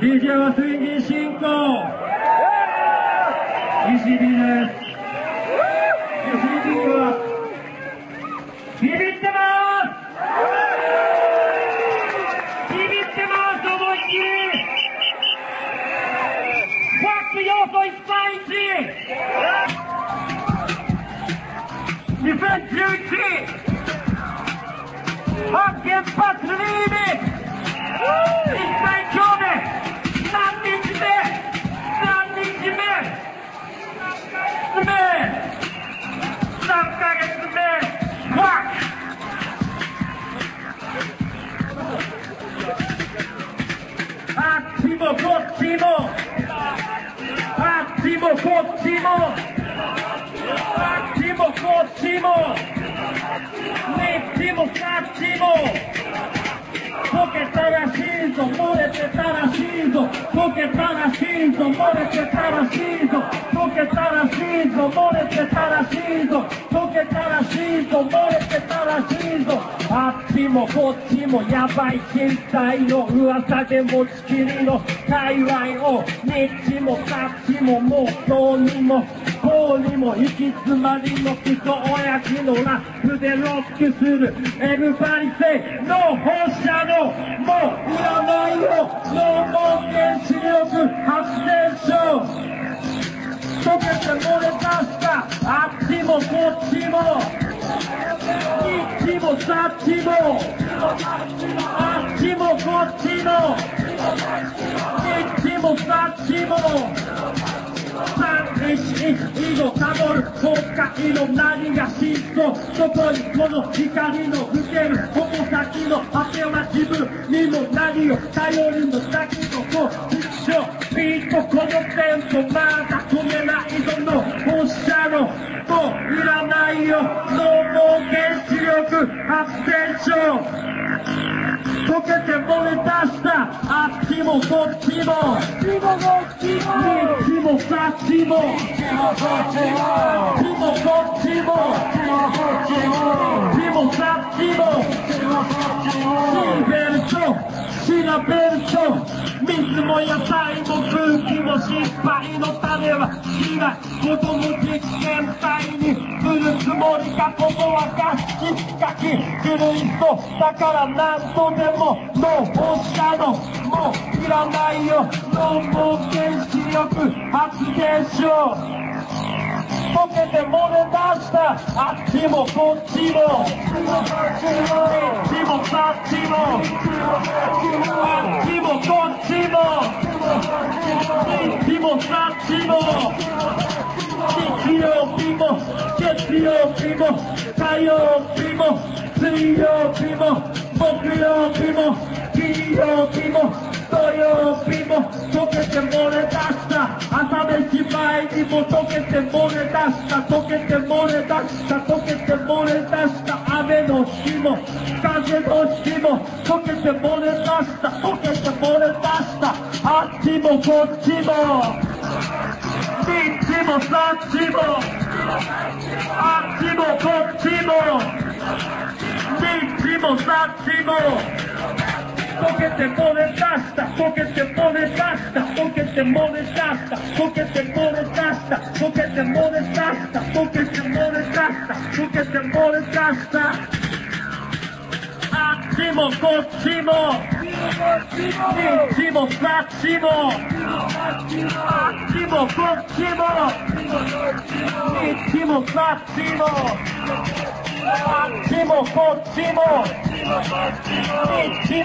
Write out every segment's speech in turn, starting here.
DJ はスインギー進行 ECB です ECB はビビってます。ビビってます。思いっきり。ファック要素1対1 2011発原発リービあっちもこっちもあっちもこっちもあっちもこっちもにっちもさっちも溶けたらしいぞあっちもこっちもやばい人体の噂で持ちきりの界隈をにっちもさっちももう今日にもこうにも行き詰まりのクソ親父のラップでロックする。Everybody say の放射能もういらないよノーモー原子力発電所溶けて漏れ出した。あっちもこっちも。にっちもさっちもあっちもこっちもにっちもさっちも311以後たどる今回の何が真相そこにこの光の受けるこの先の果ては自分にも何を頼りの先のこう一生ピートこのテントまだ止めない。ぞの放射能もういらないよノーモー原子力発電所溶けて漏れ出したあっちもこっちもこっちもこっちもにっちもさっちもこっちもあっちもこっちもこっちもさっちもシーベルト調べると水も野菜も空気も失敗の種は嫌い子供実験体にするつもりかここはガスきっかけずるい人だから何度でもノー放射能もういらないよノーモー原子力発電所溶けて漏れ出したあっちもこっちもこっちもさっちもあっちもこっちもこっちもさっちも日曜日も月曜日も火曜日も水曜日も木曜日も金曜日も土曜日も溶けて漏れ出した朝飯前にも溶けて漏れ出した溶けて漏れ出した溶けて漏れ出した雨の日も風の日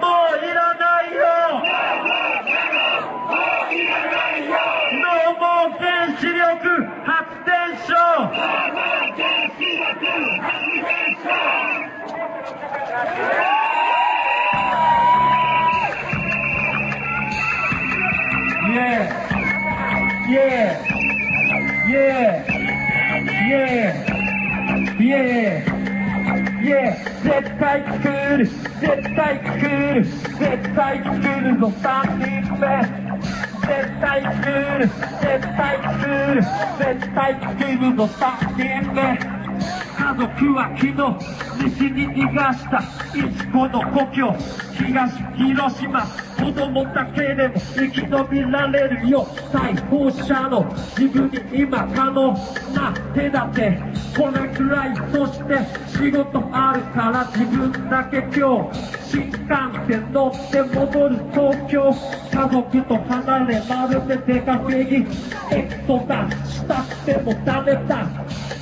もういらないよもういら原子力発電所イエーイエーイエーイエーイエーイエーイエーイらないよ対作る絶対作る絶対作るぞ3人目絶対作る絶対作る絶対作るぞ3人目家族は昨日西に逃がした一子の故郷東広島。子供だけでも生き延びられるよ逮捕者の自分に今可能な手立てこれくらいそして仕事あるから自分だけ今日新幹線乗って戻る東京家族と離れまるで出稼ぎエクソダしたくてもダメだ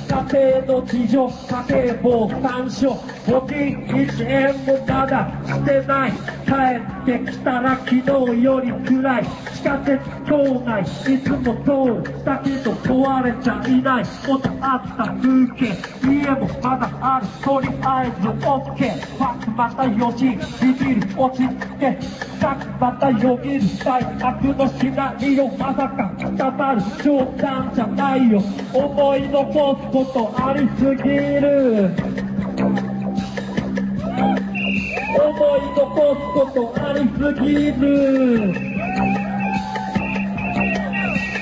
家庭の事情、家計簿参照、募金1円もまだしてない。帰ってきたら昨日より暗い。地下鉄構内、いつも通る。だけど壊れちゃいない。元あった風景、家もまだある。とりあえず OK。ファックまた4時、ビビる落ち着け。さっきまたよぎる最悪のシナリオまさか固まる冗談じゃないよ思い残すことありすぎる思い残すことありすぎる。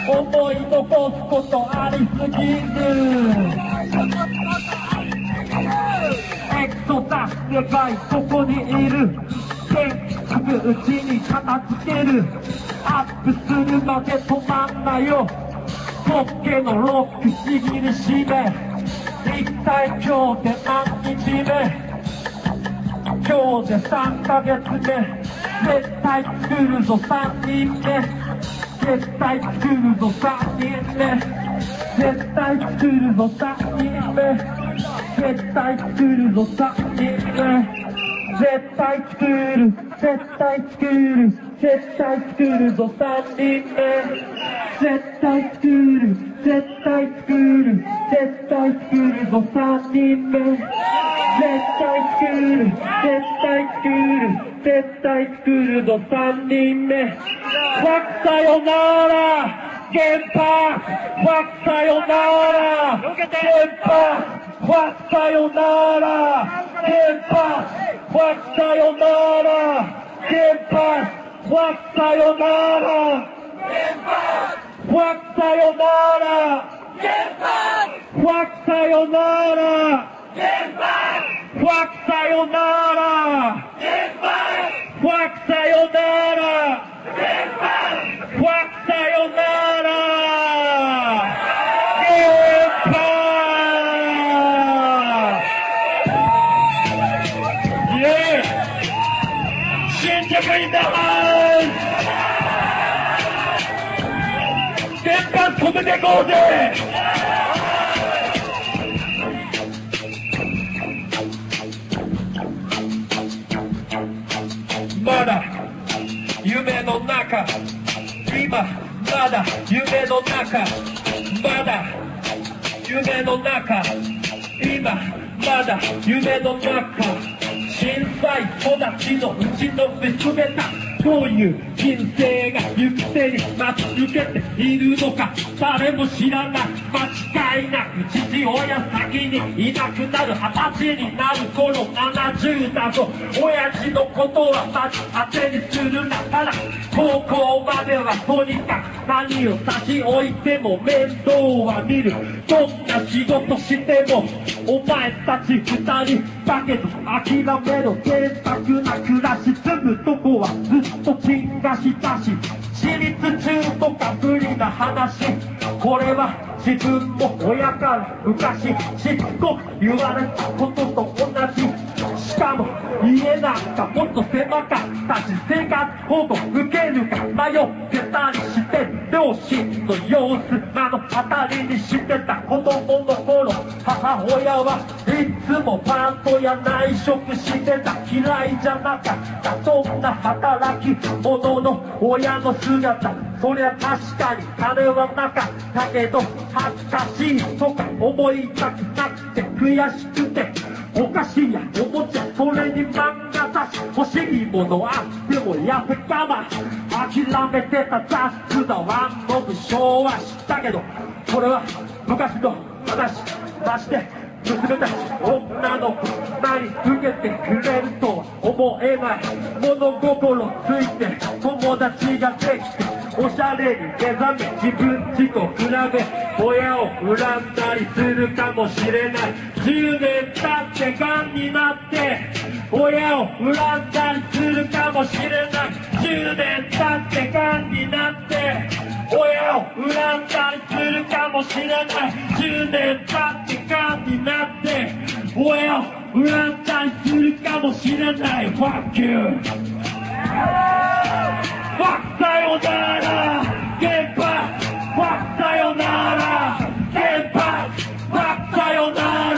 思い残すことありすぎる。エクソダスでかいここにいる。元気すぐうちに片付ける。アップする。まで止まんなよポッケのロックちぎり締め一体今日で何日目今日で3ヶ月目絶対来るぞ3人目絶対来るぞ3人目絶対来るぞ3人目絶対来るぞ3人目絶対作る。絶対作る。絶対作る。ぞ3人目。絶対作る。絶対作る。絶対作る。ぞ3人目。絶対作る。絶対作る。絶対作る。ぞ3人目。ファクさよなら。原発ファクさよなら。原発ファクさよなら。原発ファクさよなら。原発ファクさよなら。ファクさよなら。ファクさよなら。ファクさよならファクさよならまだ。夢の中。今まだ。夢の中。まだ。夢の中。今まだ。夢の中。震災育ちのうちの娘だどういう人生が行く手に待ち受けているのか？誰も知らない間違いなく父親先にいなくなる二十歳になる頃70だぞ。親父のことはまず当てにするなただ高校まではとにかく何を差し置いても面倒は見る。どんな仕事してもお前たち二人だけど諦めろ。贅沢な暮らし住むとこはずっと金がしたし私立中とか無理な話これは自分も親から昔しつこく言われたことと同じしかも家な。んかもっと狭かったし生活保護受けるか迷ってたりして両親の様子目の当たりにしてた子供の頃母親はいつもパントや内職してた嫌いじゃな。かったそんな。働き者の親の姿そりゃ確かに金はな。かったけど恥ずかしいとか思いたくなくて悔しくてお菓子やおもちゃそれに漫画雑誌欲しいものあってもやせ我慢諦めてた雑なワンオブ昭和知ったけどこれは昔の話まして娘たち女の子前に受けてくれるとは思えない物心ついて友達ができておしゃれに目覚め自分自己比べ親を恨んだりするかもしれない。10年経って癌になって親を恨んだりするかもしれない。10年経って癌になって親を恨んだりするかもしれない。10年経って癌になって親を恨んだりするかもしれない。Fuck you! わさよなら原発わさよなら原発わさよなら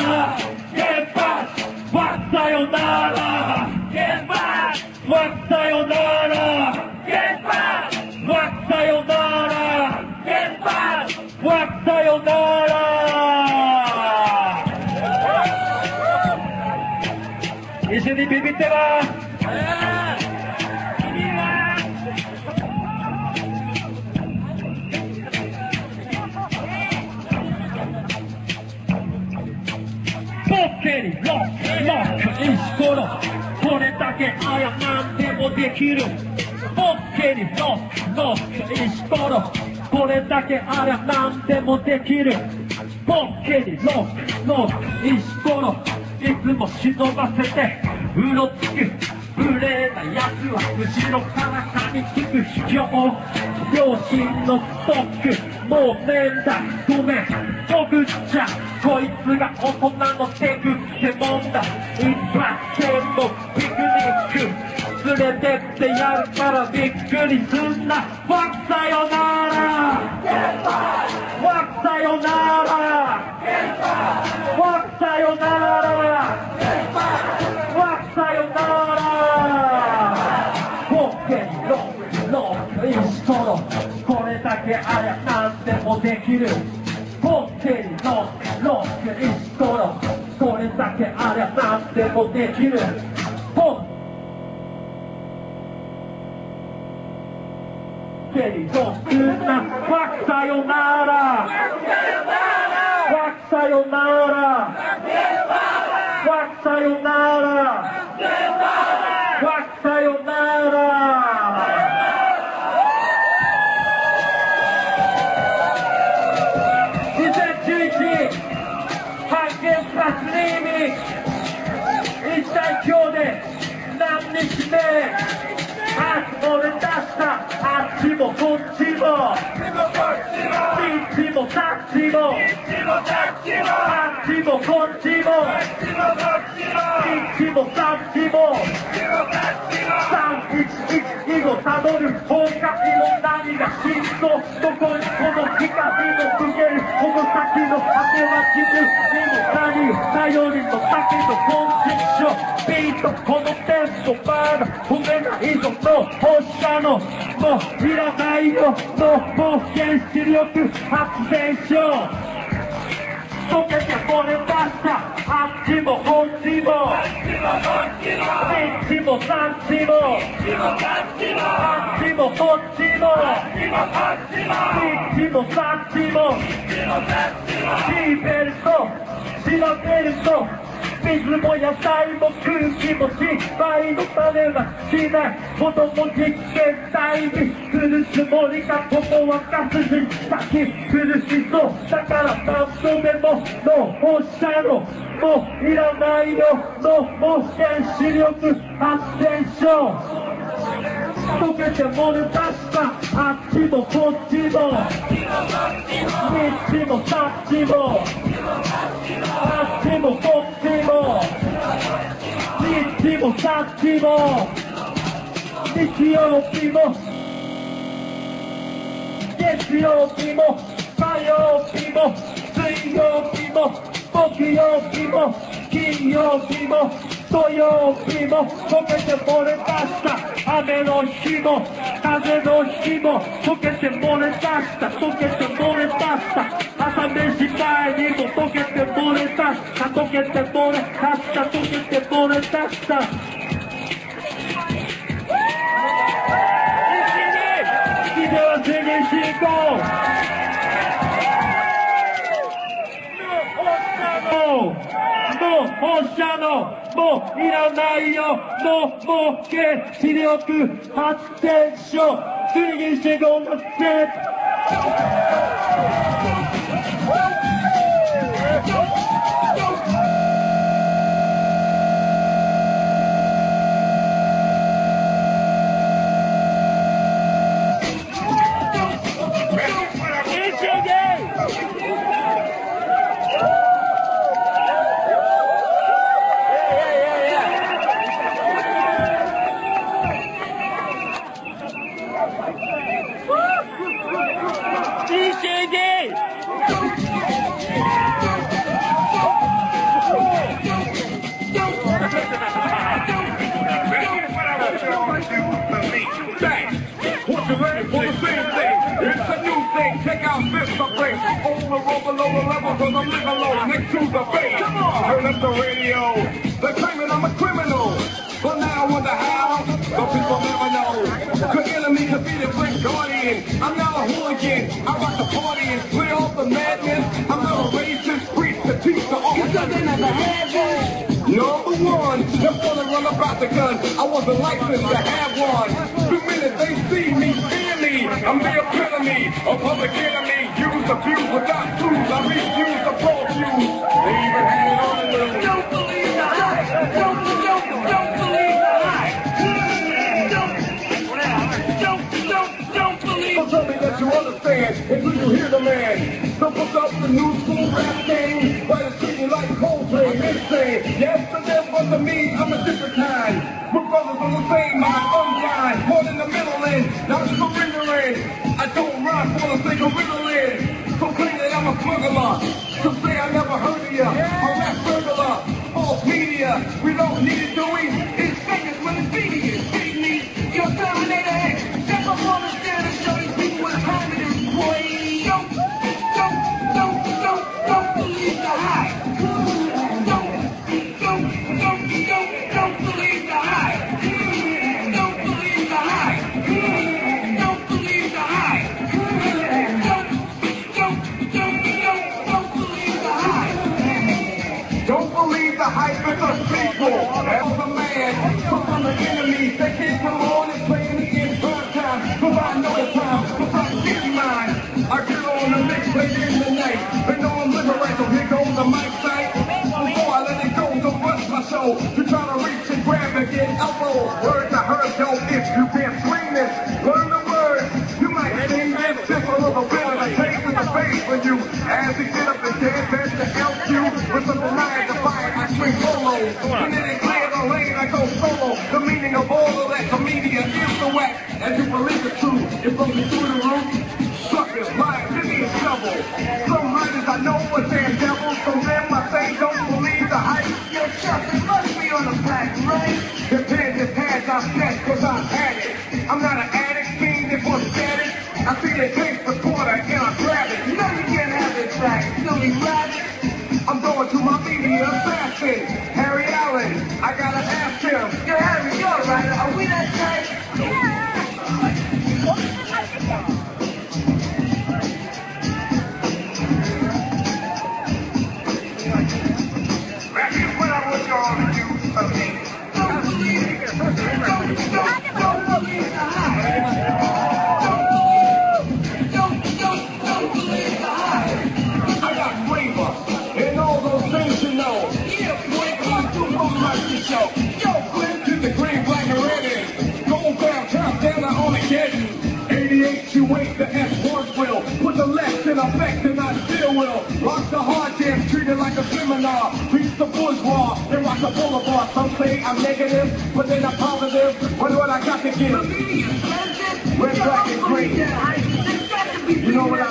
原発わさよなら原発わさよなら原発わさよなら原発わさよなら。一緒にビビってます。ポッケリロックロック石ころこれだけあやなんでもできるボッケリロックロック石ころこれだけあらなんでもできるボッケリロックロック石ころいつも忍ばせてうろつく無礼な奴は後ろから噛みつく卑怯両親のストックもうねんだごめん僕じゃこいつが大人の手口ってもんだ一発でもピクニック連れてってやるからびっくりすんなわっさよならわっさよならわっさよならけありゃなんでもできる。ポッケにロックロック石ころこれだけありゃなんでもできる。ポッケにロックなわっさよならわっさよならわっさよならわ日目いっちもさっちもあっちもこっちもいっちもさっちも311以後たどる崩壊の何が真相どこにこの光の告げるこの先の果ては地図にも何頼りの先のコンセプションビートこのテンポまだ踏めないぞの放射能もういらないよのもう原子力発電所溶けて漏れ出したあっちもこっちもいっちもさっちもあっちもこっちもいっちもさっちもシもいらないよのもし原子力発電所。溶けてもるたしたあっちもこっちも。日もさっちも。あっちもこっちも。日もさっちも。日曜日も。月曜日も。火曜日も。水曜日も。木曜日も金曜日も土曜日も溶けて漏れ出した。雨の日も風の日も溶けて漏れ出した。溶けて漏れ出した。朝飯前にも溶けて漏れ出した。溶けて漏れ出した。溶けて漏れ出した。一では次進行。もう、もう放射能、もういらないよ、もう原子力発展所、水銀してごらん。Thing. Check out this the. Over, over, lower level, cause I'm living low next to the base. Turn up the radio. They're claiming I'm a criminal. But now I wonder how. The people never know. The enemy could be the great guardian. I'm not a hooligan. I rock the party and clear off the madness. I'm not a racist priest to teach the officer. they never had. Number one, just wanna run about the gun. I wasn't licensed to have one. The minute they see me, fear me. I'm the epitome of public enemy. Use, abuse without clues. I refuse to profuse. They even had it on the news. You until you hear the man. Put up the new school rap game. Why it's treating like Coldplay, insane. Yes, to them, but to me, I'm a different kind. My brothers on the same mind, I'm blind. More than the middle end, not surrendering. I don't rhyme for the sake of riddling. So claim that I'm a smuggler. So say I never heard of ya. A rap burglar. False media. We don't need it, do we? It's seconds when it's beating. As a man, from the they can't come on and play the on the in the night. The. Before I let it go, don't rush my show. You try to reach and grab and get elbow. Words I heard, yo, if you can't swing this, learn the words. You might sing this just a little bit of a taste the face for you. As he get up and dance, there's the LQ. With some I swing solo. When it ain't clear the lane, I go solo. The meaning of all of that, the media is the whack. As you believe the truth, it blows me through the roof. Suckers, lies, give me a shovel. like a boulevard. Some say I'm negative, but then I'm positive. Wonder what I got to give. Red, black, and green. You know what I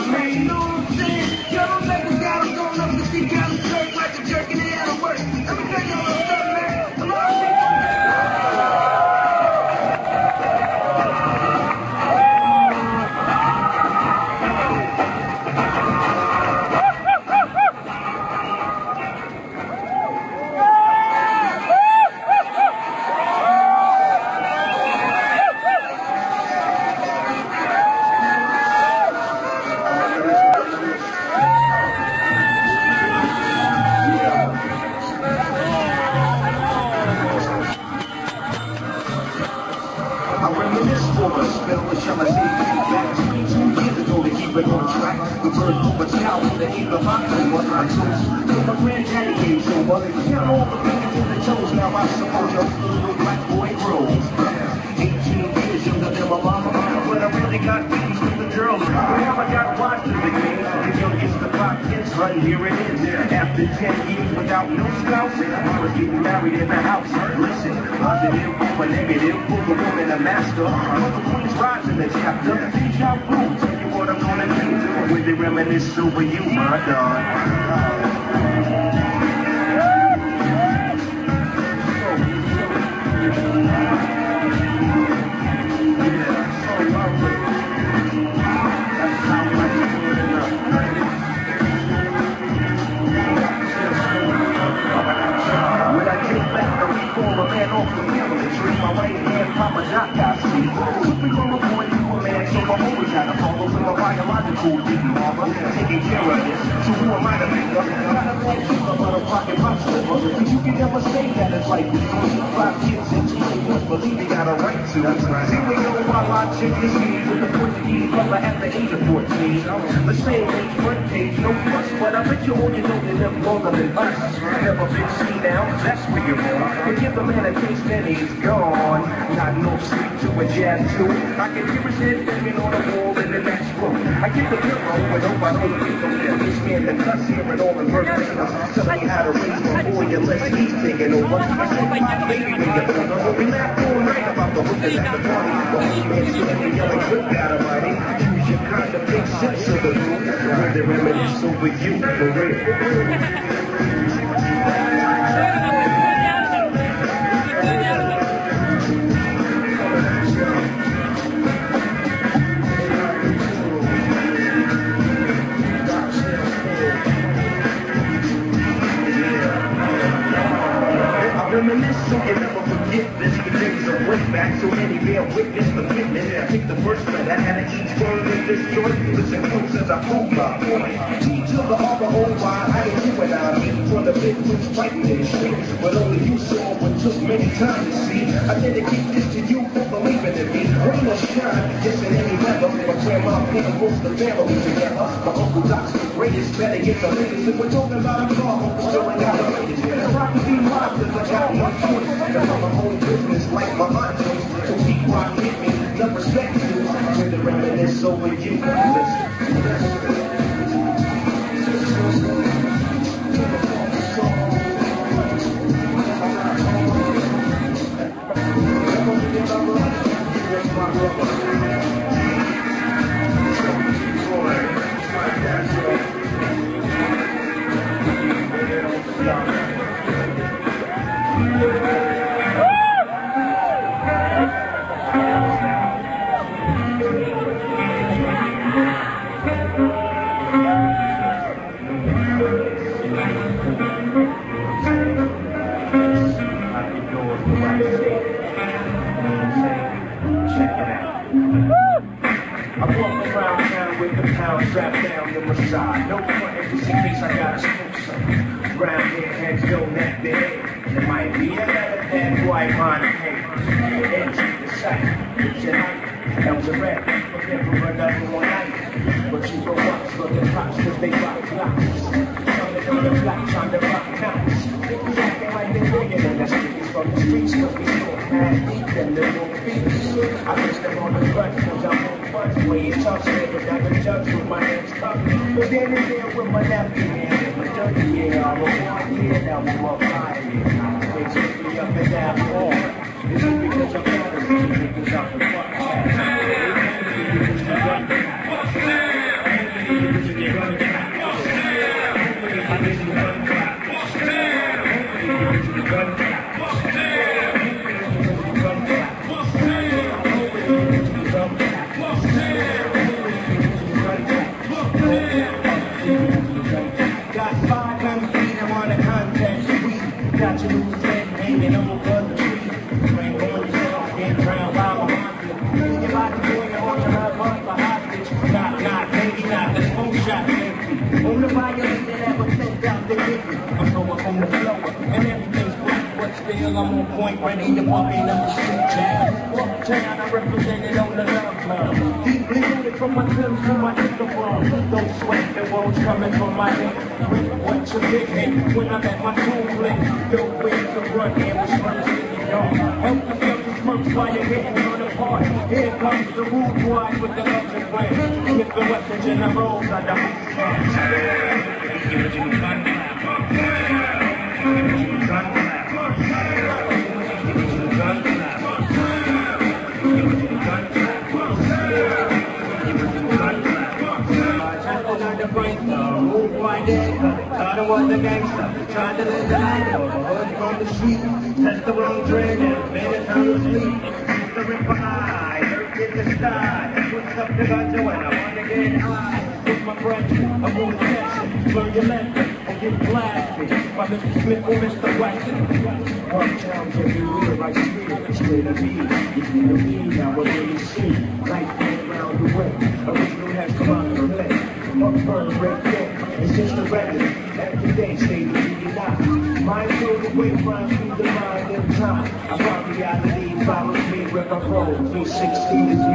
through 16 is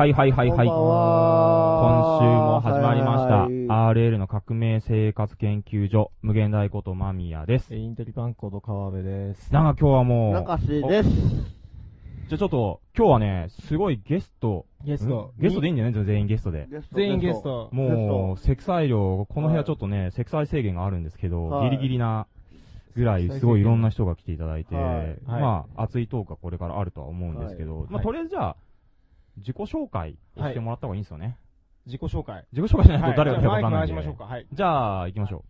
はいはいはいはいはい。こんばんは今週も始まりました。はいはい RL の革命生活研究所、無限大こと間宮です。インテリパンコと川辺です。なんか今日はもう、中しです。じゃあちょっと、今日はね、すごいゲスト、ゲストん？ゲストでいいんだよね、全員ゲストで。全員ゲスト。もう、積載量、この部屋ちょっとね、積載制限があるんですけど、はいギリギリなぐらい、すごいいろんな人が来ていただいて、はいまあ、熱いトークはこれからあるとは思うんですけど、まあ、はいはいとりあえずじゃあ、自己紹介をしてもらった方がいいんですよね。自己紹介。自己紹介しないと誰がはい誰かわかんないんで。じゃあマイク回しましょうか。はい。じゃあ、行きましょ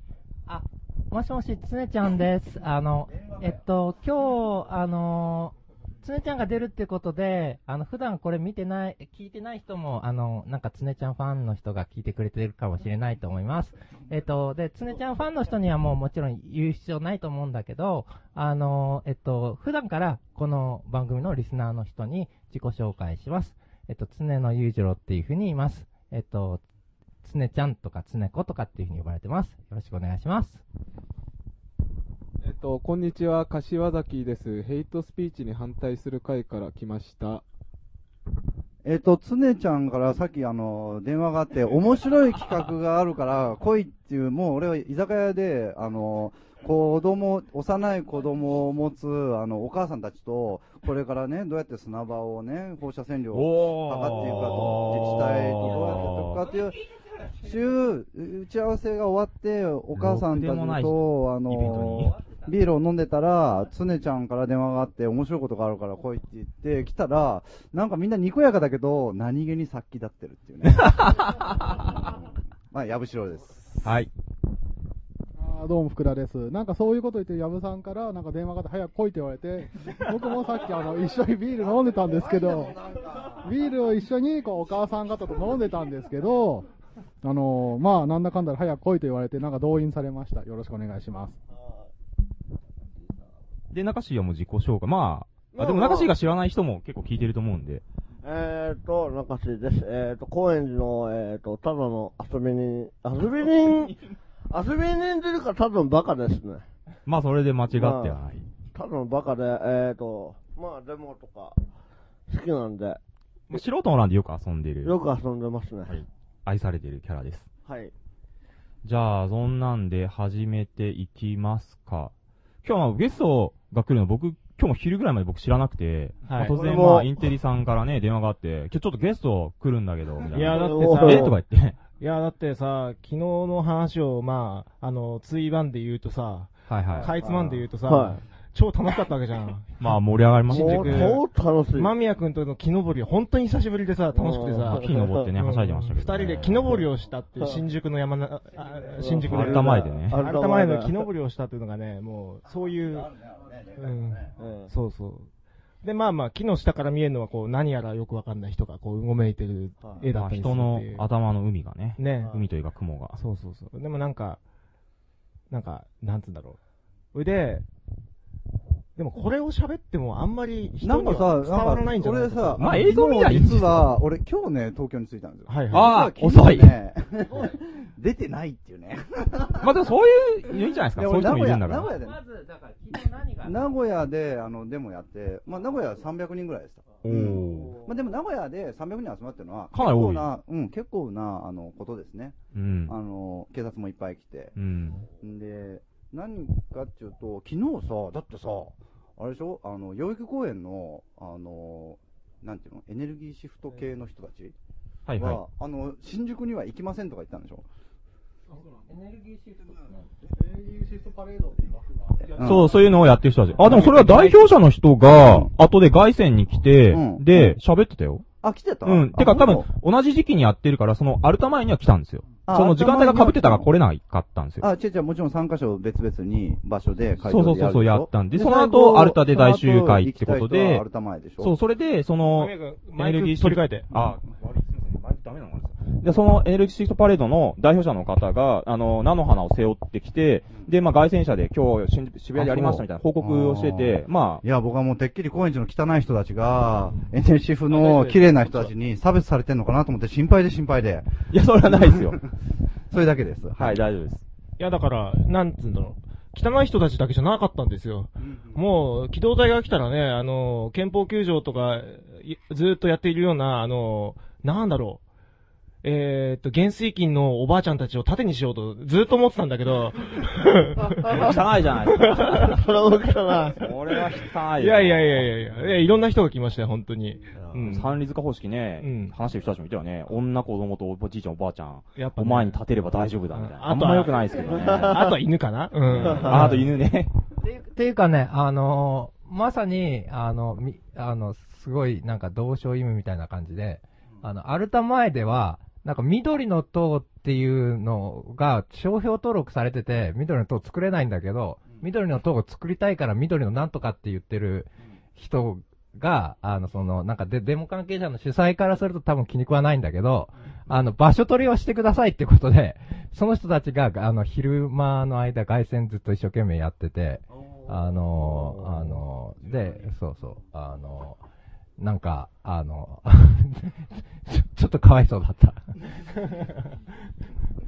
あ、もしもし、つねちゃんです。あの、えっと、今日、あの、つねちゃんが出るってことで、あの、普段これ見てない、聞いてない人も、あの、なんかつねちゃんファンの人が聞いてくれてるかもしれないと思います。えっと、で、つねちゃんファンの人にはもうもちろん言う必要ないと思うんだけど、あの、えっと、普段からこの番組のリスナーの人に自己紹介します。えっと、つねのゆうじろうっていうふうに言います。えっと、つねちゃんとかつねことかっていうふうに呼ばれてます。よろしくお願いします。えっと、こんにちは、柏崎です。ヘイトスピーチに反対する会から来ました。えっ、と、つねちゃんからさっきあの、電話があって、面白い企画があるから来いっていう、もう俺は居酒屋で、あの、子供、幼い子供を持つ、あの、お母さんたちと、これからね、どうやって砂場をね、放射線量を測っていくかと、自治体とどうやっていくかっていう、週、打ち合わせが終わって、お母さんたちと、あの、ビールを飲んでたら、つねちゃんから電話があって、面白いことがあるから来いって言って、来たら、なんかみんなにこやかだけど、何気に殺気立ってるっていうね。まあ、やぶしろです。う。はい。どうも福田です。なんかそういうこと言って、藪さんからなんか電話があって早く来いって言われて、僕もさっきあの一緒にビール飲んでたんですけど、ビールを一緒にこうお母さん方と飲んでたんですけど、あのーまあなんだかんだで早く来いと言われて、なんか動員されました。よろしくお願いします。で、中市はもう自己紹介。まあ、あ、でも中市が知らない人も結構聞いてると思うんで。えーと、中市です。えーと、高円寺の、えーと、ただの遊び人、遊び人、遊び人というかただのバカですね。まあそれで間違ってはない。ただのバカで、えーと、まあデモとか好きなんで、まあ素人の欄でよく遊んでる。よく遊んでますね。愛されてるキャラです。はい。じゃあ、そんなんで始めていきますか。今日はゲストが来るの僕、今日も昼ぐらいまで僕知らなくて、はいまあ突然俺もまあインテリさんからね、電話があって、今日ちょっとゲスト来るんだけど、みたいな。いや、だってさ、えとか言って。いや、だってさ、昨日の話を、まあ、あの、追番で言うとさ、はいはい。かいつまんで言うとさ、はい。超楽しかったわけじゃん。まあ盛り上がりました新宿。もう超楽しい。間宮くんとの木登り、本当に久しぶりでさ、楽しくてさ。木登ってねはしゃいでましたけどね。二人で木登りをしたっていう、新宿の山な、あ新宿で。アルタ前でね。アルタ前の木登りをしたっていうのがね、もう、そういう、うん、そうそう。で、まあまあ、木の下から見えるのは、こう、何やらよくわかんない人が、こう、うごめいてる絵だったりするまあ人のっていう頭の海がね。ね海というか雲が。そうそうそう。でもなんか、なんか、なんつうんだろう。それで、でもこれを喋ってもあんまり人になんかさ、は伝わらないんじゃない俺さ、まあ映像見りゃい実は、俺今日ね、東京に着いたんですよ。はいはいああ遅い 出てないっていうね。まあでもそういう、いいんじゃないですか。でそういう人もいるんだから。名古屋でねまず、だから、昨日何が名古屋で、あの、デモやって、まあ、名古屋300人ぐらいでした。おーまあ、でも名古屋で300人集まってるのは、かなり多い結構な、うん、結構な、あの、ことですね。うんあの、警察もいっぱい来て。うん。で、何かっていうと、昨日さ、だってさ、あれでしょ？あの、代々木公園の、あの、なんていうの？エネルギーシフト系の人たちは、はい。はいあの、新宿には行きませんとか言ったんでしょ？エネルギーシフトエネルギーシフトパレードっていう枠が。そう、そういうのをやってる人たち。あ、でもそれは代表者の人が、後で凱旋に来て、うん。で、喋ってたよ。あ、来てた？うん。てかあ多分本、同じ時期にやってるから、その、アルタ前には来たんですよ。あその時間帯が被ってたから来れなかったんですよ。あ、違う違う、もちろん3カ所別々に場所で会そう場でそうそうそうやったんで、その後、アルタで大集会ってことでそう、それで、その、マイク取り替えて。あ、悪い、ダメなのかなで、そのエネルギーシフトパレードの代表者の方が、あの、菜の花を背負ってきて、で、まあ、凱旋車で今日新渋谷でやりましたみたいな報告をしてて、まいや、僕はもうてっきり高円寺の汚い人たちが、エネルシフの綺麗な人たちに差別されてんのかなと思って心配で心配で。いや、それはないですよ。それだけです。はい、大丈夫です。いや、だから、なんつうんだろう。汚い人たちだけじゃなかったんですよ。もう、機動隊が来たらね、あの、憲法球場とか、いずーっとやっているような、あの、なんだろう。えー、っと、減水金のおばあちゃんたちを盾にしようとずーっと思ってたんだけど。汚いじゃないですか。それは汚い。俺は汚いよ。いやいやいやいやいやいや、いろんな人が来ましたよ、本当に。うん。三里塚方式ね、うん話してる人たちもいたよね。女、子供とおじいちゃん、おばあちゃん。やっぱねお前に立てれば大丈夫だ、みたいな。あんあとはま良くないですけどね。あとは犬かな？うん。ああと犬ね。っていうかね、あのーまさに、あの、み、あの、すごい、なんか同床異夢みたいな感じで、あの、アルタ前では、なんか緑の塔っていうのが商標登録されてて、緑の塔作れないんだけど、緑の塔を作りたいから緑のなんとかって言ってる人が、あの、その、なんかデデモ関係者の主催からすると多分気に食わないんだけど、あの、場所取りをしてくださいってことで、その人たちが、あの、昼間の間、外線ずっと一生懸命やってて、あの、あの、で、そうそう、あの、なんか、あの、ち ょちょっとかわいそうだった。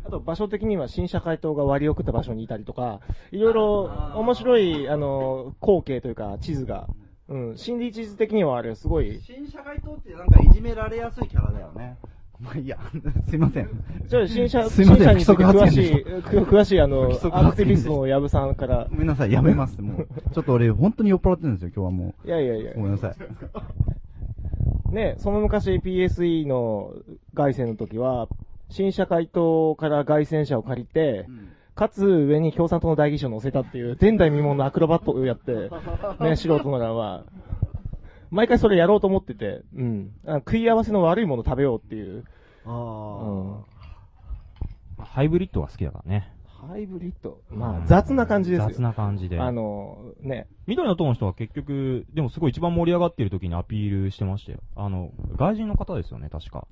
あと場所的には新社会党が割り送った場所にいたりとか、いろいろ面白い、あの、光景というか地図が、うん、心理地図的にはあれすごい。新社会党ってなんかいじめられやすいキャラだよね。まあいいや、すいません。じゃあ新社、すいません、新社につい詳しい、詳しいあの、ア不足ー発言でした ティビストの矢部さんから。ごめんなさい、やめます。もう、ちょっと俺、本当に酔っ払ってるんですよ、今日はもう。いやいやいや。ごめんなさい。ね、その昔 PSE の凱旋の時は、新社会党から凱旋車を借りて、かつ上に共産党の代議士を乗せたっていう前代未聞のアクロバットをやって、ね、素人ならは、毎回それやろうと思ってて、うん。あ食い合わせの悪いもの食べようっていう。あハイブリッドが好きだからね。ハイブリッド。まあ、雑な感じですよ。雑な感じで。あの、ね。緑の党の人は結局、でもすごい一番盛り上がってる時にアピールしてましたよ。あの、外人の方ですよね、確か。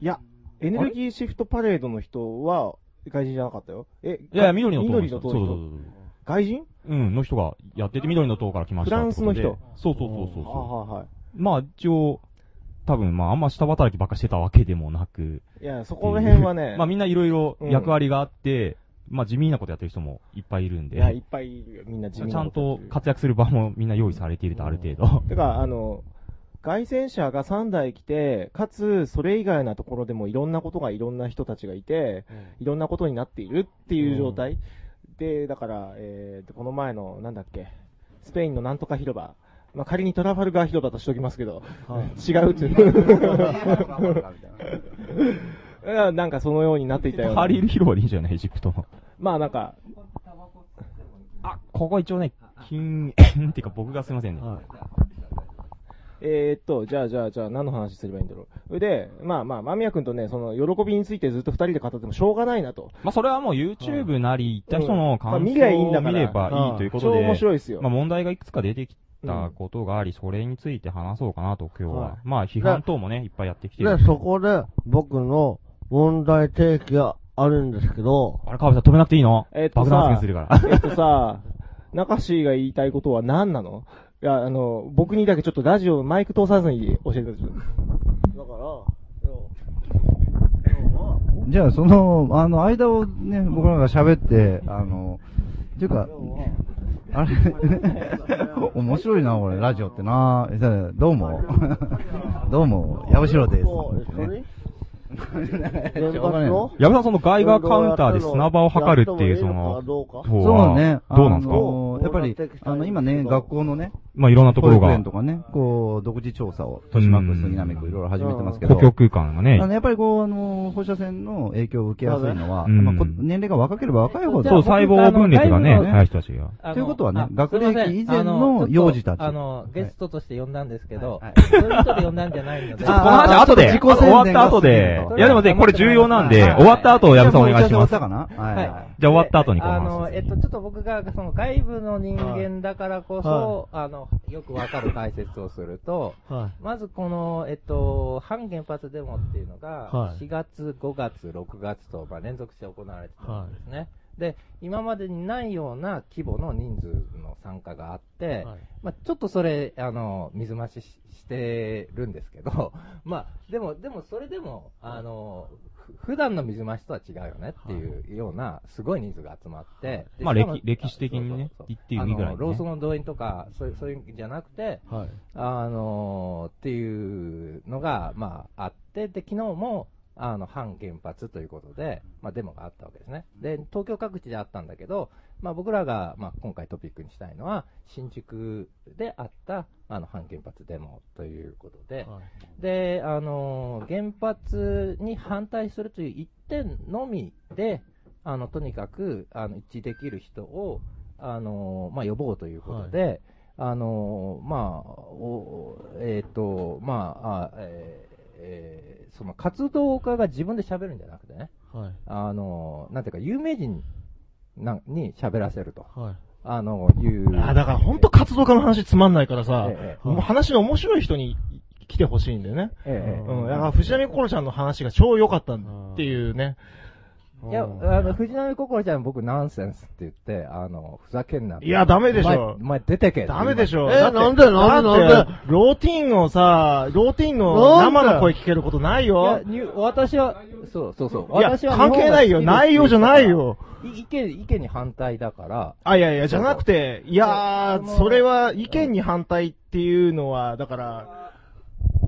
いや、エネルギーシフトパレードの人は、外人じゃなかったよ。え、いやいや緑の党の人緑の党の人そうそうそうそう外人？うん、の人がやってて、緑の党から来ましたフランスの人そうそうそうそうあはいはい。まあ、一応、多分、まあ、あんま下働きばっかしてたわけでもなく。いやそこら辺はね まあ、みんないろいろうん役割があって、まあ、地味なことやってる人もいっぱいいるんで。いや、いっぱいいるよみんな地味ちゃんとと活躍する場もみんな用意されていると、ある程度。てか、あの、外戦車が3台来て、かつ、それ以外なところでもいろんなことがいろんな人たちがいて、いろんなことになっているっていう状態。で、だから、えーと、この前の、なんだっけ、スペインのなんとか広場。まあ、仮にトラファルガー広場としておきますけど、違うっていう。なんかそのようになっていたようなハリール広場でいいんじゃないエジプトの。まあなんか、ここ一応ね、禁煙っていうか僕がすいませんね。えーっと、じゃあじゃあじゃあ何の話すればいいんだろう。で、まあまあ、間宮君とね、その、喜びについてずっと二人で語ってもしょうがないなと。まあ、それはもう YouTube なり、行った人の感想を見ればいいということで、超面白いですよ。まあ、問題がいくつか出てきたことがあり、それについて話そうかなと、今日は。はい。まあ、批判等もね、いっぱいやってきてる。で、そこで僕の問題提起があるんですけど、あれ、川辺さん止めなくていいの？えーっと爆弾発さ言するから。えっとさ、中志が言いたいことは何なの？いや、あの、僕にだけちょっとラジオ、マイク通さずに教えてください。だから、じゃあ、その、あの、間をね、僕らが喋って、あの、っていうか、あれ、面白いな、これ、ラジオってな。えさどうも。どうも、矢後ろです。矢部さん、その外側カウンターで砂場を測るっていう、その、方そうはね。どうなんですか？やっぱり、あの、今ね、学校のね、まあいろんなところが。保育園とかね、こう、独自調査を、豊島区、杉並区、いろいろ始めてますけど。公共空間がね。あの、やっぱりこう、あの、放射線の影響を受けやすいのは、うんまあこ年齢が若ければ若いほど。そう細胞分裂がねあの早い人たちが。ということはねあ、学歴以前あの幼児たち。あの、ゲストとして呼んだんですけど、はい。そういう人で呼んだんじゃないので。この話後で、自己終わった後で、いやでもね、これ重要なんで、終わった後、矢部さんお願いします。じゃあ終わったかな？はい。はい。じゃあ終わった後にこの話。あの、えっと、ちょっと僕が、その外部の人間だからこそ、あの、よくわかる解説をすると、はまずこの、えっと、反原発デモっていうのが、はい。4月、5月、6月と、まあ、連続して行われてたんですね。で、今までにないような規模の人数の参加があって、まあ、ちょっとそれ、あの、水増しししてるんですけど、まあ、でも、でもそれでも、あの、ふ普段の水増しとは違うよねっていうような、すごい人数が集まって、でまあ歴歴史的にね言っていいぐらいね。ローソンの動員とか、そういう、そういうんじゃなくて、はい。あのっていうのが、まあ、あって、で、昨日も、あの、反原発ということで、まあ、デモがあったわけですね。で、東京各地であったんだけど、まあ、僕らが、まあ、今回トピックにしたいのは、新宿であった、あの、反原発デモということで、で、あの原発に反対するという一点のみで、あの、とにかく、あの、一致できる人を、あのまあ、呼ぼうということで、あのまあ、おえっ、と、まあ、あえーえーその活動家が自分で喋るんじゃなくてね、はい。あのなんていうか、有名人なに喋らせると。はいあの、いう。あ、だから本当活動家の話つまんないからさ、ええもう話の面白い人に来てほしいんだよね。ええうん。だから藤波心ちゃんの話が超良かったっていうね。いや、あの、藤波心ちゃん僕ナンセンスって言って、あの、ふざけんな。いや、ダメでしょ。お前お前出てけ。ダメでしょ。えなんでなんでなんローティンをさ、ローティンの生の声聞けることないいよや。に私は、そうそうそう。いや私は関係ないよ内容じゃないよい意見、意見に反対だから。あ、いやいや、じゃなくて、いやー、それは意見に反対っていうのは、だから、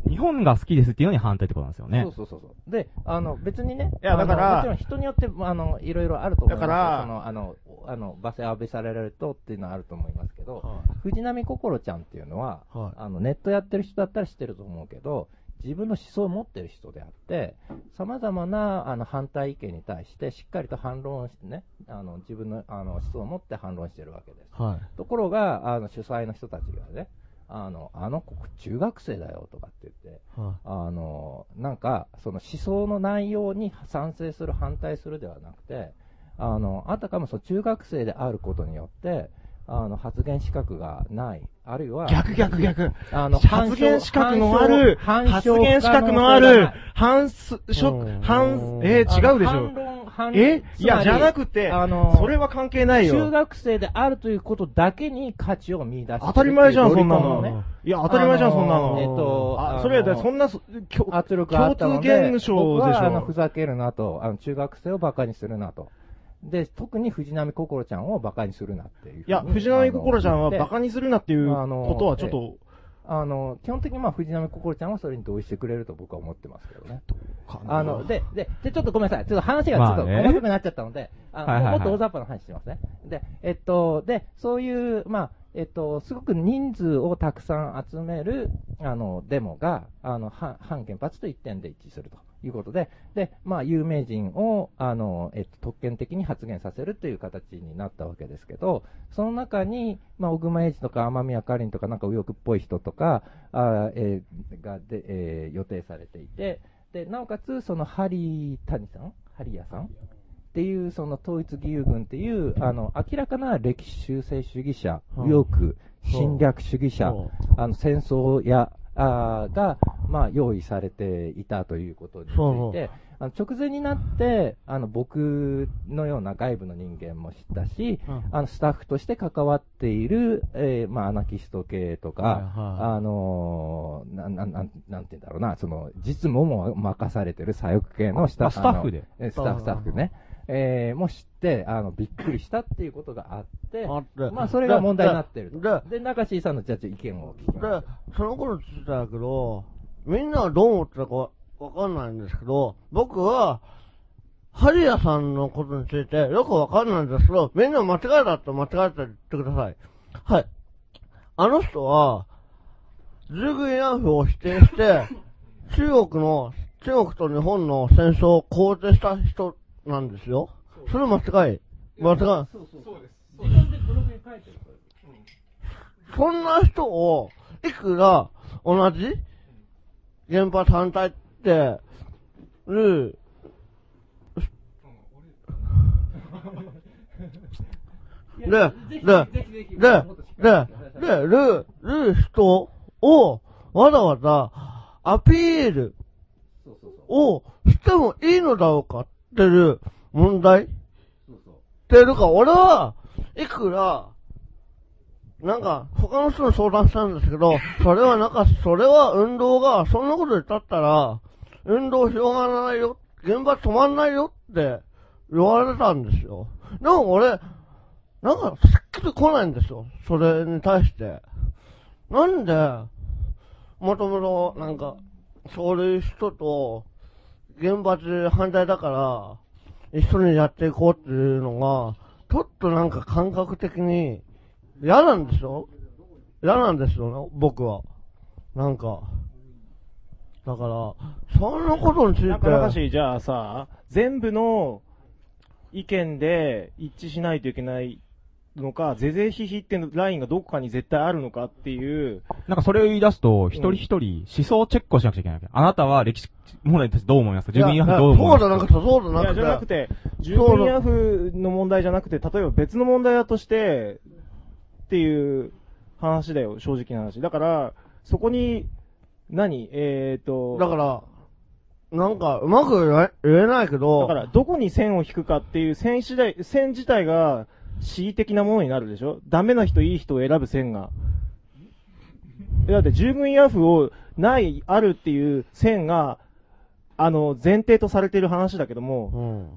日本が好きですっていうのに反対ってことなんですよね。そうそうそうそう。で、あの、別にね。いやだからもちろん人によって、あの、いろいろあると思いますよだからその、あの、あの、罵声浴びされるとっていうのはあると思いますけど、藤波心ちゃんっていうのは、はいあの、ネットやってる人だったら知ってると思うけど、自分の思想を持ってる人であって、様々な、あの、反対意見に対して、しっかりと反論してね、あの、自分の、あの、思想を持って反論してるわけです。はいところが、あの、主催の人たちがね、あの、あの子、中学生だよとかって言って、はいあの、なんか、その思想の内容に賛成する、反対するではなくて、あの、あたかもその中学生であることによって、あの、発言資格がない。あるいは、逆逆逆。あの、発言資格のある、反発証言資格のある、反す、しょ、反、えー、違うでしょ。反論、反えいやじゃなくてあの、それは関係ないよ中学生であるということだけに価値を見出してる当たり前じゃん、そんなの。いや、当たり前じゃん、そんなの。えっと、あ、あそれは、のそんな、圧力があったの共で、通現象僕でしはあのふょ。ざけるなと、あの中学生をバカにするなと。で、特に藤波心ちゃんをバカにするなっていう。いや、藤波心ちゃんはでバカにするなっていうあのことはちょっと、あの、基本的にまあ藤波心ちゃんはそれに同意してくれると僕は思ってますけどね。あの、で、で、で、ちょっとごめんなさい。ちょっと話がちょっとまあね細かくなっちゃったので、あはいはいはいもっと大雑把な話してますね。で、えっと、で、そういう、まあ、えっと、すごく人数をたくさん集める、あの、デモが、あの、反反原発と一点で一致するということで、で、まあ、有名人を、あの、えっと、特権的に発言させるという形になったわけですけど、その中に、まあ、小熊英二とか天宮かりんとか、なんか右翼っぽい人とか、あーえーがで、えー予定されていて、で、なおかつ、その、ハリー谷さん？ハリヤさん？っていう、その統一義勇軍っていう、あの、明らかな歴史修正主義者、うん右翼、侵略主義者、あの、戦争や、あーが、まあ、用意されていたということについて、そうそう。あの直前になって、あの、僕のような外部の人間も知ったし、うん。あの、スタッフとして関わっている、えーまあ、アナキスト系とか、はいはい。あのーなん、なん、なんなんて言うんだろうな、その、実務も任されてる左翼系のスタッフあスタッフでスタッフ、スタッフね。えー、も知って、あの、びっくりしたっていうことがあって、あってまあ、それが問題になってると。でで、中椎さんのじゃあ意見を聞きます。で、その頃聞いたけど、みんなはどう思ってたかわわかんないんですけど、僕は、ハリアさんのことについてよくわかんないんですけど、みんな間違いだって間違えて言ってください。はい。あの人は、従軍慰安婦を否定して、中国の、中国と日本の戦争を肯定した人なんですよ。それ間違い。間違い。そうです。自分でブログに書いてるそんな人を、いくら同じ原発反対って、る、で、で、で、で、で、で、る、る人を、わざわざ、アピールをしてもいいのだろうかっていう問題？っていうか、俺は、いくら、なんか、他の人に相談したんですけど、それはなんか、それは運動が、そんなこと言ったったら、運動広がらないよ、現場止まんないよって言われたんですよ。でも俺、なんか、すっきり来ないんですよ。それに対して。なんで、もともと、なんか、そういう人と、原発反対だから、一緒にやっていこうっていうのが、ちょっとなんか感覚的に嫌なんですよ。嫌なんですよね、僕は。なんか。だから、そんなことについて。なんか、し、じゃあさ、全部の意見で一致しないといけないのか、ぜぜひひってのラインがどこかに絶対あるのかっていう、なんかそれを言い出すと、一人一人思想チェックをしなくちゃいけないわけ。あなたは歴史問題に対してどう思います？か自分慰安婦どう思います？かそうじゃなくて、そうじゃなくて。じゃなくて、従軍慰安婦の問題じゃなくて、例えば別の問題だとして、っていう話だよ、正直な話。だから、そこに、何？えーと、だから、なんか、うまく言え言えないけど、だから、どこに線を引くかっていう線次第、線自体が恣意的なものになるでしょ？ダメな人、いい人を選ぶ線が。えだって、従軍慰安婦をない、あるっていう線が、あの、前提とされている話だけども、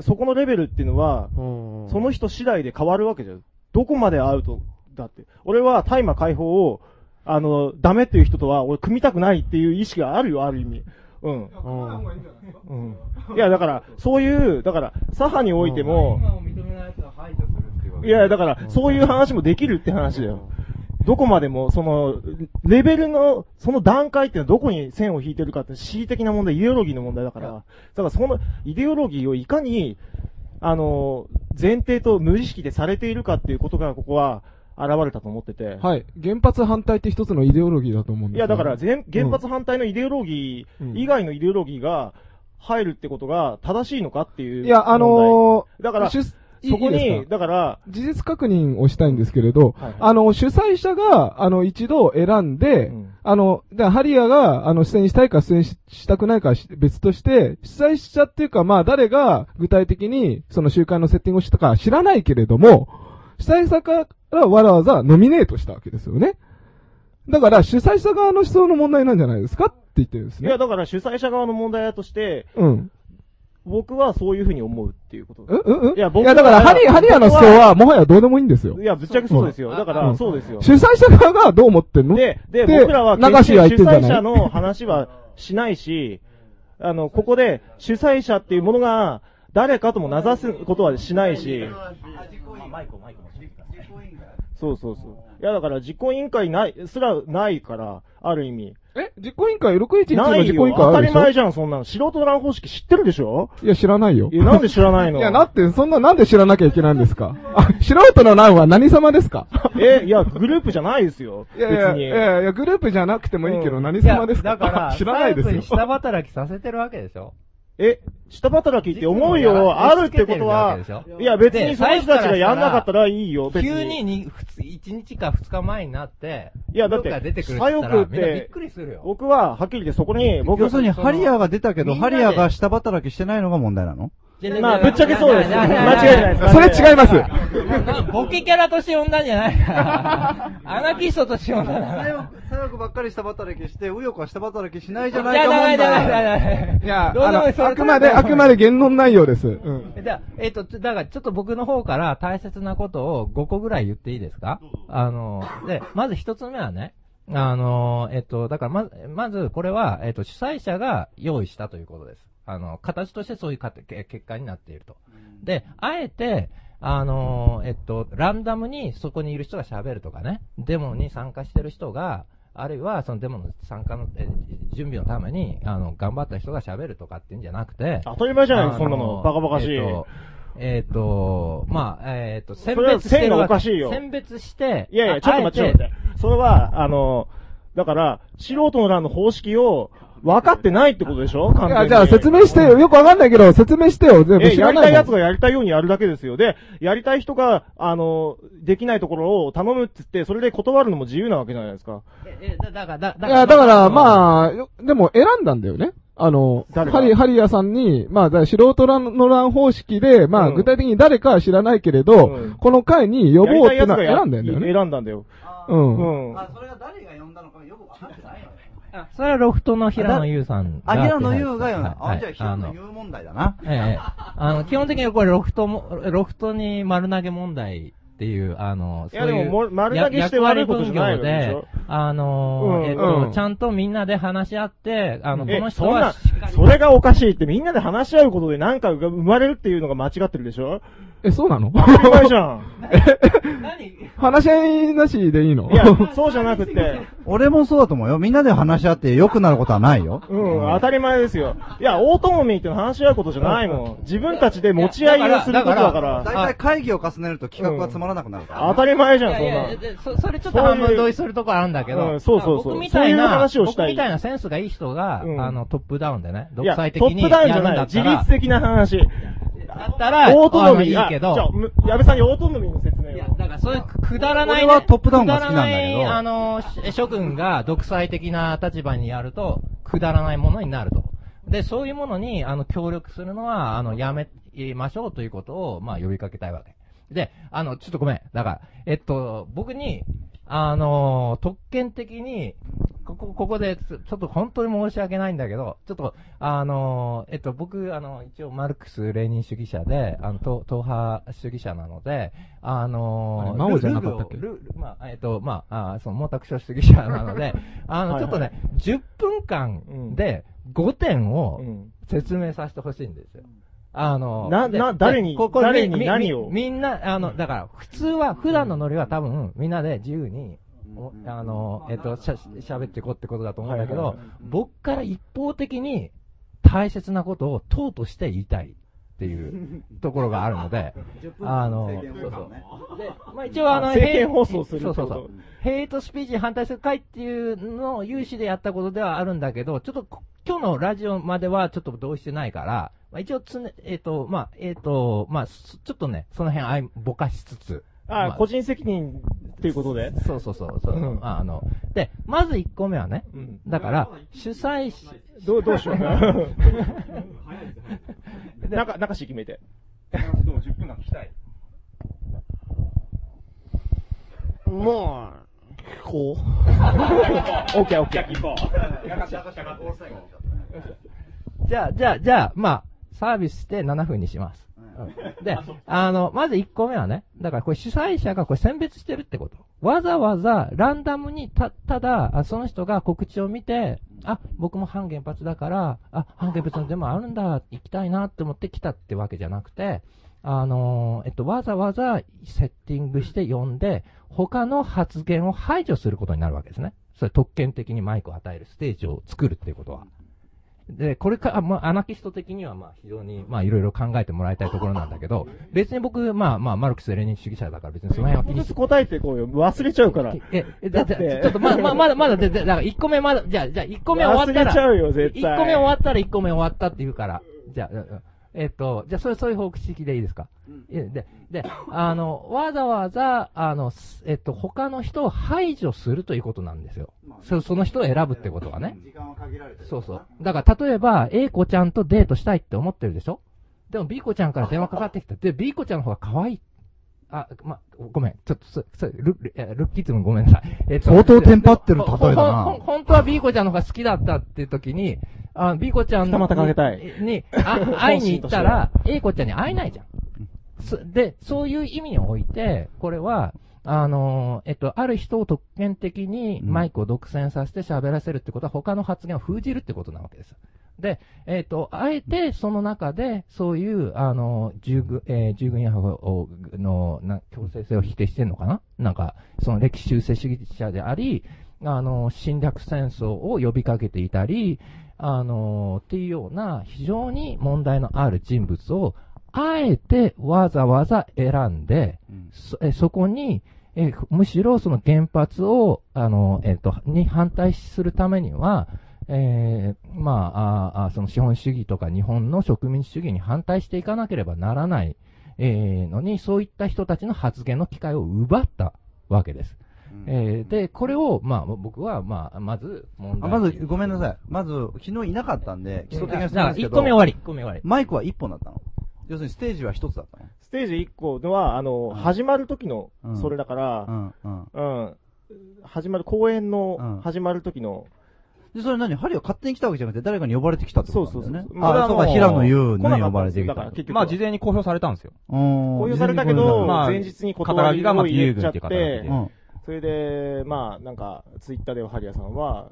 そこのレベルっていうのは、その人次第で変わるわけじゃん。どこまでアウトだって。俺は大麻解放を、あの、ダメっていう人とは、俺組みたくないっていう意識があるよ、ある意味。うん。うん。いや、だから、そういう、だから、左派においても、いや、だから、そういう話もできるって話だよ。どこまでも、その、レベルの、その段階っていうのはどこに線を引いてるかって、恣意的な問題、イデオロギーの問題だから、だからその、イデオロギーをいかに、あの、前提と無意識でされているかっていうことが、ここは、現れたと思ってて。はい。原発反対って一つのイデオロギーだと思うんですいや、だから、全全原発反対のイデオロギうんー以外のイデオロギーが入るってことが正しいのかっていう。いや、あのー、だから、主そこに、いいだから、事実確認をしたいんですけれど、はいあの、主催者が、あの、一度選んで、あの、だからハリアが、あの、出演したいか出演ししたくないか別として、主催者っていうか、まあ、誰が具体的に、その集会のセッティングをしたかは知らないけれども、主催者からわざわざノミネートしたわけですよね。だから、主催者側の思想の問題なんじゃないですかって言ってるんですね。いや、だから主催者側の問題だとして、うん。僕はそういうふうに思うっていうこと。うんうんうんいや、僕いや、だから、ハリ、ハリアの思想は、もはやどうでもいいんですよ。いや、ぶっちゃけそうですよ。だから、うんそうですよ。主催者側がどう思ってんの？で、で、で僕らは主催者の話はしないし、あの、ここで主催者っていうものが誰かとも名指すことはしないし、そうそうそう。いや、だから実行委員会ない、すらないから、ある意味。え実行委員会、611のない実行委員よ。当たり前じゃん、そんなの。素人の乱方式知ってるでしょ？いや、知らないよ。いやなんで知らないの？いや、だって、そんな、なんで知らなきゃいけないんですか？あ、素人の欄は何様ですか？え、いや、グループじゃないですよ。いやいや、別に。いやいや、グループじゃなくてもいいけど、何様ですか？だから、知らないですよ。下働きさせてるわけでしょえ、下働きって思うよ、あるってことは、いや別にその人たちがやんなかったらいいよ、別に。急にに。ふつ1日か2日前になって、いや、だって出てくる、左翼っみんなびってくりするよ。僕は、はっきり言ってそこに、僕要するに、ハリアが出たけど、ハリアが下働きしてないのが問題なの？まあぶっちゃけそうです間違いないですそれ違います。ボケキャラとして呼んだんじゃないアナキストとして呼んだんだ左翼ばっかり下働きして、右翼は下働きしないじゃないいやか問題。ダメダメダメいや、どうあの、でもいいそれあくまで、あくまで言論内容です。うん。じゃあえっ、と、だからちょっと僕の方から大切なことを5個ぐらい言っていいですか？あの、で、まず一つ目はね、あの、えっ、と、だからまず、まずこれは、えっ、と、主催者が用意したということです。あの、形としてそういうかけ結果になっていると。で、あえて、あの、えっと、ランダムにそこにいる人が喋るとかね、デモに参加してる人が、あるいはそのデモの参加の、え準備のために、あの、頑張った人が喋るとかっていうんじゃなくて、当たり前じゃないそんなのバカバカしいえっと、えっとまあ、えっと、選別しておかしいよ。選別して、いやいや、ちょっと待って、ちょっと待って。それは、あの、だから、素人の欄の方式を分かってないってことでしょ？完全に。いや、じゃあ説明してよ。よくわかんないけど、説明してよ。全部え、知らないもんやりたい奴がやりたいようにやるだけですよ。で、やりたい人が、あの、できないところを頼むって言って、それで断るのも自由なわけじゃないですか。え、だだから、だいや、だから、まあ、よでも選んだんだよね。あの、誰がハリ、ハリアさんに、まあ、だから素人欄の欄方式で、まあ、うん具体的に誰かは知らないけれど、うんこの回に呼ぼうってのはやりたい奴がや選んだんだよね。選んだんだよ。うん。うん。それが誰が呼んだのかよくわかってないよね。それはロフトの平野優さんが。あ、平野優が呼んだ。はいあ、じゃあ平野優問題だな。ええ、あの、基本的にこれロフトも、ロフトに丸投げ問題っていう、あの、いやそういうでもも丸投げして悪いことじゃないであの、うんえっうんと、ちゃんとみんなで話し合って、あの、こえの、人そんなはそれがおかしいってみんなで話し合うことで何かが生まれるっていうのが間違ってるでしょ？え、そうなの？当たり前じゃん。話し合いなしでいいの？いや、そうじゃなくて、俺もそうだと思うよ。みんなで話し合って良くなることはないよ。うん、当たり前ですよ。いや、オートノミーって話し合うことじゃないもん。自分たちで持ち合いをすることだから。だいたい会議を重ねると企画がつまらなくなるから。当たり前じゃん、いそんなやいやでそそれちょっと半分同意するところあるんだけど、うんそうそうそう僕みたいな、話をしたい僕みたいなセンスがいい人が、うんあの、トップダウンでね、独裁的にトップダウンじゃない。自律的な話。だったら、オートノミー。いいけどあじゃあ、む矢部さんにオートノミーの説明を。だからそういうくだらない、俺はトップダウンが好きなんだけどあの、し諸君が独裁的な立場にやると、くだらないものになると。で、そういうものに、あの、協力するのは、あの、やめましょうということを、まあ、呼びかけたいわけ。で、あの、ちょっとごめん。だから、えっと、僕に、あの、特権的に、ここ、ここで、ちょっと本当に申し訳ないんだけど、ちょっと、あの、えっと、僕、あの、一応、マルクス・レーニン主義者で、あの、党党派主義者なので、あのあれマオじゃなかったっけ？ルまあ、えっと、まあ、あその、毛沢東主義者なので、あの、はいはい。ちょっとね、10分間で5点を説明させてほしいんですよ。あの、なな誰にここ誰にみ何を？みみんな、あの、だから、普通は、普段のノリは多分、みんなで自由に、おあの、えっと、しゃ、喋っていこうってことだと思うんだけど、はいはいはい僕から一方的に大切なことを党として言いたいっていう ところがあるので、あの、そうそう。で、まあ一応あの、政見放送するそうそうそう。ヘイトスピーチに反対する会っていうのを有志でやったことではあるんだけど、ちょっとこ今日のラジオまではちょっと同意してないから、まあ、一応つね、えっ、と、まあ、えっ、と、まあ、すちょっとね、その辺あいぼかしつつ、あ、ま個人責任っていうことで。そうそうそうそう、うん。あの、で、まず1個目はね、うん。だから、主催し、どう、どうしようか。中、中し決めて。でも10分間聞きたい。まあ、聞こオッケーオッケー。聞こじゃあ、じゃあ、じゃあ、まあ、サービスして7分にします。で、あの、まず1個目はね、だからこれ主催者がこれ選別してるってこと。わざわざランダムにた、ただ、あその人が告知を見て、あ、僕も反原発だから、あ、反原発のデモあるんだ、行きたいなって思って来たってわけじゃなくて、あのえっと、わざわざセッティングして呼んで、他の発言を排除することになるわけですね。それ特権的にマイクを与えるステージを作るっていうことは。で、これから、まあ、アナキスト的には、まあ、非常に、まあ、いろいろ考えてもらいたいところなんだけど、別に僕、まあ、まあ、マルクス・レーニン主義者だから別にその辺は気にし答えてこうよ。忘れちゃうから。え、え、だって、ちょっと、ま、ま、まだ、まだ、で、でだから、1個目まだ、じゃあ、じゃあ、1個目終わったら、忘れちゃうよ絶対1個目終わったら1個目終わったって言うから、じゃあ、うんえっと、じゃあ、それ、そういう方式でいいですか、えで、で、あの、わざわざ、あの、すえっと、他の人を排除するということなんですよ。そその人を選ぶってことはね。時間は限られてる。そうそう。だから、例えば、A 子ちゃんとデートしたいって思ってるでしょ？でも B 子ちゃんから電話かかってきた。で、B 子ちゃんの方が可愛い。あ、ま、ごめん。ちょっと、そ、そ、ル、ルッキズムごめんなさい。えっと相当テンパってる例えだな本当は B 子ちゃんの方が好きだったっていう時に、あ、B 子ちゃん二股かけたいに、にあ 会いに行ったら、A 子ちゃんに会えないじゃん。そで、そういう意味において、これは、あのーえっと、ある人を特権的にマイクを独占させて喋らせるってことは、他の発言を封じるってことなわけです。で、えっ、と、あえてその中で、そういう、あの、従軍、えー従軍やをの、な、強制性を否定してんのかな？なんか、その歴史修正主義者であり、あの、侵略戦争を呼びかけていたり、あの、っていうような非常に問題のある人物を、あえてわざわざ選んで、そえそこに、えむしろその原発を、あの、えっ、と、に反対するためには、えーまあ、ああその資本主義とか日本の植民地主義に反対していかなければならない、えーのに、そういった人たちの発言の機会を奪ったわけです。えーで、これを、まあ、僕は、まあ、まず、問題あまず、ごめんなさい。まず、昨日いなかったんで、基礎的な質問ですけど。一個目終わり一個目終わりマイクは一本だったの？要するにステージは一つだったの？ステージ1個では、あの、始まる時のうん、それだから、うん、うん。うん。始まる、公演の始まる時の、で、それ何？ハリーは勝手に来たわけじゃなくて、誰かに呼ばれてきたってことなんだよね。これはあ、そうか、平野優に呼ばれてきた。だから結局まあ事前に公表されたんですよ。公公表されたけど、まあ前日に断りを入れちゃっ肩書きがまあ自由軍ってうん、それで、まあ、なんか、ツイッターではハリアさんは、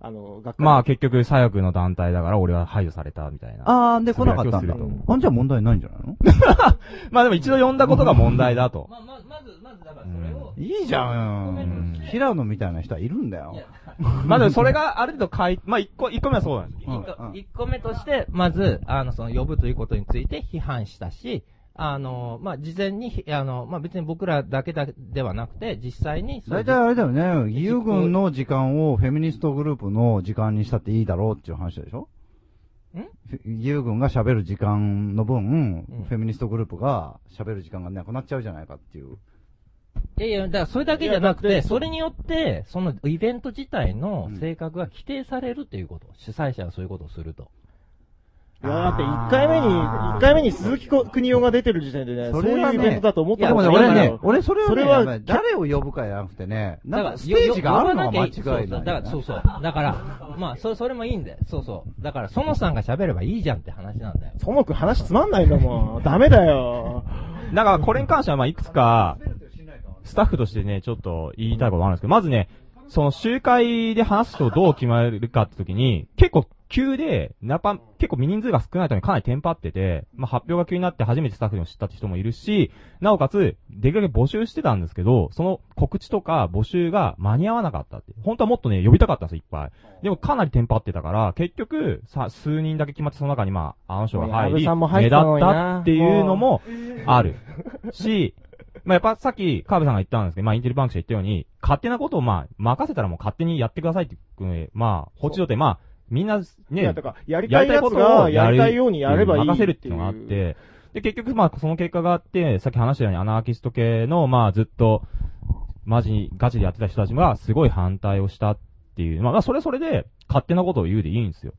あの、学会まあ結局、左翼の団体だから俺は排除されたみたいな。あー、で、来なかったんだ。あんじゃ問題ないんじゃないの？まあでも一度呼んだことが問題だと。いいじゃん。平野みたいな人はいるんだよ。まあでもそれがある程度書い、まあ一個、一個目はそうなんです。一個目として、まず、あの、その、呼ぶということについて批判したし、あの、まあ、事前に、あの、まあ、別に僕らだけだではなくて、実際に、大体あれだよね、義勇軍の時間をフェミニストグループの時間にしたっていいだろうっていう話でしょ？ん？義勇軍が喋る時間の分、フェミニストグループが喋る時間がなくなっちゃうじゃないかっていう。いやいや、だからそれだけじゃなくて、それによって、そのイベント自体の性格が規定されるっていうこと。主催者がそういうことをすると。いや、だって1回目に、一回目に鈴木邦夫が出てる時点でね、そういうイベントだと思ったでもね、俺ね、俺それはね、それは誰を呼ぶかじゃなくてね、なだからんかステージがあるのが間違いない。だから、そうそう。だから、まあ、そ、それもいいんだよ。そうそう。だから、園さんが喋ればいいじゃんって話なんだよ。そもくん話つまんないんだもん。ダメだよ。だからこれに関してはまあいくつか、スタッフとしてね、ちょっと言いたいことがあるんですけど、まずね、その集会で話す人をどう決まるかって時に、結構急で、やっぱ結構未人数が少ないためにかなりテンパってて、まあ発表が急になって初めてスタッフにも知ったって人もいるし、なおかつ、できるだけ募集してたんですけど、その告知とか募集が間に合わなかったって。本当はもっとね、呼びたかったんですよ、いっぱい。でもかなりテンパってたから、結局、さ、数人だけ決まってその中にまあ、あの人が入り、安倍さんも入目立ったっていうのもある。し、まあ、やっぱさっき、カーブさんが言ったんですけど、まあ、インテリバンク社言ったように、勝手なことをまあ、任せたらもう勝手にやってくださいってまあ、放置状態、まあ、みんな、ね、いやだからやりたいやつがやりたいようにやればいい任せるっていうのがあって、で、結局、まあ、その結果があって、さっき話したようにアナーキスト系の、まあ、ずっと、マジに、ガチでやってた人たちが、すごい反対をしたっていう。まあ、まあ、それはそれで、勝手なことを言うでいいんですよ。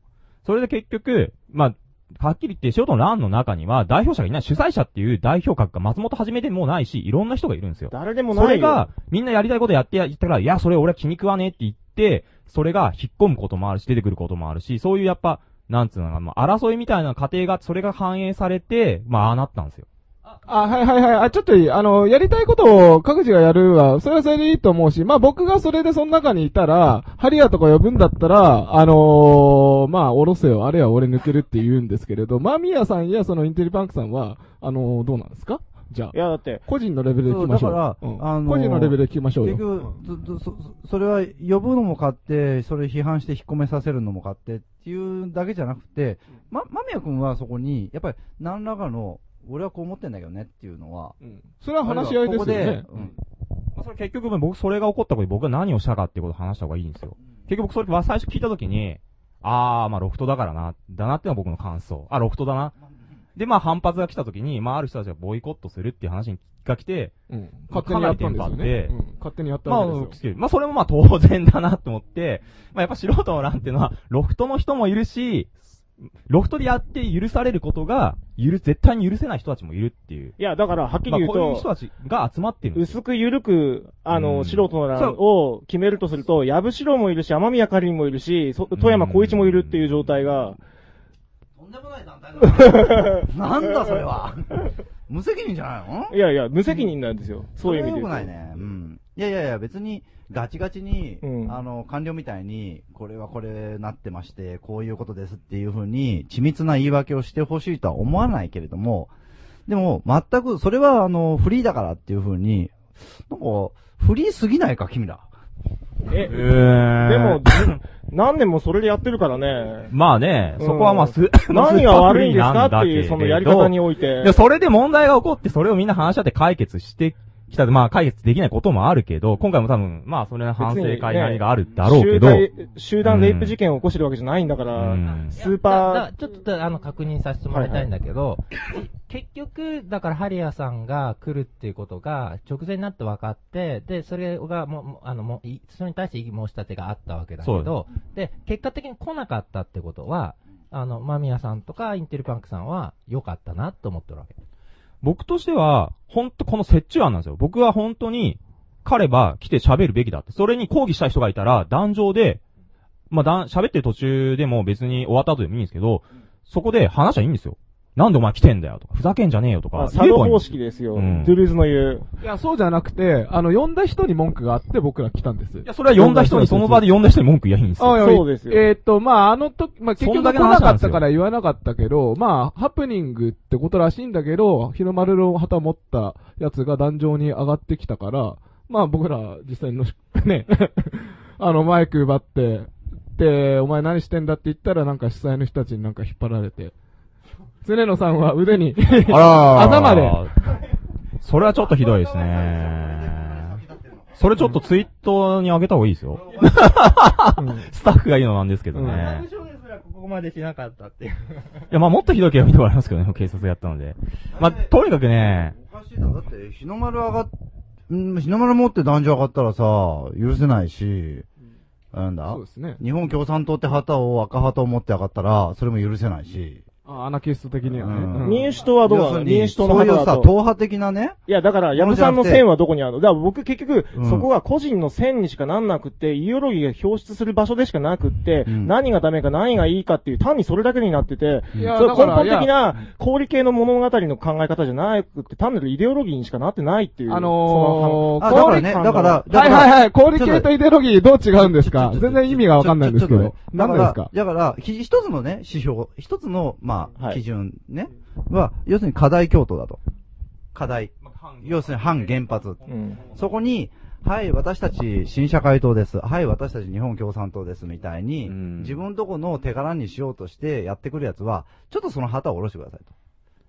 それで結局、まあ、はっきり言って、ショートの欄の中には、代表者がいない、主催者っていう代表格が松本はじめでもないし、いろんな人がいるんですよ。誰でもないよそれが、みんなやりたいことやってやったから、いや、それ俺は気に食わねえって言って、それが引っ込むこともあるし、出てくることもあるし、そういうやっぱ、なんつうのかな、まあ、争いみたいな過程が、それが反映されて、まあ、ああなったんですよ。あ、はいはいはい。あ、ちょっといい。あの、やりたいことを各自がやるは、それはそれでいいと思うし、まあ僕がそれでその中にいたら、ハリアとか呼ぶんだったら、あのーまあ、おろせよ。あれは俺抜けるって言うんですけれど、マミヤさんやそのインテリパンクさんは、あのーどうなんですか？じゃあ。いや、だって、個人のレベルで聞きましょう。だから、うんあの個人のレベルで聞きましょうよ。結局、ずずそ、それは呼ぶのも買って、それ批判して引っ込めさせるのも買ってっていうだけじゃなくて、ま、間宮君はそこに、やっぱり何らかの、俺はこう思ってんだけどねっていうのは、それは話し合いですよね。ここで、うん。まあ、それ結局、僕、それが起こったことで僕が何をしたかっていうことを話した方がいいんですよ。結局、それは最初聞いたときに、あー、まあ、ロフトだからな、だなっていうのは僕の感想。あ、ロフトだな。で、まあ、反発が来たときに、まあ、ある人たちがボイコットするっていう話が来て、うん。勝手にやったんですよね。うん。勝手にやったまあわけですよ、まあ、それもまあ、当然だなと思って、まあ、やっぱ素人の欄っていうのは、ロフトの人もいるし、ロフトでやって許されることが、許、絶対に許せない人たちもいるっていう。いや、だから、はっきり言うと、まあこういう人たちが集まってる薄く緩く、あの、うん素人の欄を決めるとすると、矢部四郎もいるし、雨宮かりんもいるし、そ富山光一もいるっていう状態が、なんだそれは。無責任じゃないの？いやいや、無責任なんですよ。そういう意味で言うと。それは良くないね。うん。いやいやいや、別に、ガチガチに、うんあの、官僚みたいに、これはこれなってまして、こういうことですっていうふうに、緻密な言い訳をしてほしいとは思わないけれども、でも、全く、それは、あの、フリーだからっていうふうに、なんか、フリーすぎないか、君ら。え、ーでも、何年もそれでやってるからね。まあね、そこはまあす、何が悪いんですかっていう、そのやり方において。で、それで問題が起こって、それをみんな話し合って解決してきた。まあ、解決できないこともあるけど、今回も多分、まあ、それの反省会なりがあるだろうけど、集団集団レイプ事件を起こしてるわけじゃないんだから、スーだパだちょっとあの確認させてもらいたいんだけど、結局、だからハリアさんが来るっていうことが直前になって分かって、で、それがもうあの、もう、いそれに対して申し立てがあったわけだけそど、で、結果的に来なかったってことは、あの、間宮さんとかインテルパンクさんは良かったなと思ってるわけ。僕としては、本当この折衷案なんですよ。僕は本当に、彼は来て喋るべきだって。それに抗議した人がいたら、壇上で、まあ、だん喋ってる途中でも別に終わった後でもいいんですけど、そこで話しゃいいんですよ。なんでお前来てんだよとか、ふざけんじゃねえよとか。ー、サド方式ですよ。うんドゥルーズの言う。いや、そうじゃなくて、あの、呼んだ人に文句があって僕ら来たんです。いや、それは呼んだ人に、その場で呼んだ人に文句言えばいいんですよ。あいやえーっと、まあ、あの時、まあ、結局来なかったから言わなかったけど、まあ、ハプニングってことらしいんだけど、日の丸の旗持ったやつが壇上に上がってきたから、まあ、僕ら実際のし、ね、あの、マイク奪って、で、お前何してんだって言ったらなんか主催の人たちになんか引っ張られて、常野さんは腕に、あらー 朝まで、それはちょっとひどいですね。それちょっとツイートに上げた方がいいですよ。スタッフがいいのなんですけどね。ここまでしなかったっていう。いや、まあもっとひどいけど見てもらいますけどね、警察やったので。まあ、とにかくね、だって、日の丸上がっ、うん、日の丸持って壇上上がったらさ、許せないし、なんだ？そうですね日本共産党って旗を、赤旗を持って上がったら、それも許せないし。あアナキスト的にはね。うん。民主党はどうなの？民主党のそういうさ、党派的なね。いや、だから、矢部さんの線はどこにあるの？だから僕結局、うん。そこが個人の線にしかなんなくって、イデオロギーが表出する場所でしかなくって、何がダメか何がいいかっていう、単にそれだけになってて、いやそれ根だから本的な、小売系の物語の考え方じゃなくて、単なるイデオロギーにしかなってないっていう。あのー、その小売だだからはいはいはい、小売系とイデオロギーどう違うんですか？全然意味がわかんないんですけど。だから何ですか、だから、ひ一つのね、指標、一つの、まあ、基準ね、は、要するに課題共闘だと。課題。要するに反原発。うんそこに、はい、私たち新社会党です。はい、私たち日本共産党です。みたいに、自分とこの手柄にしようとしてやってくるやつは、ちょっとその旗を下ろしてくださいと。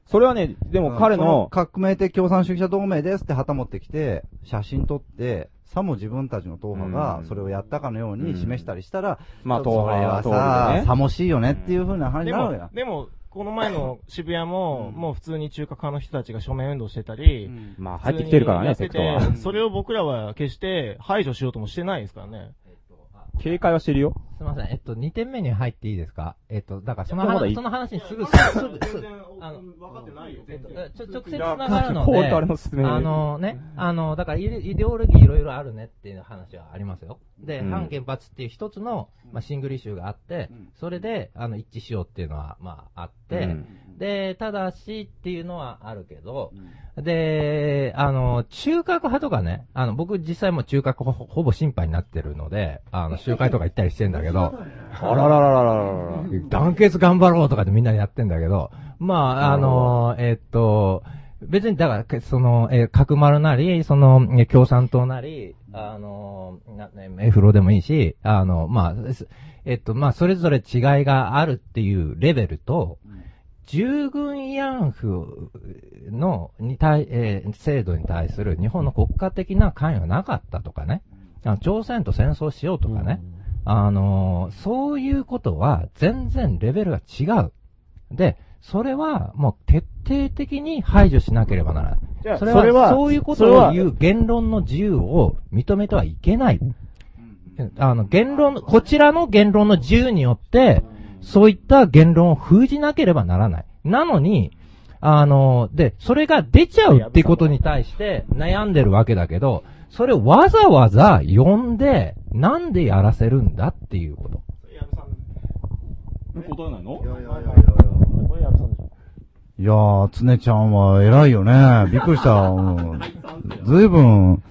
それはね、でも彼その、革命的共産主義者同盟ですって旗持ってきて、写真撮って、さも自分たちの党派がそれをやったかのように示したりしたら、まあちょっとそれは党派さ、党でねさもしいよねっていう風な話にでなるわけだ、。もでも、この前の 渋谷も、もう普通に中華派の人たちが署名運動してたり、まあ入ってきてるからねセクトは。てそれを僕らは決して排除しようともしてないですからね。警戒はしてるよ。すみません。えっと、2点目に入っていいですか？えっと、だからその話、いやまだいその話にすぐ、すぐ、すぐ、すぐあの、分かってないよ、ちょ、直接つながるのポールとあれでの説、明あのね、あの、だからイデイデオロギーいろいろあるねっていう話はありますよ。で、うん。反原発っていう一つの、まあ、シングルイシューがあって、それで、あの、一致しようっていうのは、まあ、あって、うんで、ただしっていうのはあるけど、で、あの、中核派とかね、あの、僕実際もう中核ほほぼ心配になってるので、あの、集会とか行ったりしてんだけど、あららららららら。団結頑張ろうとかでみんなでやってんだけど、まあ、あの、えっと、別に、だからけ、その、えー角丸なり、その、えー共産党なり、あの、な、ね、エフロでもいいし、あの、まあ、すえっと、まあ、それぞれ違いがあるっていうレベルと、従軍慰安婦の、に対、えー制度に対する日本の国家的な関与がなかったとかね、あの朝鮮と戦争しようとかね、あのーそういうことは全然レベルが違う。で、それはもう徹底的に排除しなければならない。じゃあそれはそれはそういうことを言う言論の自由を認めてはいけない。あの、言論、こちらの言論の自由によって、そういった言論を封じなければならない。なのに、あの、で、それが出ちゃうっていうことに対して悩んでるわけだけど、それをわざわざ呼んで、なんでやらせるんだっていうこと。答えないの？いやー、つねちゃんは偉いよね。びっくりした。うんずいぶん、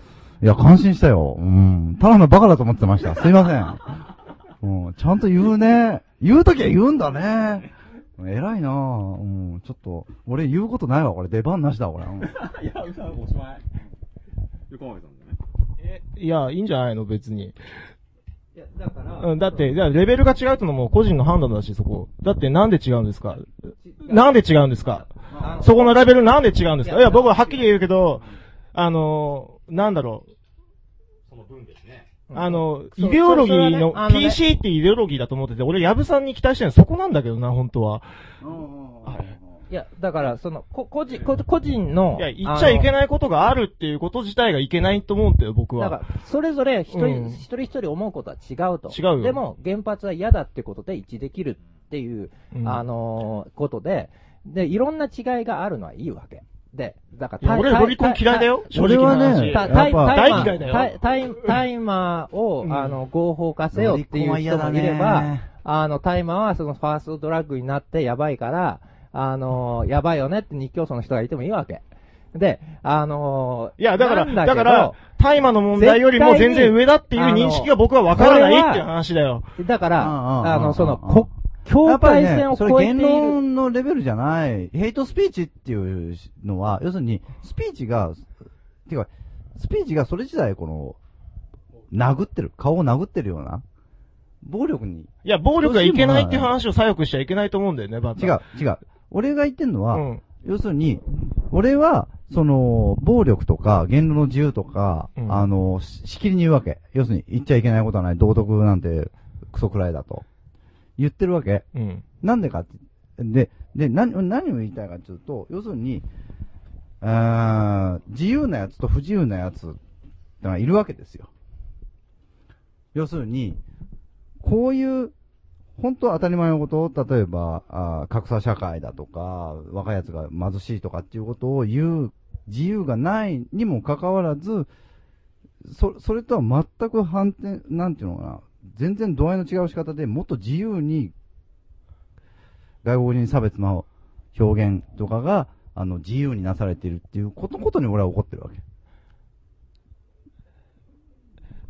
いや、感心したよ。うん。ただのバカだと思ってました。すいません。うん。ちゃんと言うね。言うときは言うんだね。偉いなぁ。うん。ちょっと、俺言うことないわ。これ出番なしだ、これ。うんいや、うさんおしまい。横浜さんだね。いや、いいんじゃないの、別に。いや、だから、うん、だって、じゃあレベルが違うってのも個人の判断だし、そこ。だってなんで違うんですか？なんで違うんですか？そこのレベルなんで違うんですか？いや、僕ははっきり言うけど、あのー、なんだろう。その分ですね。あの、イデオロギーの PC ってイデオロギーだと思ってて、俺、ヤブさんに期待してるのそこなんだけどな、本当は。いや、だから、その、こ、個人、こ個人の、いや、言っちゃいけい。ないことがあるっていうこと自体がいけないと思うんだよ、僕は。だから、それぞれ一人、うん一人一人思うことは違うと。違うよでも、原発は嫌だってことで一致できるっていう、うんあのーことで、で、いろんな違いがあるのはいいわけ。で、だから、俺ロリコン嫌いだよ。俺はね、大嫌いだよ。タイタイマーを、うん。あの、合法化せよっていう人もいれば、あの、タイマーはそのファーストドラッグになってやばいから、あの、やばいよねって日教組の人がいてもいいわけ。で、あのいや、だから、なんけどだから、大麻の問題よりも全然上だっていう認識が僕はわからないっていう話だよ。だから、あの、その、うんこ、境やっぱりね界線を、それ言超えている。論のレベルじゃない、ヘイトスピーチっていうのは、要するに、スピーチが、てか、スピーチがそれ自体、この、殴ってる、顔を殴ってるような、暴力に、いや、暴力がいけないっていう話を左翼しちゃいけないと思うんだよね、バッタ違う、違う。俺が言ってんのは、うん。要するに、俺は、その、暴力とか、言論の自由とか、うんあの、ししきりに言うわけ。要するに、言っちゃいけないことはない、道徳なんて、クソくらいだと。言ってるわけ。うん。なんでかって、で、で、何、何を言いたいかっていうと、要するに、あー自由なやつと不自由なやつってのがいるわけですよ。要するに、こういう、本当は当たり前のことを、例えば、あー格差社会だとか、若いやつが貧しいとかっていうことを言う自由がないにもかかわらず、そ、それとは全く反転、なんていうのかな、全然度合いの違う仕方でもっと自由に外国人差別の表現とかが、あの、自由になされているっていうことことに俺は怒ってるわけ。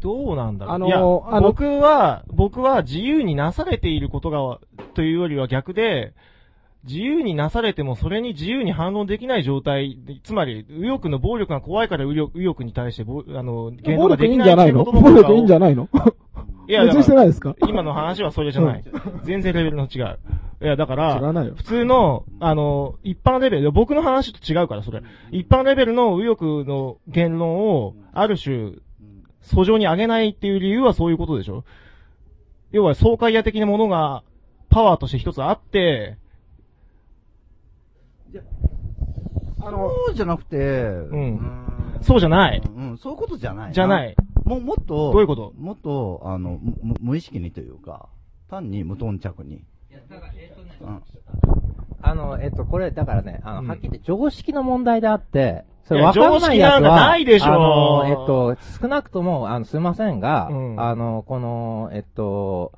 どうなんだろう。あのいや、あの僕は、僕は自由になされていることが、というよりは逆で、自由になされてもそれに自由に反論できない状態で、つまり、右翼の暴力が怖いから右翼右翼に対してぼ、あの、言論ができないっていうじゃないのことの方が暴力いいんじゃないの？いや、別にしてないですか？今の話はそれじゃない。全然レベルの違う。いや、だから、普通の、あの、一般レベル、僕の話と違うから、それ。一般レベルの右翼の言論を、ある種、訴状に上げないっていう理由はそういうことでしょ要は、爽快屋的なものが、パワーとして一つあって、あの、そうじゃなくて、うん。そうじゃない。うん、そういうことじゃない。じゃない。も、もっと、どういうこと？もっと、あの、む無意識にというか、単に無頓着に。うんあの、えっと、これ、だからね、あの、はっきり言って常識の問題であって、それいやわかんないやつ常識なんかは、ないでしょあの、えっと、少なくとも、あの、すいませんが、うんあの、この、えっと、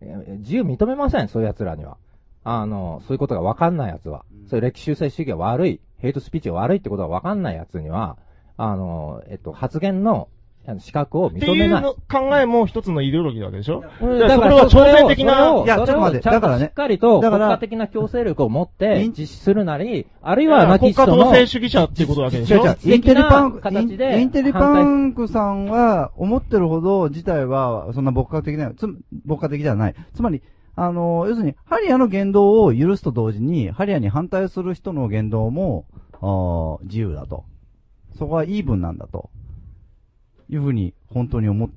え自由認めません、そういう奴らには。あの、そういうことがわかんない奴は。そういう歴史修正主義が悪い、ヘイトスピーチが悪いってことがわかんない奴には、あの、えっと、発言の、あの資格をって認めない。いうの考えも一つのイデオロギーなわけでしょ？うん。だからそれは挑戦的それな、をそれをそれをちゃんとしっかりと国家的な強制力を持って実施するなり、あるいはナチストの国家統制主義者っていうことわけでしょ？インテリパンク、インテリパンクさんは思ってるほど自体はそんな牧歌的な、つ牧歌的ではない。つまり、あの、要するに、ハリアの言動を許すと同時に、ハリアに反対する人の言動も、あー自由だと。そこはイーブンなんだと。いうふうに、本当に思っ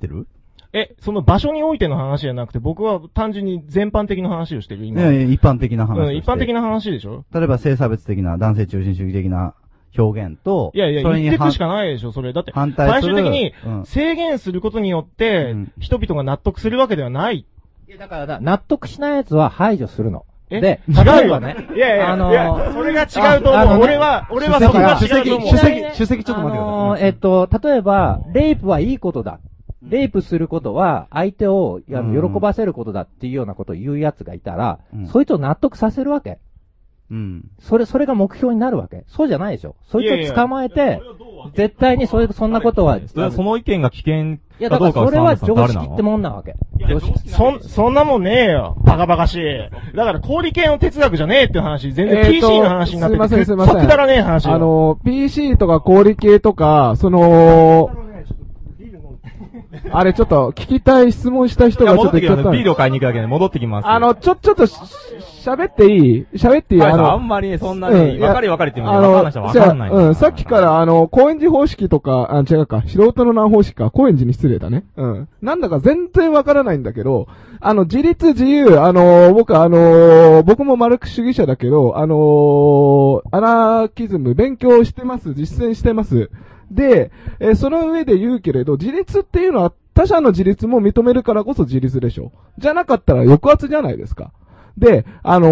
てる？え、その場所においての話じゃなくて、僕は単純に全般的な話をしてる、今。いやいや一般的な話うん、一般的な話でしょ？例えば性差別的な、男性中心主義的な表現と、いやいや、それに反言っていくしかないでしょ、それ。だって、反対最する終的にうん制限することによって、人々が納得するわけではない。だからな、納得しない奴は排除するの。え？で、違うよね。いやいやあのいやそれが違うと思う俺は俺はそこが違うと思う主席主席ちょっと待ってくださいあのーえっと、例えば、レイプはいいことだ。レイプすることは、相手を喜ばせることだっていうようなことを言う奴がいたら、うんそいつを納得させるわけ。うん。それ、それが目標になるわけ。そうじゃないでしょ。そいいやいやつを捕まえて、絶対にそういう、そんなことはその意見が危険いや、だからそれは常識ってもんなわけ。常識。そん、そんなもんねえよ。バカバカしい。だから、氷系の哲学じゃねえっていう話、全然 PC の話になってて、すいません、すいません。くだらねえ話よあの、PC とか氷系とか、その、あれちょっと聞きたい質問した人がちょっとっちゃったビールを買いに行くだけで戻ってきます。あの、ちょ、ちょっとし、喋っていい？喋っていい？はいあの、あんまりねそんなにういや分かり分かりって言うあのに分かんない人は分かんない。うん、さっきから、あの、高円寺方式とか、あ、違うか、素人の難方式か、高円寺に失礼だね。うん。なんだか全然わからないんだけど、あの、自立自由、あの、僕あの、僕もマルクス主義者だけど、あの、アナーキズム勉強してます、実践してます。で、えその上で言うけれど、自立っていうのは他者の自立も認めるからこそ自立でしょ。じゃなかったら抑圧じゃないですか。で、あの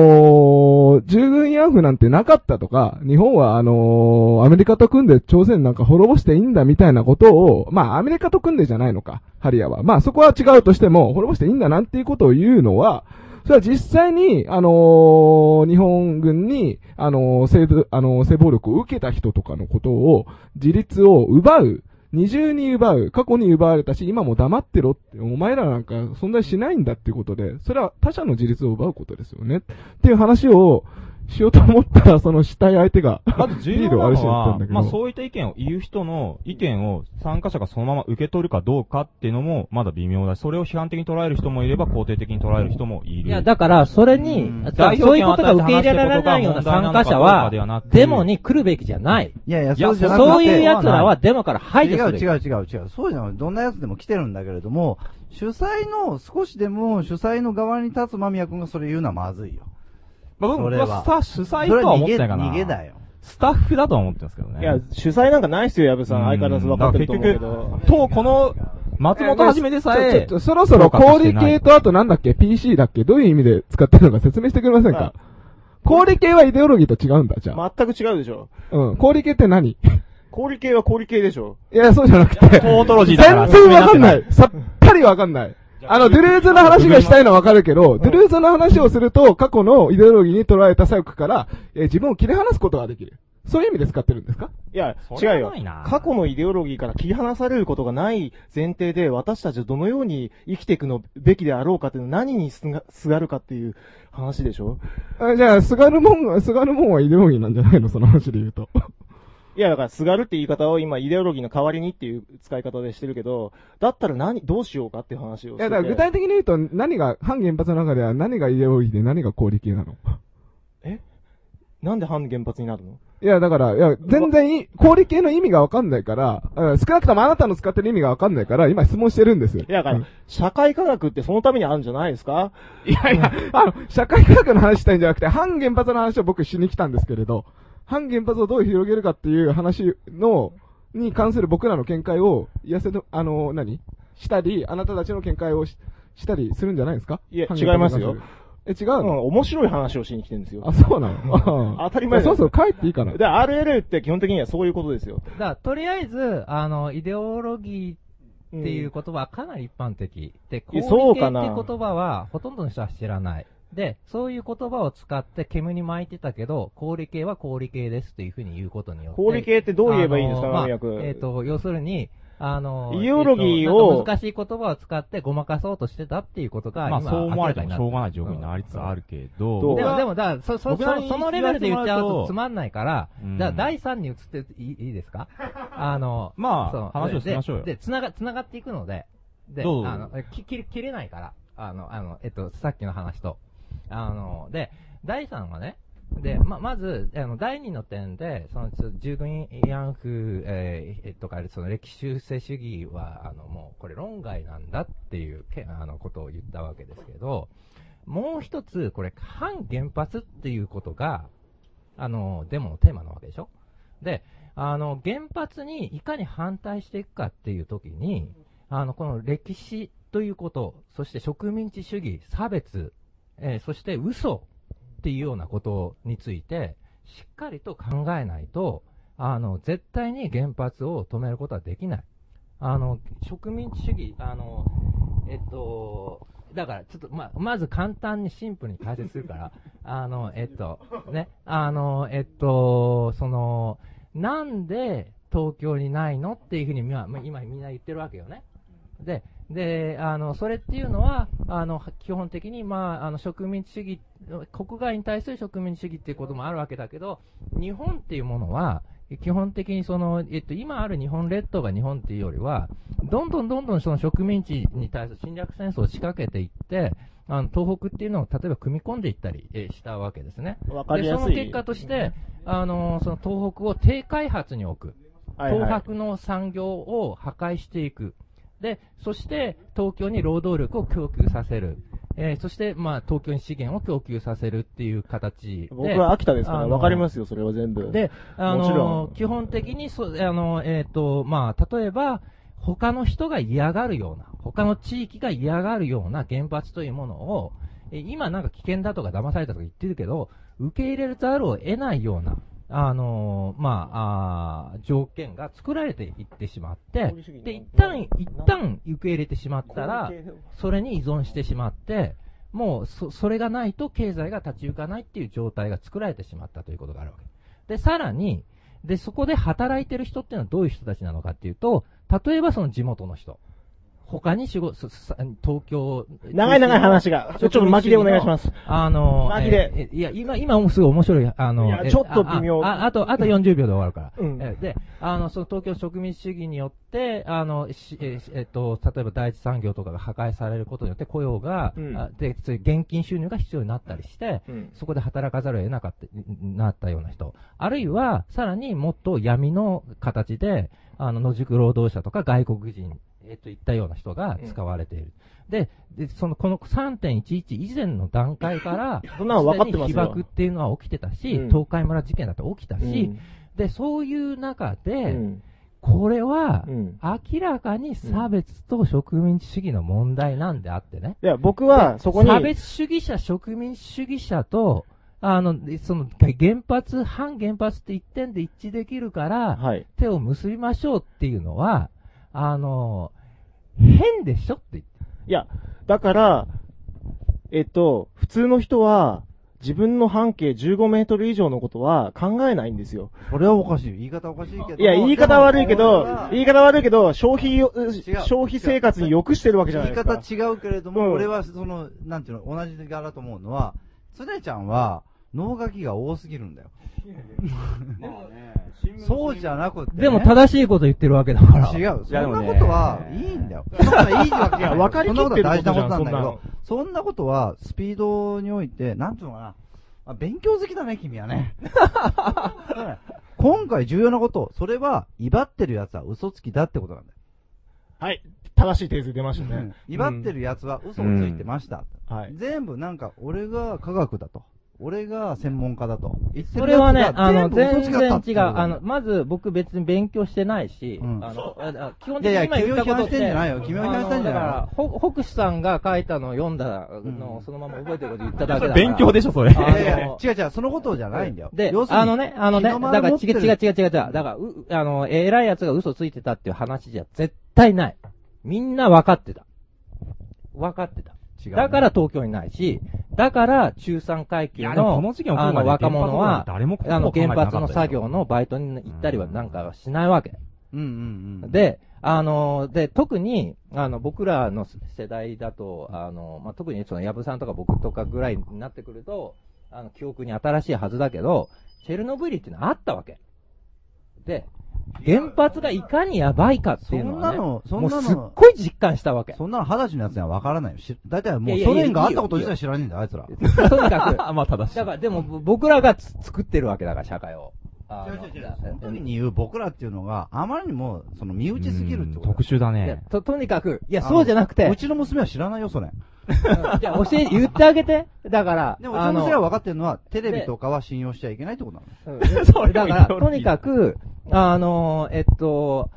ー従軍慰安婦なんてなかったとか、日本はあのーアメリカと組んで朝鮮なんか滅ぼしていいんだみたいなことを、まあアメリカと組んでじゃないのか、ハリアは。まあそこは違うとしても、滅ぼしていいんだなんていうことを言うのは、それは実際に、あのー日本軍に、あのー性、あのー性暴力を受けた人とかのことを、自立を奪う。二重に奪う。過去に奪われたし、今も黙ってろって、お前らなんか存在しないんだっていうことで、それは他者の自立を奪うことですよね。っていう話をしようと思ったら、そのしたい相手が、まず重要なのはに行ったんだ、けど。まあそういった意見を言う人の意見を参加者がそのまま受け取るかどうかっていうのもまだ微妙だし、それを批判的に捉える人もいれば肯定的に捉える人もいる。いや、だから、それに、代そういうことが受け入れられないような参加者は、デモに来るべきじゃない。いやいや、いやそうじゃなくてそういう奴らはデモから排除する。違う違う違う違う。そうじゃない。どんな奴でも来てるんだけれども、主催の、少しでも主催の側に立つ間宮君がそれ言うのはまずいよ。まあ僕それは僕は主催とは思ってないかな。逃げ逃げだよ。スタッフだとは思ってるんですけどね。いや、主催なんかないっすよ、矢部さん。相変わらず分かってると思うけだど。結局、と、この、松本はじめでさえちょちょ、そろそろ氷系とあとなんだっけ ?PC だっけ？どういう意味で使ってるのか説明してくれませんか？氷系はイデオロギーと違うんだ、じゃあ。全く違うでしょ。うん。氷系って何？氷系は氷系でしょ。いや、そうじゃなくて。トートロジーだから全然わかんない。さっぱりわかんない。あの、ドゥルーズの話がしたいのはわかるけど、ドゥルーズの話をすると、過去のイデオロギーに捉えた左翼から、えー自分を切り離すことができる。そういう意味で使ってるんですか？いや、違うよ。過去のイデオロギーから切り離されることがない前提で、私たちはどのように生きていくのべきであろうかっていうの何にすがすがるかっていう話でしょ？あじゃあ、すがるもんが、すがるもんはイデオロギーなんじゃないの？その話で言うと。いや、だから、すがるって言い方を今、イデオロギーの代わりにっていう使い方でしてるけど、だったら何、どうしようかっていう話をしてて。いや、だから具体的に言うと、何が、反原発の中では何がイデオロギーで何が氷系なの？なんで反原発になるの？いや、だから、いや、全然い、氷系の意味がわかんないから、うん少なくともあなたの使ってる意味がわかんないから、今質問してるんです。いいや、だから、社会科学ってそのためにあるんじゃないですか？いやいや、あの、社会科学の話したいんじゃなくて、反原発の話を僕しに来たんですけれど、反原発をどう広げるかっていう話の、に関する僕らの見解を、やせと、あの、何したり、あなたたちの見解をししたりするんじゃないですか？いや違いますよえ、違ううん、の、面白い話をしに来てるんですよ。あ、そうなの？当たり前そうそう、帰っていいかな？で、RLL って基本的にはそういうことですよ。だから、とりあえず、あの、イデオロギーっていう言葉はかなり一般的。で、い氷系やそうかってな言葉は、ほとんどの人は知らない。で、そういう言葉を使って煙に巻いてたけど、氷系は氷系ですっていうふうに言うことによって。氷系ってどう言えばいいんですか？まあえっ、と、要するに、あの、イデオロギーをとなんか難しい言葉を使ってごまかそうとしてたっていうことが、今まあそう思われてもしょうがない状状況になりつつあるけど、でも、僕はでも、だから、そ、そ、そそのレベルで言っちゃうととつまんないから、うん。じゃあ第3に移っていいいいですか？あの、まあそう。話をしましょうよ。で、でつなが、つながっていくので、で、どう？ぞあの、き切れ、切れないから、あの、あの、えっと、さっきの話と。あの、で、第3はね、で、ま、まず、あの、第2の点で、その、従軍慰安婦、えーとか、その歴史修正主義は、あの、もう、これ論外なんだっていう、けあの、ことを言ったわけですけど、もう一つ、これ、反原発っていうことが、あの、デモのテーマなわけでしょ？で、あの、原発にいかに反対していくかっていう時に、あの、この歴史ということ、そして植民地主義、差別、えーそして嘘っていうようなことについて、しっかりと考えないと、あの、絶対に原発を止めることはできない。あの、植民地主義、あの、えっと、だから、ちょっと、ま、まず簡単にシンプルに解説するから、あの、えっと、ね、あの、えっと、その、なんで東京にないのっていうふうに今、ま今みんな言ってるわけよね。で、で、あの、それっていうのは、あの、基本的に、まあ、あの、植民地主義、国外に対する植民地主義っていうこともあるわけだけど、日本っていうものは、基本的にその、えっと、今ある日本列島が日本っていうよりは、どんどんどんどんその植民地に対する侵略戦争を仕掛けていって、あの、東北っていうのを例えば組み込んでいったりえーしたわけですね。わかりやすいで、その結果として、あの、その東北を低開発に置く。東北の産業を破壊していく。で、そして東京に労働力を供給させる。えーそして、まあ、東京に資源を供給させるっていう形で。僕は秋田ですから、わかりますよ、それは全部。で、あのん、基本的にそ、あの、えっ、と、まあ、例えば、他の人が嫌がるような、他の地域が嫌がるような原発というものを、え今なんか危険だとか騙されたとか言ってるけど、受け入れざるを得ないような、あのまあ、あー条件が作られていってしまって、で、一旦、一旦受け入れてしまったら、それに依存してしまって、もうそ、それがないと経済が立ち行かないっていう状態が作られてしまったということがあるわけ。で、さらに、で、そこで働いてる人っていうのはどういう人たちなのかっていうと、例えばその地元の人。他に仕事、東京。長い長い話がちょっと巻きでお願いしますあの、巻きでええいや、今、今もすごい面白い、あの、ちょっと微妙あと、あと40秒で終わるから。うんえで、あの、その東京植民地主義によって、あの、しえしえっと、例えば第一産業とかが破壊されることによって雇用が、うんあで、現金収入が必要になったりして、うんそこで働かざるを得なかった、なったような人。あるいは、さらにもっと闇の形で、あの、野宿労働者とか外国人、えっと、いったような人が使われている。で、で、その、この3.11以前の段階から、そんなの分かってますよ。被爆っていうのは起きてたし、うん。東海村事件だって起きたし、うん。で、そういう中で、うん。これは、うん。明らかに差別と植民地主義の問題なんであってね。いや、僕はそこに、差別主義者、植民地主義者と、あの、その、原発、反原発って一点で一致できるから、はい。手を結びましょうっていうのは、あの、変でしょって言って。いや、だから、えっと、普通の人は、自分の半径15メートル以上のことは考えないんですよ。それはおかしい。言い方おかしいけど。いや、言い方悪いけど言い方悪いけど、消費消費生活に良くしてるわけじゃないですか。言い方違うけれども、うん俺はその、なんていうの、同じ柄だと思うのは、つねちゃんは、脳書きが多すぎるんだよ。そうじゃなくて、ね。でも正しいこと言ってるわけだから。違う。そんなことはいいんだよ。そんなことはいいわけじゃかりきってるそんなことは大事なことなんだけど、そんなことはスピードにおいて、なんていうのかな。あ勉強好きだね、君はね。今回重要なこと、それは、威張ってる奴は嘘つきだってことなんだよ。はい。正しいテーズ出ましたね。威張ってる奴は嘘をついてました。はい。全部なんか、俺が科学だと。俺が専門家だと。それはね、あの、全然違う。あの、まず僕別に勉強してないし、あの、ああ基本的にいやいや今言ったことって、君を批判してんじゃないよ君を批判してんじゃないだから、ほ、北氏さんが書いたのを読んだのをそのまま覚えてること言っただけだから。勉強でしょそれあのいやいや違う違う、そのことじゃないんだよ。で要、するにあのね、あのね、だから違う違う違う違う。だから、う、あの、偉い奴が嘘ついてたっていう話じゃ絶対ない。みんな分かってた。分かってた。違うねだから東京にないし、だから中産階級いやでものこの事件起こあのるまで若者は、あの原発の作業のバイトに行ったりはなんかはしないわけ。うんうんうん。で、あの、で、特に、あの、僕らの世代だと、あの、まあ、特にその、矢部さんとか僕とかぐらいになってくると、あの、記憶に新しいはずだけど、チェルノブイリっていうのはあったわけ。で、原発がいかにやばいかっていうのは、ね、そんなのそんなのもうすっごい実感したわけ。そんなの二十歳のやつには分からないよ。し大体もいうソ連があったこと自体知らねえんだよ、あいつら。とにかく。まあ正しい。だから、でも僕らがつ作ってるわけだから、社会を。あのその時に言う僕らっていうのが、あまりにも、その身内すぎるってこと特殊だね。と、とにかく、いや、そうじゃなくて。うちの娘は知らないよ、それ。じゃあ、教え、言ってあげて。だから、でも、うちの娘は分かってるのは、テレビとかは信用しちゃいけないってことなの。うん それだから、とにかく、あの、えっと、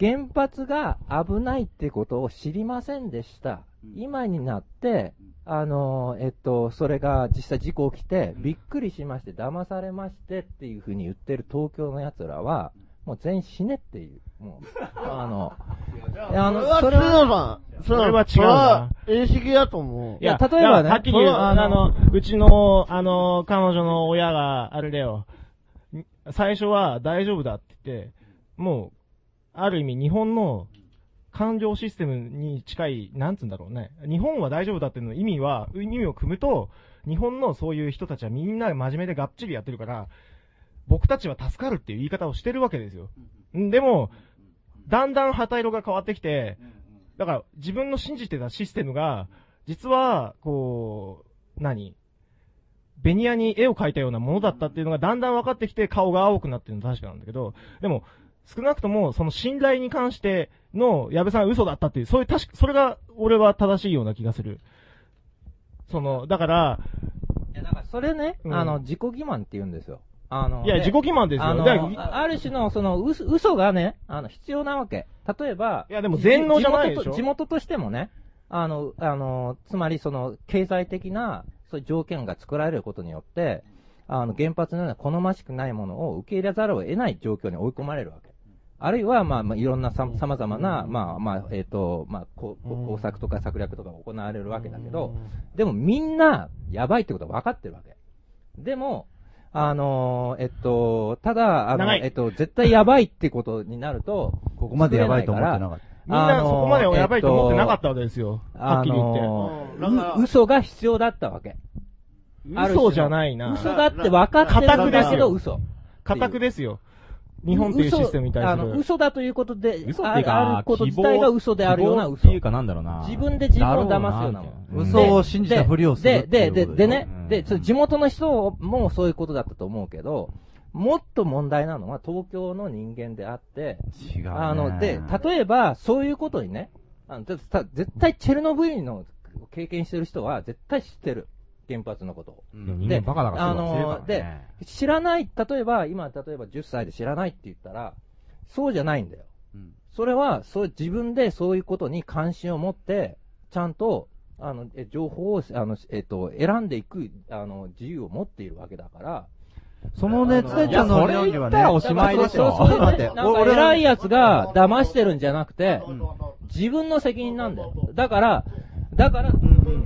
原発が危ないってことを知りませんでした。今になって、あの、えっと、それが実際事故起きて、びっくりしまして、騙されましてっていうふうに言ってる東京の奴らは、もう全員死ねっていう。もう、あの、あの、そそれれは、は、それは違うなそれは、演式だと思う。いや例えばねはっきり言う、あの、うちの、あの、彼女の親が、あれだよ、最初は大丈夫だって言って、もう、ある意味日本の感情システムに近い、なんつうんだろうね。日本は大丈夫だっていうの意味は、意味を組むと、日本のそういう人たちはみんな真面目でがっちりやってるから、僕たちは助かるっていう言い方をしてるわけですよ。ん。でも、だんだん旗色が変わってきて、だから自分の信じてたシステムが、実は、こう、何？ベニヤに絵を描いたようなものだったっていうのがだんだん分かってきて顔が青くなってるのは確かなんだけど、でも、少なくともその信頼に関しての矢部さんは嘘だったっていう、そういう確か、それが俺は正しいような気がする。その、だから、いやだからそれね、うんあの、自己欺瞞って言うんですよ。あの、いや、で自己欺瞞ですよ。あの、だからあある種の、その、嘘、嘘がね、あの、必要なわけ。例えば、いやでも全能じゃないでしょ地元と地元としてもね、あの、あの、つまりその、経済的な、そういう条件が作られることによって、あの、原発のような好ましくないものを受け入れざるを得ない状況に追い込まれるわけ。あるいは、まあ、まあ、いろんなさ、様々な、まあ、まあ、えっ、と、まあ、こう工作とか策略とかが行われるわけだけど、でもみんな、やばいってことは分かってるわけ。でも、あのーえっと、ただ、あのえっと、絶対やばいってことになると、ここまでやばいと思ってなかった。みんなそこまではやばいと思ってなかったわけですよ。はっきり言って。あ嘘が必要だったわけ。嘘じゃないな。嘘だって分かってるんだけど、嘘。固くですよ。日本っていうシステムに対す嘘あの、る。嘘だということで、嘘っていうかああること自体が嘘であるような嘘って。いうかなんだろうな。自分で自分を騙すようなもん。嘘を信じたふりをするで、で、で、でね、で、地元の人もそういうことだったと思うけど、もっと問題なのは東京の人間であって、違うね。あの、で、例えば、そういうことにね、あの、絶対チェルノブイリの経験してる人は絶対知ってる。原発のことを。でも人間バカだからすぐ忘れるからねで、知らない、例えば、今、例えば10歳で知らないって言ったら、そうじゃないんだよ。うんそれは、そう、自分でそういうことに関心を持って、ちゃんと、あの、え情報を、あの、えっと、選んでいく、あの、自由を持っているわけだから、そのね、つねちゃんの理論にはね、おしまいでしょそうそう 待ってなんか偉いやつが騙してるんじゃなくて、自分の責任なんだよ。だから、だから、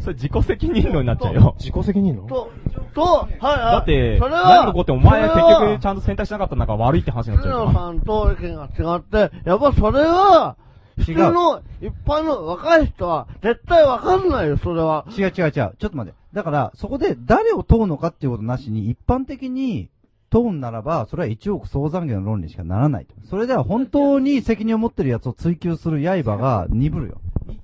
それ自己責任論になっちゃうよ。自己責任のと、と、はい、はい。だって、それは、何のことお前は局ちゃんと選択しなかったんだから悪いって話になっちゃうから。野さんと意見が違って、やっぱそれは、普通の一般の若い人は絶対わかんないよ、それは。違う違う違う。ちょっと待って。だから、そこで誰を問うのかっていうことなしに、一般的に問うならば、それは一億総残業の論理しかならないと。それでは本当に責任を持ってるやつを追求する刃が鈍るよ。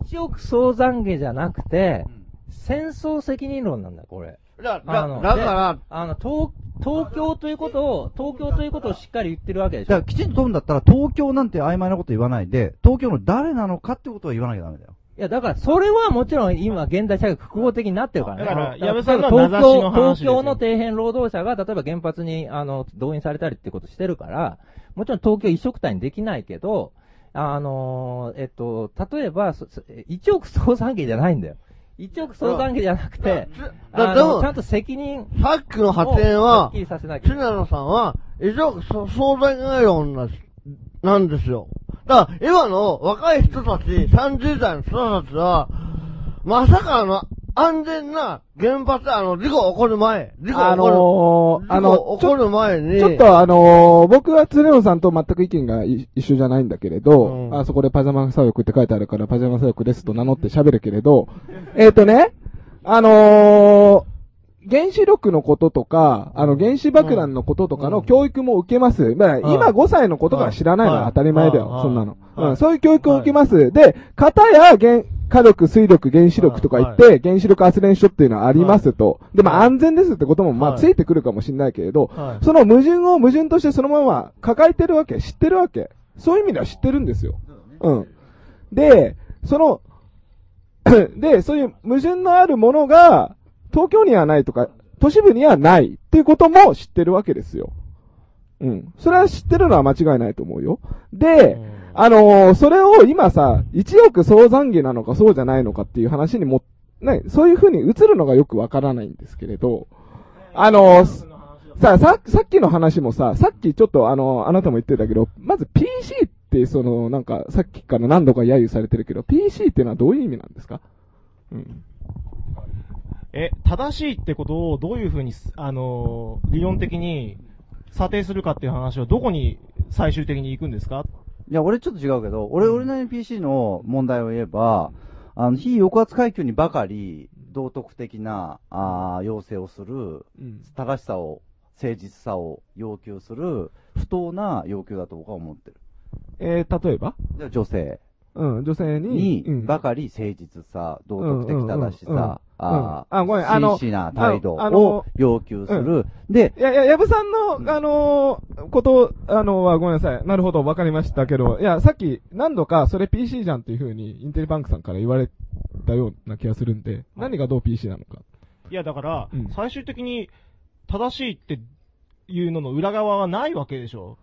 一億総懺悔じゃなくて、戦争責任論なんだよ、これ。だあのだからであの、東、東京ということを、東京ということをしっかり言ってるわけでしょだから。きちんと取るんだったら、東京なんて曖昧なこと言わないで、東京の誰なのかってことを言わなきゃダメだよ。いや、だから、それはもちろん今、現代社会複合的になってるからね。だから矢部さんのは東名指しの京、話ですよ東京の底辺労働者が、例えば原発に、あの、動員されたりってことしてるから、もちろん東京一色体にできないけど、あのーえっと、例えば、そ そ1億総産業じゃないんだよ。1億総産業じゃなくて、だでもちゃんと責任さっきの発言をはきりさせなきゃいけない常野さんは、以上、そ相談概論ななんですよ。だから、今の若い人たち、30代の人たちは、まさかの安全な原発、あの、事故起こる前、事故起こる、あのー、あの、起こる前に、ちょっとあのー僕は常野さんと全く意見がい一緒じゃないんだけれど、あそこでパジャマ左翼って書いてあるからパジャマ左翼ですと名乗って喋るけれど、えっ、とね、あのー原子力のこととか、あの、原子爆弾のこととかの教育も受けます。まあ、今5歳のことから知らないのは当たり前だよ、そんなの。うん、そういう教育を受けます。で、型や原、火力、水力、原子力とか言って、原子力発電所っていうのはありますと。で、まあ安全ですってことも、まあついてくるかもしれないけれど、はいその矛盾を矛盾としてそのまま抱えてるわけ、知ってるわけ。そういう意味では知ってるんですよ。うん。で、その、で、そういう矛盾のあるものが、東京にはないとか、都市部にはないっていうことも知ってるわけですよ。うん。それは知ってるのは間違いないと思うよ。で、あのーそれを今さ、一億総残儀なのかそうじゃないのかっていう話にも、ね、そういう風に映るのがよくわからないんですけれど、あのーさ、さ、さっきの話もさ、さっきちょっとあの、あなたも言ってたけど、まず PC ってその、なんか、さっきから何度か揶揄されてるけど、PC ってのはどういう意味なんですか？うん。え、正しいってことをどういうふうに、あのー理論的に査定するかっていう話はどこに最終的に行くんですか？いや、俺ちょっと違うけど、俺、俺なりに PC の問題を言えば、あの、非抑圧階級にばかり道徳的な、あー要請をする、正しさを、誠実さを要求する、不当な要求だと僕は思ってる。えー、例えば？じゃあ女性。うん、女性に、に、ばかり誠実さ、道徳的正しうんうんああごめんあーの真摯な態度ああのを要求する。で、いやいや、矢部さんの、あのーこと、あのはごめんなさい。なるほど、わかりましたけど、いや、さっき何度かそれ PC じゃんっていう風にインテリバンクさんから言われたような気がするんで、何がどう PC なのか。いや、だからうん、最終的に正しいっていうのの裏側はないわけでしょ。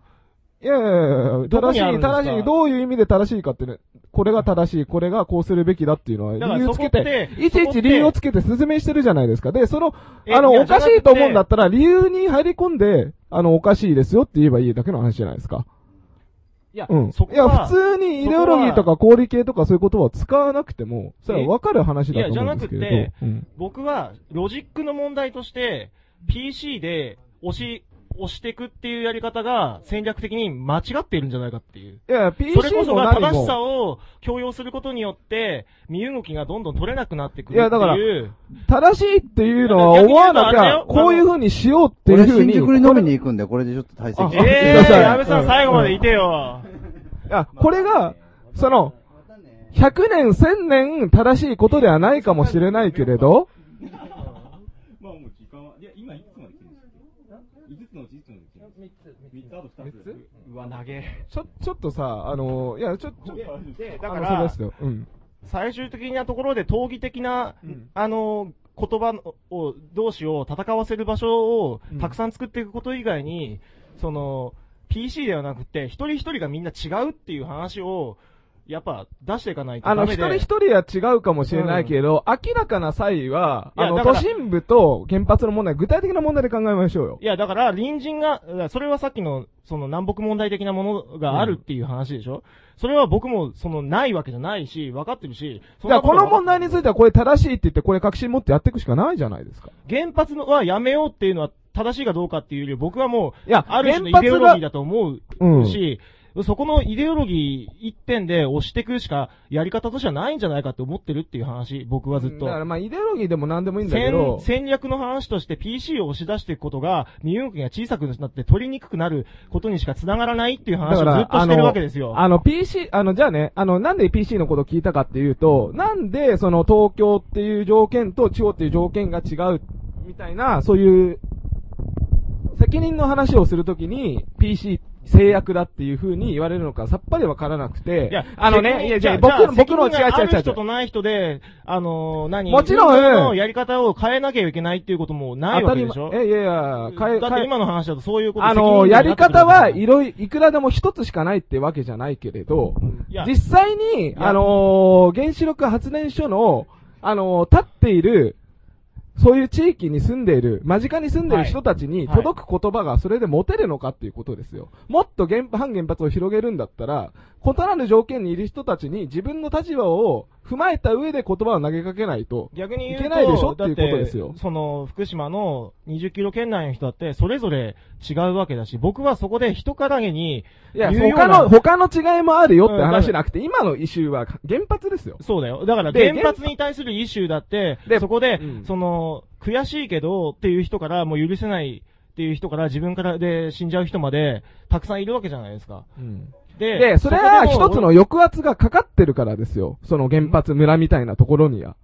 いやいやいや正しい、正しい、どういう意味で正しいかってね、これが正しい、これがこうするべきだっていうのは理由つけてて、いちいち理由をつけて説明してるじゃないですか。で、その、あの、おかしいと思うんだったら、理由に入り込んで、あの、おかしいですよって言えばいいだけの話じゃないですか。いや、うん。そこはいや、普通にイデオロギーとか合理系とかそういう言葉を使わなくても、それは分かる話いや、だとじゃなく思うんですけれてど。うん。僕はロジックの問題として、PC で押し、押していくっていうやり方が戦略的に間違っているんじゃないかっていう。いや、PC それこそが正しさを強要することによって、身動きがどんどん取れなくなってくるっていう。いやだから正しいっていうのは思わなきゃ、こういう風にしようっていう俺風に。新宿に飲みに行くんで、これでちょっと対戦あして。ええー、矢部さん最後までいてよ。いや、これが、その、100年、1000年正しいことではないかもしれないけれど、まあもう時間は、いや、今いくつまで来てるんですか ?5 つのうちいつまで来てるんですか ?3 つ、あと2つ？うわ、投げ。ちょ、ちょっとさ、あの、いや、ちょ、ちょ、で、だかあのそうらですよ。うん。最終的なところで闘技的な、あの、言葉を、同士を戦わせる場所をたくさん作っていくこと以外に、その、PC ではなくて、一人一人がみんな違うっていう話を、やっぱ出していかないとあの。一人一人は違うかもしれないけど、明らかな差異は、あの、都心部と原発の問題、具体的な問題で考えましょうよ。いや、だから、隣人が、それはさっきの、その南北問題的なものがあるっていう話でしょ、それは僕も、その、ないわけじゃないし、分かってるし、そんだからこの問題についてはこれ正しいって言って、これ確信持ってやっていくしかないじゃないですか。原発のはやめようっていうのは正しいかどうかっていうより、僕はもう、いやある種のイデオロギーだと思ううんし、そこのイデオロギー一点で押していくしかやり方としてはないんじゃないかって思ってるっていう話、僕はずっと。だからまあ、イデオロギーでも何でもいいんだけど戦、戦略の話として PC を押し出していくことが、身動きが小さくなって取りにくくなることにしか繋がらないっていう話をずっとしてるわけですよ。あの、PC、あの、じゃあね、あの、なんで PC のことを聞いたかっていうと、なんで、その、東京っていう条件と地方っていう条件が違うっみたいな、そういう、責任の話をするときに、PC 制約だっていう風に言われるのかさっぱりわからなくて、いや、あのね、いや、じゃあ僕の、僕の違う違う違うある。人とない人で、あのー、何もちろん。のやり方を変えなきゃいけないっていうこともないわけでしょ？え、いやいや、変え、だって今の話だとそういうことあの、やり方はいろい、いくらでも一つしかないってわけじゃないけれど実際に、あのー原子力発電所の、あのー立っている、そういう地域に住んでいる、間近に住んでいる人たちにはい届く言葉がそれで持てるのかっていうことですよ。もっと原反原発を広げるんだったら、異なる条件にいる人たちに自分の立場を踏まえた上で言葉を投げかけないと、い逆に言うと、けないでしょっていうことだですよ。その、福島の20キロ圏内の人だって、それぞれ違うわけだし、僕はそこで人からげに、いや、他の、他の違いもあるよってうん話じゃなくて、今のイシューは原発ですよ。そうだよ。だからで原発に対するイシューだって、そこで、その、悔しいけどっていう人から、もう許せないっていう人から、自分からで死んじゃう人まで、たくさんいるわけじゃないですか。でで、それは一つの抑圧がかかってるからですよ。その原発村みたいなところには。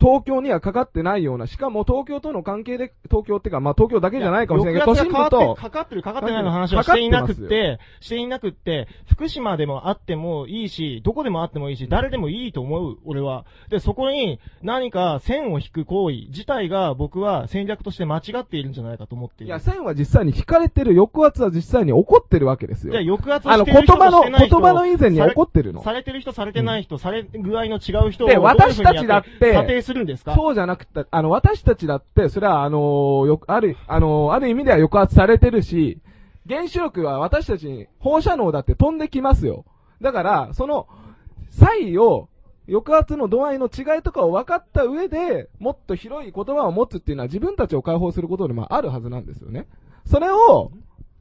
東京にはかかってないような、しかも東京との関係で、東京ってか、まあ東京だけじゃないかもしれないけど、都心部と、かかってる、かかってないの話はしていなくって、していなくって、福島でもあってもいいし、どこでもあってもいいし、誰でもいいと思う、俺は。で、そこに何か線を引く行為自体が僕は戦略として間違っているんじゃないかと思っている。いや、線は実際に引かれてる、抑圧は実際に起こってるわけですよ。じゃあ抑圧をあの、してる人と言葉の、言葉の以前に起こってるの。されてる人、されてない人、され具合の違う人をで、私たちだって、するんですか？そうじゃなくて、あの、私たちだって、それは、あのーよ、ある、あのある意味では抑圧されてるし、原子力は私たちに放射能だって飛んできますよ。だから、その、差異を、抑圧の度合いの違いとかを分かった上で、もっと広い言葉を持つっていうのは自分たちを解放することでもあるはずなんですよね。それを、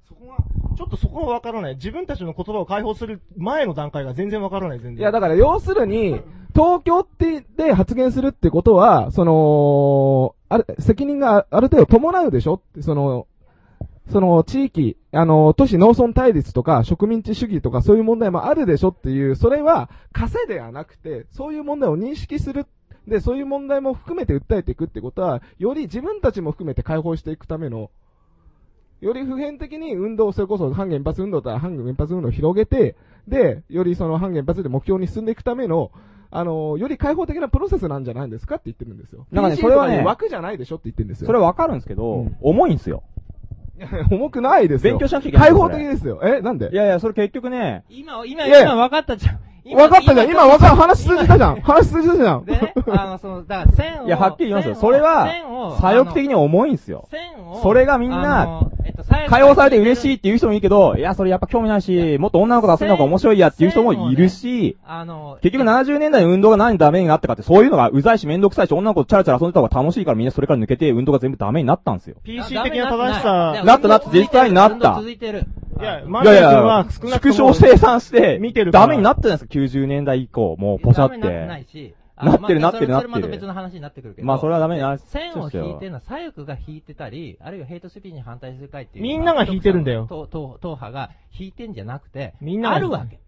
そこがちょっとそこはわからない。自分たちの言葉を解放する前の段階が全然わからない、全然。いや、だから要するに、東京ってで発言するってことは、その、ある、責任がある程度伴うでしょ、その、その地域、あの、都市農村対立とか植民地主義とかそういう問題もあるでしょっていう、それは稼ではなくて、そういう問題を認識する。で、そういう問題も含めて訴えていくってことは、より自分たちも含めて解放していくための、より普遍的に運動、それこそ反原発運動とか反原発運動を広げて、で、よりその反原発で目標に進んでいくための、あの、より開放的なプロセスなんじゃないんですかって言ってるんですよ。なんかねそれはね枠じゃないでしょって言ってるんですよ。それわかるんですけど、重いんですよ。重くないですよ。勉強しなきゃいけない開放的ですよ。え、なんで？いやいや、それ結局ね、今、今、今分かったじゃん。分かったじゃん。今分かる。話通じたじゃん。話通じたじゃん。でね、あの、その、だから線を。いや、はっきり言いますよ。それは左翼的に重いんですよ。をそれがみんあなのえっと解放されて嬉しいっていう人もいいけど、いや、それやっぱ興味ないし、もっと女の子がするのが面白いやっていう人もいるし、あの、結局70年代の運動が何でダメになったかって、そういうのがうざいしめんどくさいし、女の子とチャラチャラ遊んでた方が楽しいからみんなそれから抜けて運動が全部ダメになったんですよ。PC 的な正しさ。なったなった、実際になった。続いや、いやいやは少なくとも縮小生産して、ダメになってるんですか ?90 年代以降、もうポシャってないて。し、なってるまあなってるなってるそれそれまた別の話になってくるけど。まあそれはダメにな線を引いてるのは左翼が引いてたり、あるいはヘイトスピーチに反対する会っていう。みんなが引いてるんだよ党党党派が引いてんじゃなくて、みんながあるわけ。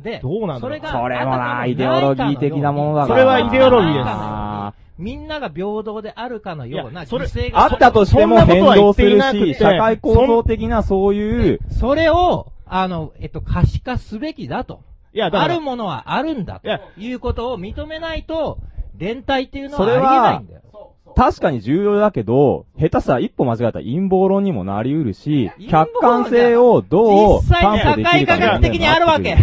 で、どうなんだろうそれが、それもな、イデオロギー的なものだから。それはイデオロギーですあみんなが平等であるかのような犠牲があったとしても変動するし、社会構造的的なそういう、それを、あの、えっと、可視化すべきだと。いやだからあるものはあるんだということを認めないと、連帯っていうのはそれありえないはんだよ。、確かに重要だけど、下手したら一歩間違えたら陰謀論にもなり得るし、客観性をどう実際に担保できるか社会科学的にあるわけ。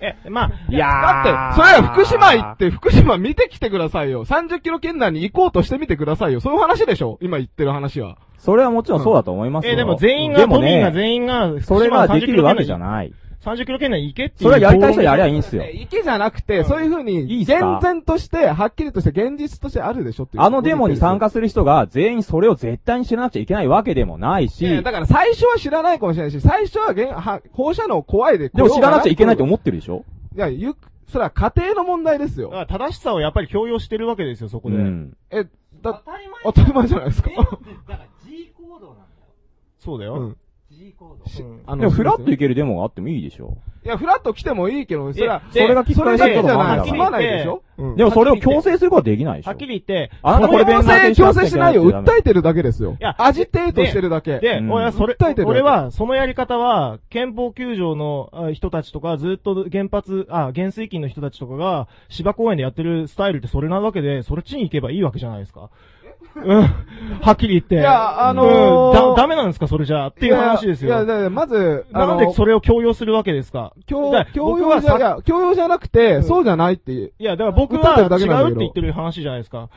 え、まあ、いやだって、それは福島行って、福島見てきてくださいよ。30キロ圏内に行こうとしてみてくださいよ。そういう話でしょ？今言ってる話は。それはもちろんそうだと思いますよ。え、でも全員が、でも都民がね、全員が、それができるわけじゃない。30キロ圏内行けっていう。それはやりたい人はやりゃいいんすよ。池じゃなくて、そういうふうに、いいっすか？厳然として、はっきりとして現実としてあるでしょっていうあのデモに参加する人が全員それを絶対に知らなくちゃいけないわけでもないし、いやだから最初は知らないかもしれないし、最初は原は放射能怖いで。でも知らなくちゃいけないと思思ってるでしょ？いや、ゆく、それは家庭の問題ですよ。だから正しさをやっぱり強要してるわけですよ、そこで。うん。え、だ、当たり前じゃないですか？そうだよ。しでも、フラッと行けるデモがあってもいいでしょ。いや、フラッと来てもいいけど、それは、それがきっかけじゃない、はっきり済まないでしょうんでもそれを強制することはできないでしょ。はっきり言って、あなたこれ強制、強制しないよ。訴えてるだけですよ。いやアジテートしてるだけ。で、俺はそれ訴えて、る俺は、そのやり方は、憲法球場のあ人たちとか、ずっと原発、あ、原水金の人たちとかが、芝公園でやってるスタイルってそれなわけで、それ地に行けばいいわけじゃないですか。うん。はっきり言って。いやあのーうんだ、ダメなんですか、それじゃあ。っていう話ですよ。いや、いやまず、あのなんでそれを強要するわけですか？強強要じゃ、強要じゃなくて、そうじゃないっていう。いや、だから僕は違うって言ってる話じゃないですか。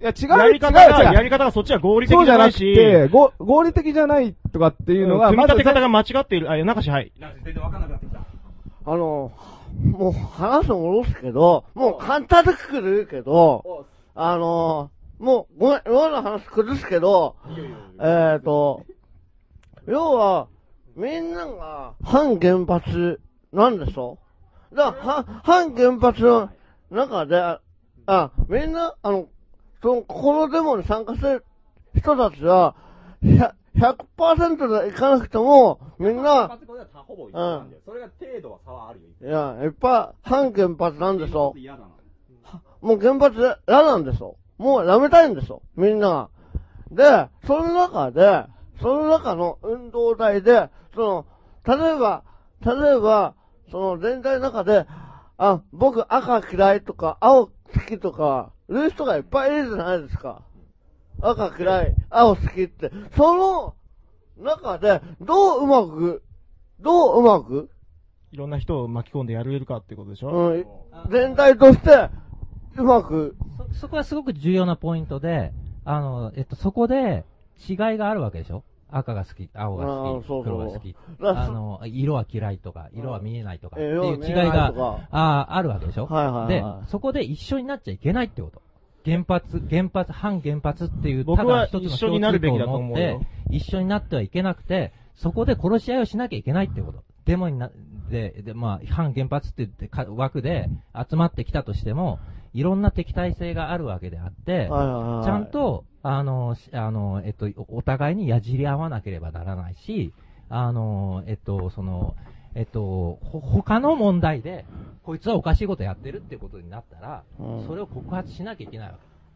いや、違う、やり違う、方が、違う。やり方がそっちは合理的そうじゃなくじゃないし、て、ご合理的じゃないとかっていうのが、組み立て方が間違っている。あ、いや、中し、はい。あの、もう話すけど、もう簡単でくくるけど、あの、もう、ごめん、今の話崩すけど、えっ、と、要は、みんなが反原発なんでしょ？だから、は反原発の中で、あ、みんな、あの、その、このデモに参加する人たちは、100%, 100%でいかなくても、みんな、ほぼ一緒なんだよ。それが程度は差はあるよ。いや、いっぱい反原発なんでしょ？もう原発嫌なんでしょ？もうやめたいんでしょみんなが。で、その中で、その中の運動体で、その、例えば、例えば、その全体の中で、あ、僕赤嫌いとか、青好きとか、言う人がいっぱいいるじゃないですか。赤嫌い、青好きって。その中で、どううまく、どううまく、いろんな人を巻き込んでやれるかってことでしょ？うん、全体として、うまく、そこはすごく重要なポイントで、あの、えっと、そこで違いがあるわけでしょ？赤が好き、青があ好き、ーそうそう。黒が好き。あの、色は嫌いとか、色は見えないとか、ってえいう違いがあーあるわけでしょ？はいはいはい。で、そこで一緒になっちゃいけないってこと。原発、原発、反原発っていう、ただ一つの共通項を持って一緒になってはいけなくて、そこで殺し合いをしなきゃいけないってこと。デモにな、で、で、まあ、反原発って言ってか枠で集まってきたとしても、いろんな敵対性があるわけであって、はいはいはいちゃんと、あの、しあの、えっと、おお互いに矢尻合わなければならないし、あの、えっと、その、えっと、ほ、他の問題で、こいつはおかしいことやってるってことになったら、うんそれを告発しなきゃいけないわ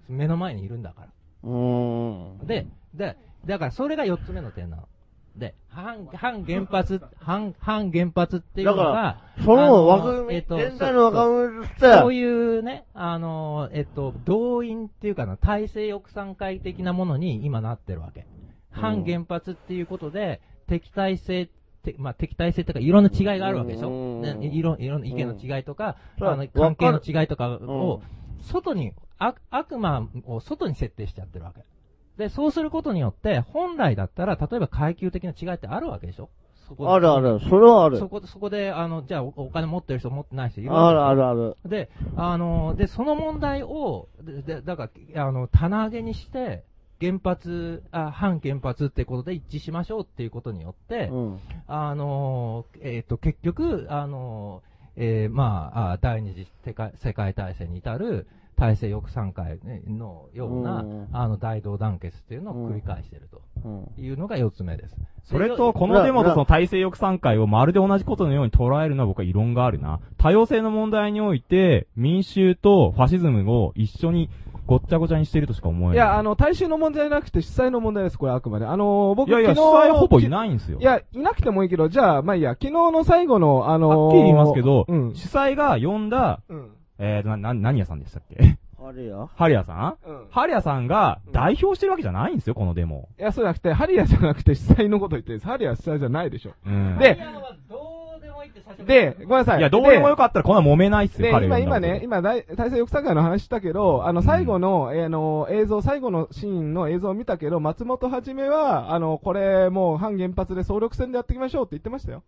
け。目の前にいるんだから。うーん。で、で、だからそれが四つ目の点なの。で、反、反原発、反、反原発っていうのがだか、らその枠組みえっと、全体の枠組みとしてそういうね、あの、えっと、動員っていうかな、体制抑散会的なものに今なってるわけ。反原発っていうことで、敵対性てまあ、敵対性とかいろんな違いがあるわけでしょ。ね、いろいろんな意見の違いとか、うんあの、関係の違いとかうんを、外に、悪悪魔を外に設定しちゃってるわけ。で、そうすることによって、本来だったら、例えば階級的な違いってあるわけでしょ？あるある。それはある。そこで、そこで、あの、じゃあお、お金持ってる人持ってない人いるあるあるある。で、あの、で、その問題を、で、でだから、あの、棚上げにして、原発、あ、反原発ってことで一致しましょうっていうことによって、うん。あの、えっ、と、結局、あの、えーまあ、あ第二次世界世界大戦に至る体制抑散会のような、うんあの、大同団結っていうのを繰り返しているとうんいうのが四つ目です。それと、このデモとその体制抑散会をまるで同じことのように捉えるのは僕は異論があるな。多様性の問題において、民衆とファシズムを一緒にごっちゃごちゃにしているとしか思えない。いや、あの、大衆の問題じゃなくて主催の問題です、これあくまで。あの、僕いやいや昨日主催はほぼいないんですよいや、いなくてもいいけど、じゃあ、まあいいや、昨日の最後の、あのーはっきり言いますけど、うん。主催が呼んだ、うんえーと、な、な、何屋さんでしたっけ？あれやハリアさん、うんハリアさんが代表してるわけじゃないんですよ、このデモ。いや、そうじゃなくて、ハリアじゃなくて主催のこと言ってるんです。ハリアは主催じゃないでしょ。うんで、で、ごめんなさい。いや、どうでもよかったらこんな揉めないっすよ、今、今ね、今、大体制抑散会の話したけど、あの、最後の、えーあの、映像、最後のシーンの映像を見たけど、松本はじめは、あの、これ、もう、反原発で総力戦でやっていきましょうって言ってましたよ。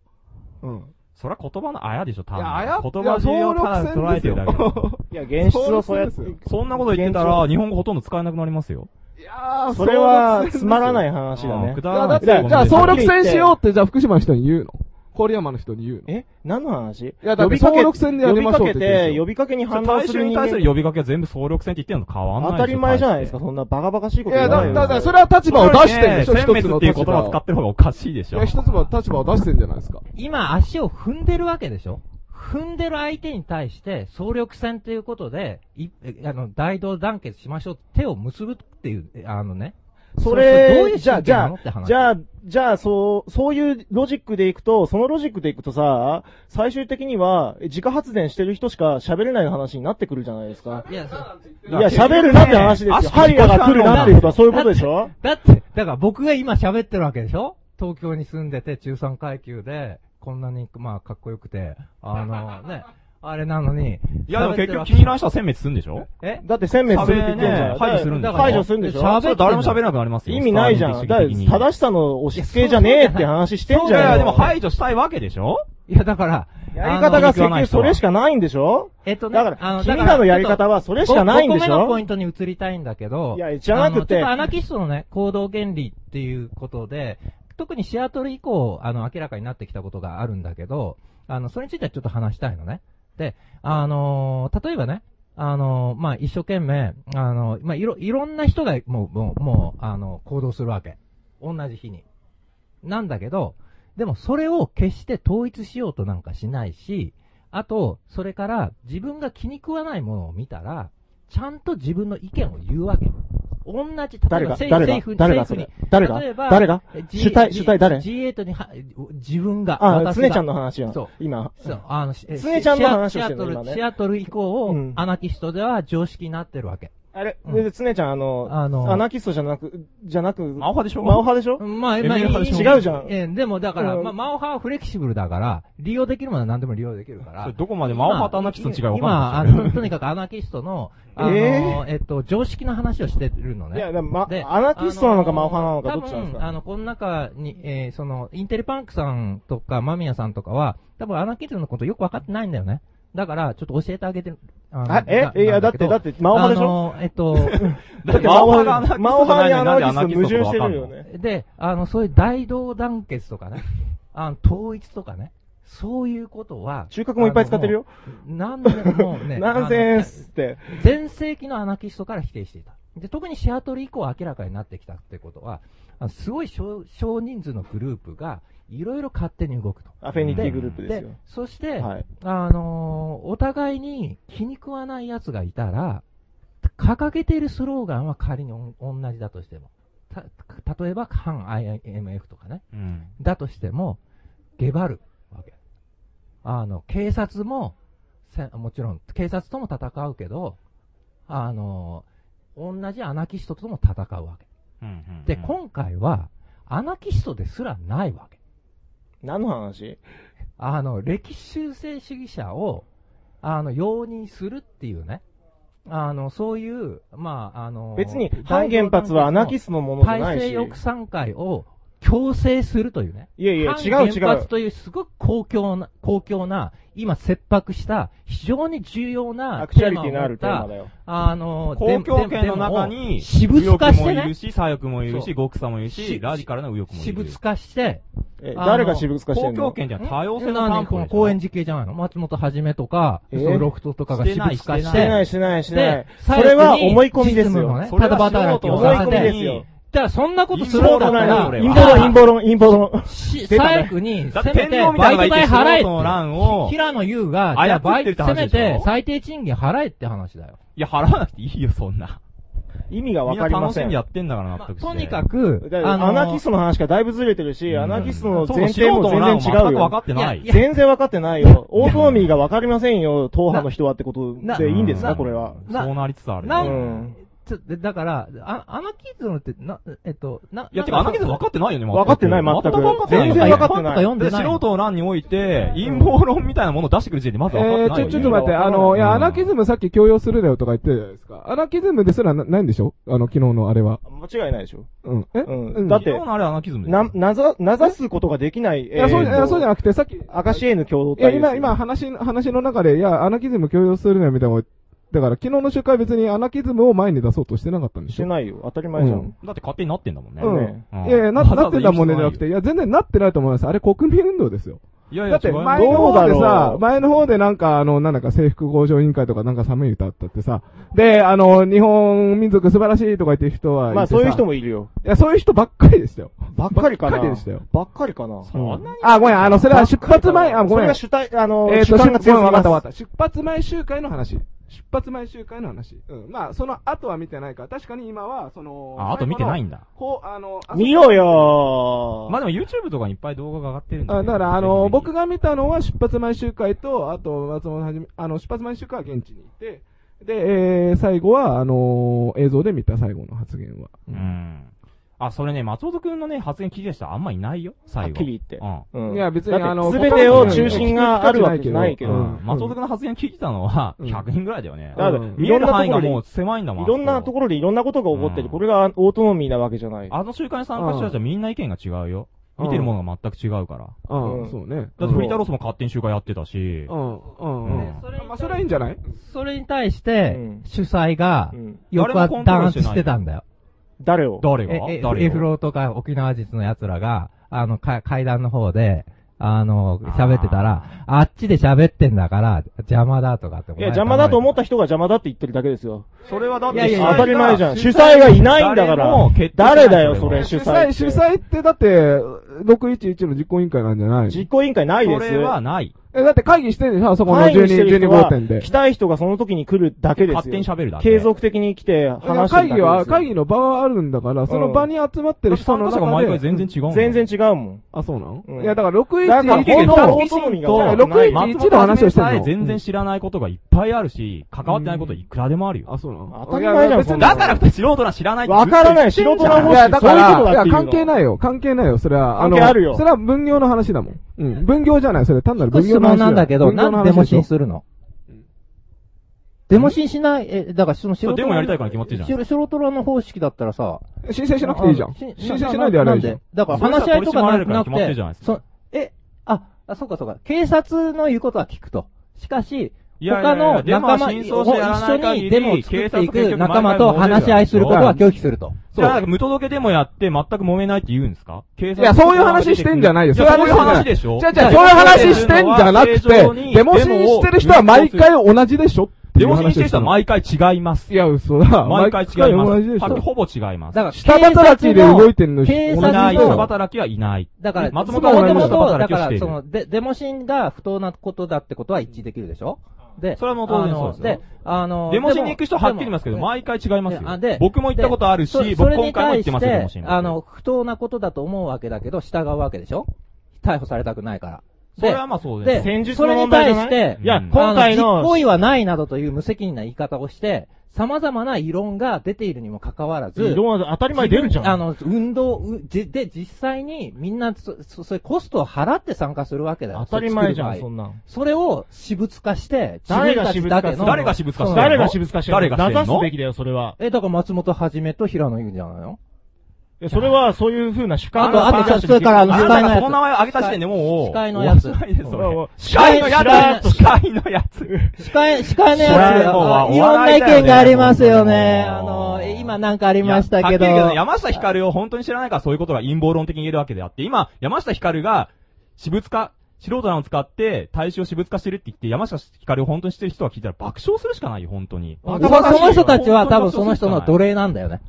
うん。それは言葉のあやでしょ、多分。いやあや言葉尻をただ捉えてるだけだ。いや、現実をそうやって そんなこと言ってたら、日本語ほとんど使えなくなりますよ。いやーそれはつまらない話だね。だじゃあ、総力戦しようって、じゃあ、福島の人に言うの？郡山の人に言うの。え何の話？いやだって総力戦でやりましょうって呼びかけて、言ってるんですよ呼びかけに反応大衆する人間に対する呼びかけは全部総力戦って言ってるのと変わんないでしょ。当たり前じゃないですか、そんなバカバカしいこといや、だ、言わないよ。だ、だ、それは立場を出してるでしょ、殲一つの滅っていう言葉を使ってる方がおかしいでしょ。いや、。一つの立場を出してるんじゃないですか。今足を踏んでるわけでしょ。踏んでる相手に対して、総力戦ということで、い、えあの、大同団結しましょう、手を結ぶっていう、えあのね。そそれどういれ、うじゃあ、じゃあ神経なのって、話じゃあ、じゃあ、そう、そういうロジックでいくと、そのロジックでいくとさ、最終的には、自家発電してる人しか喋れない話になってくるじゃないですか。いや、そいや、喋るなって話ですよ。ハリアが来るなっていうことはそういうことでしょ？だって、だから僕が今喋ってるわけでしょ？東京に住んでて中産階級で、こんなに、まあ、かっこよくて、あの、ね、あれなのに。いやでも結局気に入らん人は殲滅するんでしょ？え？だって殲滅するって言ってんじゃん。ね排除するんだだから排除するんでしょ？喋誰も喋れなくなりますよ。意味ないじゃん。だ正しさの押し付けじゃねえって話してんじゃんよ。いやでも排除したいわけでしょ？いや、だから、やり方が結局それしかないんでしょ？えっとね、だからあの君らのやり方はそれしかないんでしょ？5個目のポイントに移りたいんだけど、いやじゃなくて。アナキストのね、行動原理っていうことで、特にシアトル以降、あの、明らかになってきたことがあるんだけど、あの、それについてはちょっと話したいのね。で、あのー例えばね、あのーまあ、一生懸命、あのまあ、いろ、いろんな人が、もう、もう、もう、あの、行動するわけ。同じ日に。なんだけど、でもそれを決して統一しようとなんかしないし、あと、それから自分が気に食わないものを見たら、ちゃんと自分の意見を言うわけ。同じ、例えば政誰が？誰が政府に、誰が？誰が誰が？え主体主体誰？G8 には、自分が。あ、つねちゃんの話よ。そう。今。そう、あの、えつねちゃんの話をしてるの、シアトル。シアトル以降、うんアナキストでは常識になってるわけ。あれ、で、つねちゃん、あの、あのアナキストじゃなく、じゃなく、マオ派でしょ？マオ派でしょ？まあ、まあ、違うじゃん。えーでもだから、うん。まあ、マオ派はフレキシブルだから、利用できるものは何でも利用できるから。どこまで？マオ派とアナキストの違いわかんない。でしょの、とにかくアナキストの、あの、ええっと、常識の話をしてるのね。いやでもまでアナキストなのかマオ派なのかあどっちなんですか？多分あの、この中に、えーその、インテリパンクさんとか、マミヤさんとかは、多分アナキズムのことよくわかってないんだよね。だから、ちょっと教えてあげてる。あえ？なえいやだってだってマオ派でしょ？あの、えっと、だってマオ派がマオ派にアナキスト矛盾してるよね。で、あの、そういう大同団結とかね、あの、統一とかね、そういうことは、中核もいっぱい使ってるよあの。もうなんでもね、ナンセンスって。全盛期のアナキストから否定していた。で、特にシアトル以降明らかになってきたってことは、あのすごい少少人数のグループが、いろいろ勝手に動くと。アフィニティグループですよ。そして、はいあのーお互いに気に食わない奴がいたら、掲げているスローガンは仮に同じだとしても。た、例えば、反 IMF とかね。うんだとしても、ゲバるわけ。あの、警察も、せもちろん、警察とも戦うけど、あの、同じアナキストとも戦うわけ。うんうんで、今回は、アナキストですらないわけ。何の話？あの、歴史修正主義者を、あの、容認するっていうね。あの、そういう、まあ、あの、別に反原発はアナキストのものじゃないし体制抑散会を強制するというね。いやいや反違う違う。原発というすごく公共な、公共な、今切迫した、非常に重要なアクチュアリティのあるテーマだよ。あの、公共権の中に、私物化してね。る。し、左翼もいるし、そう。極左もいるし、ラディカルな右翼もいる。私物化して、え誰が私物化してんの？公共権じゃ多様性の何担保この公園実系じゃないの？松本はじめとか、え？ーそうロフトとかが私物化して。してないしてないしてない。でそれは思い込みですよ。ねただ働きを思い込みですよだからそんなことするんだったら、陰謀論陰謀論陰謀論最後に、せめて、バイト代払えの乱をって。平野優が、じゃあバイト、せめて、最低賃金払えって話だよ。いや、払わなくていいよ、そんな。意味がわかりません楽しんでやってんだから納得して。とにかく、あのアナキストの話がだいぶずれてるし、アナキストの前提も全然違うよ。分かってない全然分かってないよ。オートノミーが分かりませんよ、党派の人はってことでいいんですなか、これは。なそうなりつつある。ちょでだから、あアナキズムって、な、えっと、な、や、てか、アナキズム分かってないよね、分かってない全く全く分かってないよ。全然分かってない読んでで、ない素人の欄において、陰謀論みたいなものを出してくる時点でまず分かってえー、ないよ。ちょ、ちょっと待って、あの、いや、アナキズムさっき強要するなよとか言ってるじゃないですか。アナキズムですらなないんでしょ？あの、昨日のあれは。間違いないでしょ。うん。え？うん。だって昨日、のあれはアナキズムな、なざ、なざすことができない。いいや、そうじゃ、そうじゃなくて、さっき、アカシエヌ共同いや、体ですよ。今、今、話の、話の中で、いや、アナキズム強要するなよみたいなことだから、昨日の集会別にアナキズムを前に出そうとしてなかったんでしょ？してないよ。当たり前じゃうんん。だって勝手になってんだもんね。うん。ねいやいや、な、なってたもんねじゃなくて、いや、全然なってないと思います。あれ国民運動ですよ。いやいだって前の方でさ前の方でなんかあの、なんだか制服工場委員会とかなんか寒い歌あったってさ、で、あの、日本民族素晴らしいとか言ってる人はまあそういう人もいるよ。いや、そういう人ばっかりでしたよ。ばっかりかな。ばっかりでしたよ。ばっかりかな。あ、ごめん、あの、それは出発前、あ、ごめん。それが主体、あの、えっ、と、主観が強すぎますわかったわかった。出発前集会の話。出発前集会の話。うん。まあ、その後は見てないから、確かに今は、その、あ、あと見てないんだ。こう、あの、あ見ろよまあでも YouTube とかにいっぱい動画が上がってるんで、ね。あだから、あの、僕が見たのは出発前集会と、あと、松本はじめ、あの、出発前集会は現地にいて、で、えー、最後は、あの映像で見た最後の発言は。うん。あ、それね、松本くんのね、発言聞いた人あんまいないよ、最後。はっきり言ってうん。うんいや別にあの全てを中心があるわけじゃないけど。うん松本くんの発言聞いたのは、100人ぐらいだよね。だから見える範囲がもう狭いんだもん。いろんなところでいろんなことが起こってる。これがオートノミーなわけじゃない。あの集会に参加した人たちはみんな意見が違うよ。見てるものが全く違うから。うん、そうね。だってフリータロスも勝手に集会やってたし。うん、うん、うん。まあ、それはいいんじゃない？それに対して、主催が、よく弾圧してたんだよ。誰を？誰が？え、え誰がエフローとか沖縄実の奴らが、あの、か階段の方で、あの、喋ってたら、あっちで喋ってんだから、邪魔だとかって。いや、邪魔だと思った人が邪魔だって言ってるだけですよ。それはだっていやいや当たり前じゃん。主催がいないんだから誰だよ、それ、主主催、催。主催ってだって、611の実行委員会なんじゃない実行委員会ないです。それはない。え、だって会議してんでしょあそこの会議12、12してる人は号店で。来たい人がその時に来るだけですよ。勝手に喋るだけ継続的に来て話してる会議は、会議の場はあるんだから、その場に集まってる人の中で。参加者が毎回全然違うもん全然違うもん。あ、そうなの、うんいや、だからだから611の、オートノミーが分かってない611の話をしてるの。全然知らないことがいっぱいあるし、関わってないこといくらでもあるよ。あ、そうなの当たり前じゃん、そんなのだから素人な知らないってわからない素人な方いや、だから、いや、関係ないよ。関係ないよ。それは、関係あるよそれは分業の話だもん。うん。分業じゃない。それ単なる分質業の話問なんだけど、なんでデモシンするの？デモシンしない、え、だからその素人デモやりたいから決まってるじゃん。ん。素人の方式だったらさ、申請しなくていいじゃん。申請しないでやればいいじゃん。なでだから話し合いとかななくそれさ取り締まられるから決まってるじゃないてですか、そえ、あ、あ、そうかそうか。警察の言うことは聞くと。しかし、他のデモは仲間、一緒にデモを作っていく仲間と話し合いすることは拒否すると。じゃあ、無届けデモやって全く揉めないって言うんですか？警察いや、そういう話してんじゃないよ。いやそういう話でしょ？じゃあ、じゃあ、そういう話してんじゃなくて、デモシンしてる人は毎回同じでしょ？デモシンしてる人は毎回違います。いや、嘘だ。毎回違います。同じでしょはっきりほぼ違います。だから下働きで動いてんの警察いない、の下働きはいない。だから、松本は俺も下だから、働きをしている。その、で、デモシンが不当なことだってことは一致できるでしょ？で、それはもう当然そうですよあので、あの、デモシンに行く人ははっきり言いますけど、毎回違いますよあで。僕も行ったことあるし僕それに今回も行ってますよ、デモ対しン。あの、不当なことだと思うわけだけど、従うわけでしょ？逮捕されたくないから。それはまあそうですで、戦術それにの問題じゃない？対して、いやあ今回の実行為はないなどという無責任な言い方をして、様々な異論が出ているにもかかわらず、異論は当たり前出るじゃん。あの、運動、で、実際にみんなそ、そ、それコストを払って参加するわけだよ。当たり前じゃんそんなん。それを私物化して、誰が私物化する誰が私物化して誰が私物化して誰がしてんの？名指すべきだよ、それは。え、だから松本はじめと平野優じゃないの？いやそれは、そういう風な主観あとあとそれからあのあ司会のやつその名前を挙げた時点でもう、司会のやつ司会のやつ司会のやつ司会、司会のそやつ、いろんな意見がありますよね。あの、え今なんかありましたけど。山下光を本当に知らないからそういうことが陰謀論的に言えるわけであって、今、山下光が私物化、素人なのを使って、大衆を私物化してるって言って、山下光を本当に知ってる人は聞いたら爆笑するしかないよ、本当に。そその人たちは多分その人の奴隷なんだよね。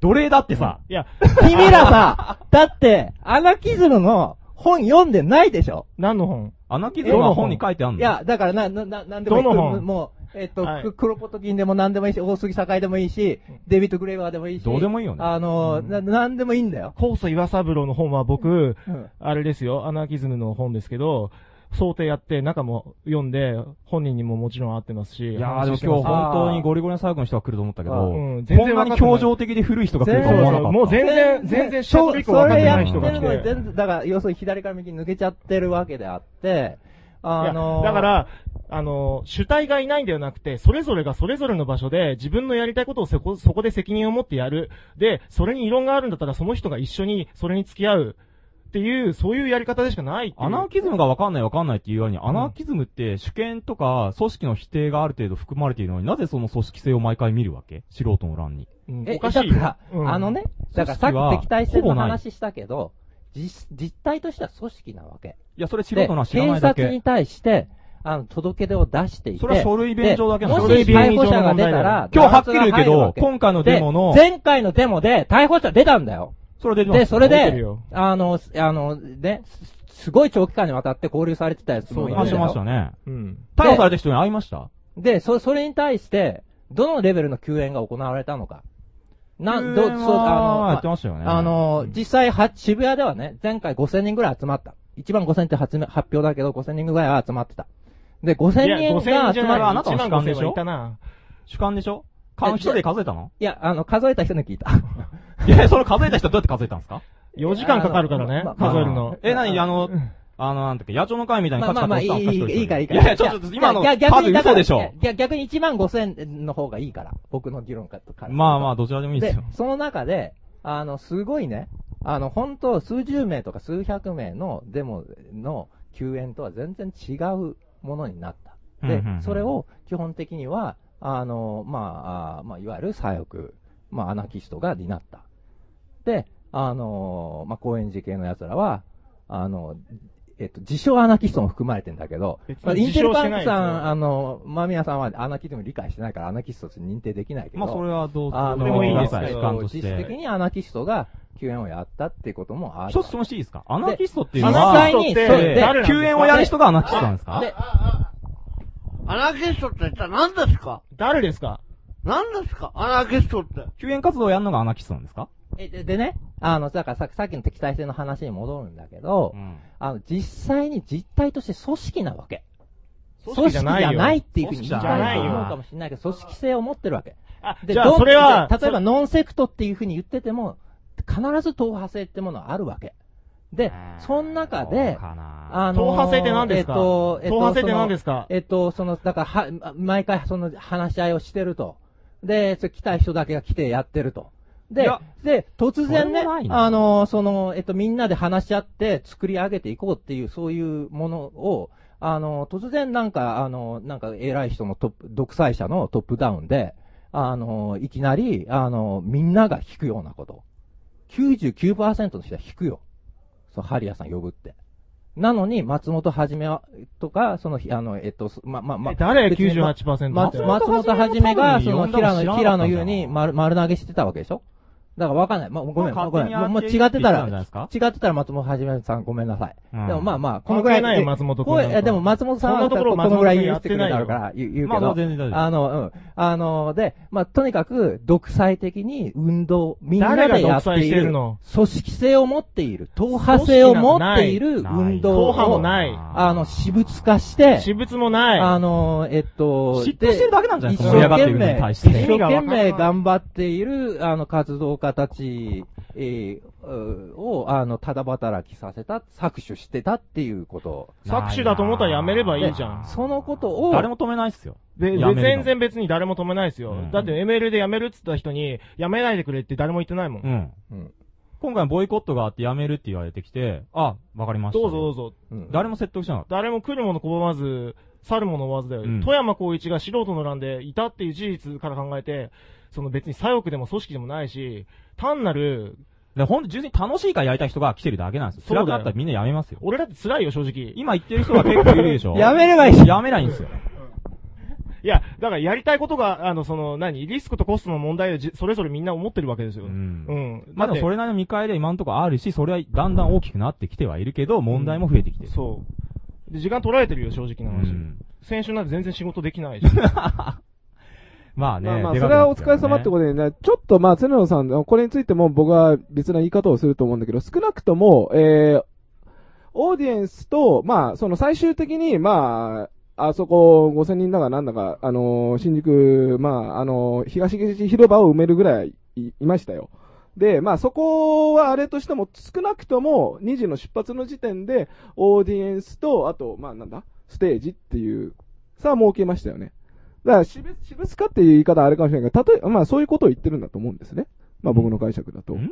奴隷だってさ。いや、君らさ、だって、アナキズムの本読んでないでしょ？何の本？アナキズムの本？に書いてあるの？いや、だからな、な、な、なんでもいい。どの本？もう、えっと、はい。く黒ポトキンでも何でもいいし、大杉栄でもいいし、デビッド・グレイバーでもいいし。どうでもいいよね。あの、な、なんでもいいんだよ。高祖岩三郎の本は僕、うん。あれですよ、アナーキズムの本ですけど、想定やって、中も読んで、本人にももちろん会ってますし。いやーでも今日本当にゴリゴリの最後の人が来ると思ったけど、うん全然こんなに表情的で古い人が来ると思わなかった。もう全然、全然シャープ以降分かってない人が来それやって全然、だから、要するに左から右に抜けちゃってるわけであって、あのいやだから、あの、主体がいないんではなくて、それぞれがそれぞれの場所で自分のやりたいことをそこ、そこで責任を持ってやる。で、それに異論があるんだったらその人が一緒にそれに付き合う。っていう、そういうやり方でしかないっていう。アナーキズムがわかんないわかんないっていうように、アナーキズムって主権とか組織の否定がある程度含まれているのになぜその組織性を毎回見るわけ？素人の欄に。え、おかしいよ。だから、うん。あのね、だからさっき敵対戦の話したけど、実、実態としては組織なわけ。いや、それ素人のは知らないだけ。で警察に対して、あの、届け出を出していて。それは書類便上だけなの。でもし逮捕者が出たら、今日はっきり言うけど今回のデモので前回のデモで逮捕者出たんだよ。それ出てますで、それであの、あの、ね、すすごい長期間にわたって交留されてたやつもいるんだよあしましたね。うん。逮捕された人に会いました？で、そ、それに対して、どのレベルの救援が行われたのか？なん、ど、救援はそう、あの、やってましたよねあの、実際は、渋谷ではね、前回5000人ぐらい集まった。1万5000って発発表だけど、5000人ぐらいは集まってた。で、5000いや人5000が集まる。あなたの主観でしょ？1万5000はいたな主観でしょ？人で数えたの？いや、あの、数えた人に聞いた。いや、その数えた人はどうやって数えたんですか？4時間かかるからねまあまあ数えるのえ、なにあの、あの、なんだっけ、野鳥の会みたいにまあまあまあ、いい、いい、いいから、いいから。いやちょっと今の数嘘でしょ。逆に1万5000の方がいいから。僕の議論かとか。まあまあ、どちらでもいいですよ。その中で、あの、すごいね、あの、本当数十名とか数百名のデモの救援とは全然違うものになった。でうんうんうん、それを基本的には、あの、まあ、あまあ、いわゆる左翼、まあ、アナキストが担った。で、あの、まあ、高円寺系の奴らは、あの、えっと、自称アナキストも含まれてんだけど、別にまあ、インテルパンクさん、あの、間宮さんはアナキズム理解してないからアナキストとして認定できないけど、まあそれはどうあのでもいいですえっと主観として。実質的にアナキストが救援をやったっていうこともある。一つ質問していいですか？アナキストっていう実のは、際に、でそうで救援をやる人がアナキストなんですか？でアナキストって一体何ですか？誰ですか？何ですか？アナキストって。救援活動をやるのがアナキストなんですか？えででね、あの、だからささっきの敵対性の話に戻るんだけど、あの、実際に実態として組織なわけ。組組織じゃないっていうふうに言い組織じゃないよたいかもしれないけど、組織性を持ってるわけ。でじゃあそれはで例えばノンセクトっていうふうに言ってても、必ず党派性ってものはあるわけ。で、その中で、あのー党派性って何ですか？えっと、えっと、党派性って何ですか？えっと、その、だから、は、毎回その話し合いをしてると。で、それ来たい人だけが来てやってると。でで、突然ねそれもない、なあの、その、えっと、みんなで話し合って作り上げていこうっていう、そういうものを、あの、突然なんか、あの、なんか偉い人のトップ、独裁者のトップダウンで、あの、いきなり、あの、みんなが引くようなこと。99%の人は引くよ。そう、ハリアさん呼ぶって。なのに、松本はじめは、とか、その、あの、えっと、ま、ま、ま、え誰別に98%松って松本はじめが、その、平野、平野優に丸、丸投げしてたわけでしょ？だからわかんない。まあ、ごめん、まあごめん。もう違ってたらか、違ってたら松本はじめさんごめんなさい。うんでもまあまあ、このぐらい。ない松本君なんかこうえでも松本さんはころこのぐらい許してくれたから言うけまあど、全然大丈夫あの、うん。あの、で、まあ、とにかく、独裁的に運動、みんなでやっている組織性を持っている、党派性を持っている運動を、党派もない。あの、私物化して、私物もない。あの、えっと、嫉妬してるだけなんじゃないですか？で一生懸命、一生懸命頑張っている、あの、活動家たち、えーうを、あの、ただ働きさせた、搾取してたっていうこと。搾取だと思ったらやめればいいじゃん。そのことを、誰も止めないっすよ。で、全然別に誰も止めないですよ。うんだって ML で辞めるっつった人に、辞めないでくれって誰も言ってないもん。うん。うん今回ボイコットがあってやめるって言われてきて、あ、わかりました。どうぞどうぞ。うん誰も説得しなかっ誰も来るもの拒まず、去るもの追わずだよ。うん富山光一が素人の乱でいたっていう事実から考えて、その別に左翼でも組織でもないし、単なる、た。で、ほんと、純粋に楽しいからやりたい人が来てるだけなんですよ。そうだよ辛くなったらみんなやめますよ。俺だって辛いよ、正直。今言ってる人が結構いるでしょ。やめればいいしやめないんですよ。いや、だからやりたいことが、あの、その、何、リスクとコストの問題でじそれぞれみんな思ってるわけですよ。ううん。ん。まあでもそれ、れなりの見返りは今のところあるし、それはだんだん大きくなってきてはいるけど、問題も増えてきてる。そう。で時間取られてるよ、正直な話。うん先週なんて全然仕事できないし。まあね。まあそれはお疲れ様ってことでね、ちょっとまあ、常野さん、これについても僕は別な言い方をすると思うんだけど、少なくとも、えー、オーディエンスと、まあ、その最終的に、まあ、あそこ5000人だかなんだか、あのー新宿、まあ、あのー東口広場を埋めるぐらいいいましたよ。で、まあそこはあれとしても少なくとも2時の出発の時点でオーディエンスと、あと、まあなんだ、ステージっていう、さあ設けましたよね。だから、私物、私物化っていう言い方はあれかもしれないけど、例えば、まあそういうことを言ってるんだと思うんですね。まあ僕の解釈だと。だか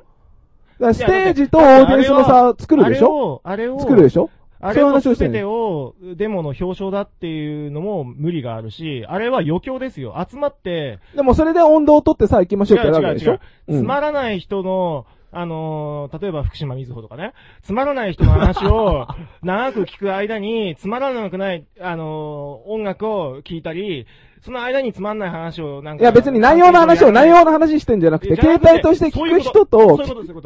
らステージとオーディエンスの差を作るでしょ？あれを、あれを作るでしょ？あれを全てる。をデモの表彰だっていうのも無理があるし、あれは余興ですよ。集まって、でもそれで温度を取ってさあ行きましょうってやるでしょ？違う違う違うつまらない人の、あのー例えば福島みずほとかね、つまらない人の話を 長く聞く間に、つまらなくない、あのー音楽を聞いたり、その間につまんない話をなんか。いや別に内容の話を内容の話してんじゃなくて、携帯として聞く人と、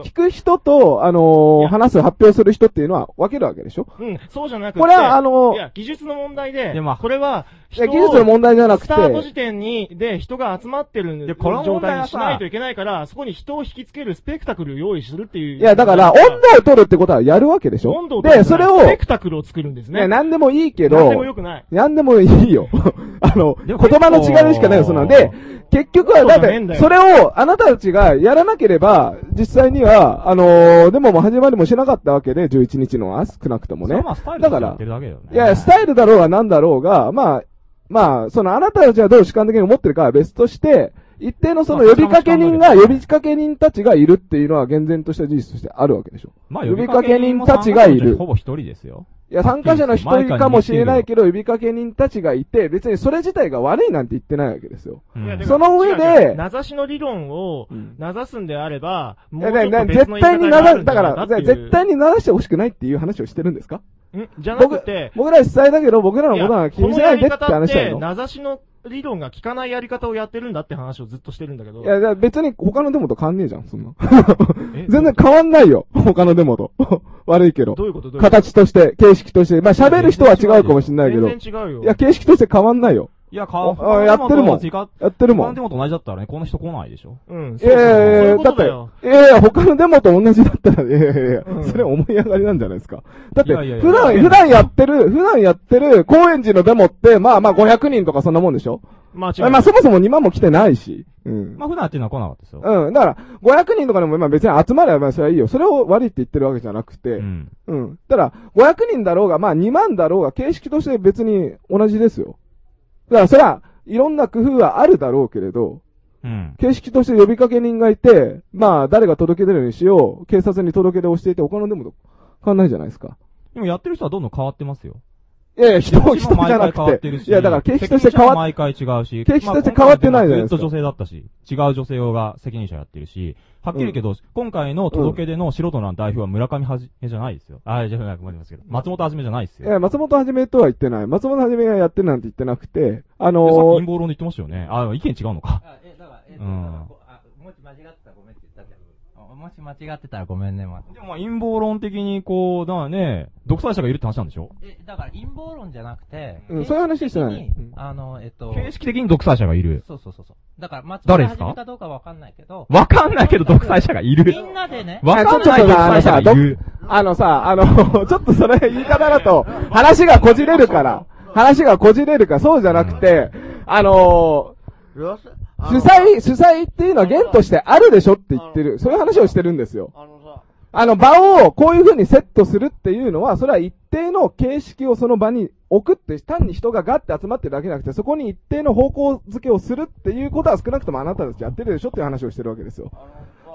聞く人と、あのー話す、発表する人っていうのは分けるわけでしょ？うん、そうじゃなくて。これはあのいや、技術の問題で、でまあこれは、いや技術の問題じゃなくてスタート時点に、で、人が集まってるこの状態にしないといけないから、そこに人を引きつけるスペクタクルを用意するっていう。いや、だから、温度を取るってことはやるわけでしょ？温度を取るで、それを、スペクタクルを作るんですね。いや、なんでもいいけど、なんでもよくない。なんでもいいよ。あの、言葉の違いしかないよ、そんで、結局は、だって、それを、あなたたちがやらなければ、実際には、あのーでももう始まりもしなかったわけで、11日のは、少なくともねだから。いや、スタイルだろうがなんだろうが、まあ、まあ、そのあなたたちはどう主観的に思ってるかは別として、一定のその呼びかけ人が、呼びかけ人たちがいるっていうのは厳然とした事実としてあるわけでしょ。まあ呼びかけ人たちがいるほぼ一人ですよ。いや、参加者の一人かもしれないけど、呼びかけ人たちがいて、別にそれ自体が悪いなんて言ってないわけですよ。うん。いやでもその上で、名指しの理論を名指すんであれば、いやもうちょっとになるだから、絶対にならしてほしくないっていう話をしてるんですか？ん？じゃなくて、僕ら主催だけど、僕らのことは気にしないでって話したいのいやこのやり方って、名指しの理論が効かないやり方をやってるんだって話をずっとしてるんだけど。いや、別に他のデモと変わんねえじゃん、そんな。え？全然変わんないよ、他のデモと。悪いけど。どういうこと？どういうこと？形として、形式として。まあ喋る人は違うかもしれないけど。全然違うよ。いや、形式として変わんないよ。いや、お顔、あやってるもんやってるもん他のデモと同じだったらね、この人来ないでしょ。うん、いやいやいやそういうだって、ことだよ。いやいや、他のデモと同じだったら、いやいやいや、うんそれ思い上がりなんじゃないですか。だって、いやいやいや普段、普段やってる、普段やってる高円寺のデモって、まあまあ500人とかそんなもんでしょまあ違う。まあそもそも2万も来てないし。うん。まあ普段やってるのは来なかったですよ。うん。だから、500人とかでも、まあ別に集まればそれはいいよ。それを悪いって言ってるわけじゃなくて、うん。うん。だから、500人だろうが、まあ2万だろうが、形式として別に同じですよ。だからそれは、いろんな工夫はあるだろうけれど、うん。形式として呼びかけ人がいて、まあ誰が届け出るようにしよう、警察に届け出をしていて、他のデモと変わんないじゃないですか。でもやってる人はどんどん変わってますよ。いやいや、人も人じゃなく。変わっててるし。いや、だから形式として変わっ毎回違うし。形式として変わってないじゃないですかずっと女性だったし、違う女性が責任者やってるし、はっきり言うけど、今回の届け出の素人の代表は村上はじめじゃないですよ。あ、じゃなくなりますけど。松本はじめじゃないですよ。いや、松本はじめとは言ってない。松本はじめがやってるなんて言ってなくて、あのでさっきー陰謀論で言ってましたよね。あ、意見違うのか。あ、え、だから、え、うんあもし間違ってたらごめんってもし間違ってたらごめんね、までもまあ陰謀論的にこう、だからね、独裁者がいるって話なんでしょ？え、だから陰謀論じゃなくて、うんそういう話してない形式的にうんあの、えっと、形式的に独裁者がいる。そうそうそうそう。だから、松誰ですか？かどうかわかんないけど、わかんないけど独裁者がいる。みんなでね、わかんない独裁者がどいる。あのさ、あの、ちょっとそれ言い方だと、話がこじれるから、話がこじれるから、そうじゃなくて、あのー主催、主催っていうのは弦としてあるでしょって言ってる、そういう話をしてるんですよ。あのさ、あの場をこういう風にセットするっていうのは、それは一定の形式をその場に置くって、単に人がガッて集まってるだけじゃなくて、そこに一定の方向づけをするっていうことは少なくともあなたたちやってるでしょっていう話をしてるわけですよ。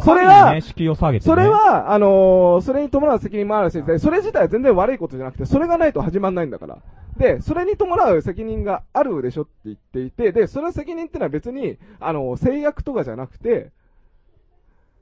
それは、ね、敷居を下げて、ね。それは、あのーそれに伴う責任もあるし、でそれ自体は全然悪いことじゃなくて、それがないと始まんないんだから。で、それに伴う責任があるでしょって言っていて、で、その責任ってのは別に、あの制約とかじゃなくて、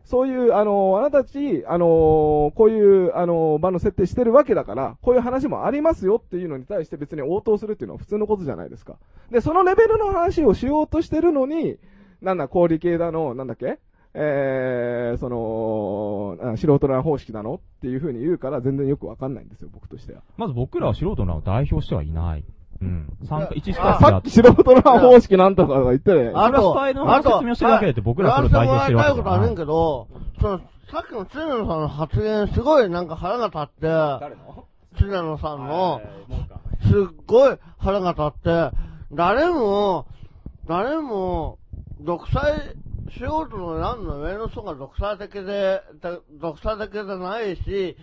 そういう、あのあなたたち、あのこういう、あの場の設定してるわけだから、こういう話もありますよっていうのに対して別に応答するっていうのは普通のことじゃないですか。で、そのレベルの話をしようとしてるのに、なんだ、氷系だの、なんだっけ？えー、その、あ素人な方式なのっていう風に言うから全然よくわかんないんですよ、僕としては。まず僕らは素人なのを代表してはいない。うん。参加、一スタさっき素人な方式なんとかが言ってね。あそれはスタイルの説明をしてるだけでって僕らそれを代表してるわけじゃないことあるんけど、その、さっきの常野さんの発言、すごいなんか腹が立って、常野さんの、すっごい腹が立って、誰も、誰も、独裁しようとの欄の上の人が独裁的で、だ独裁的じゃないし、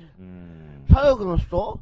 左翼の人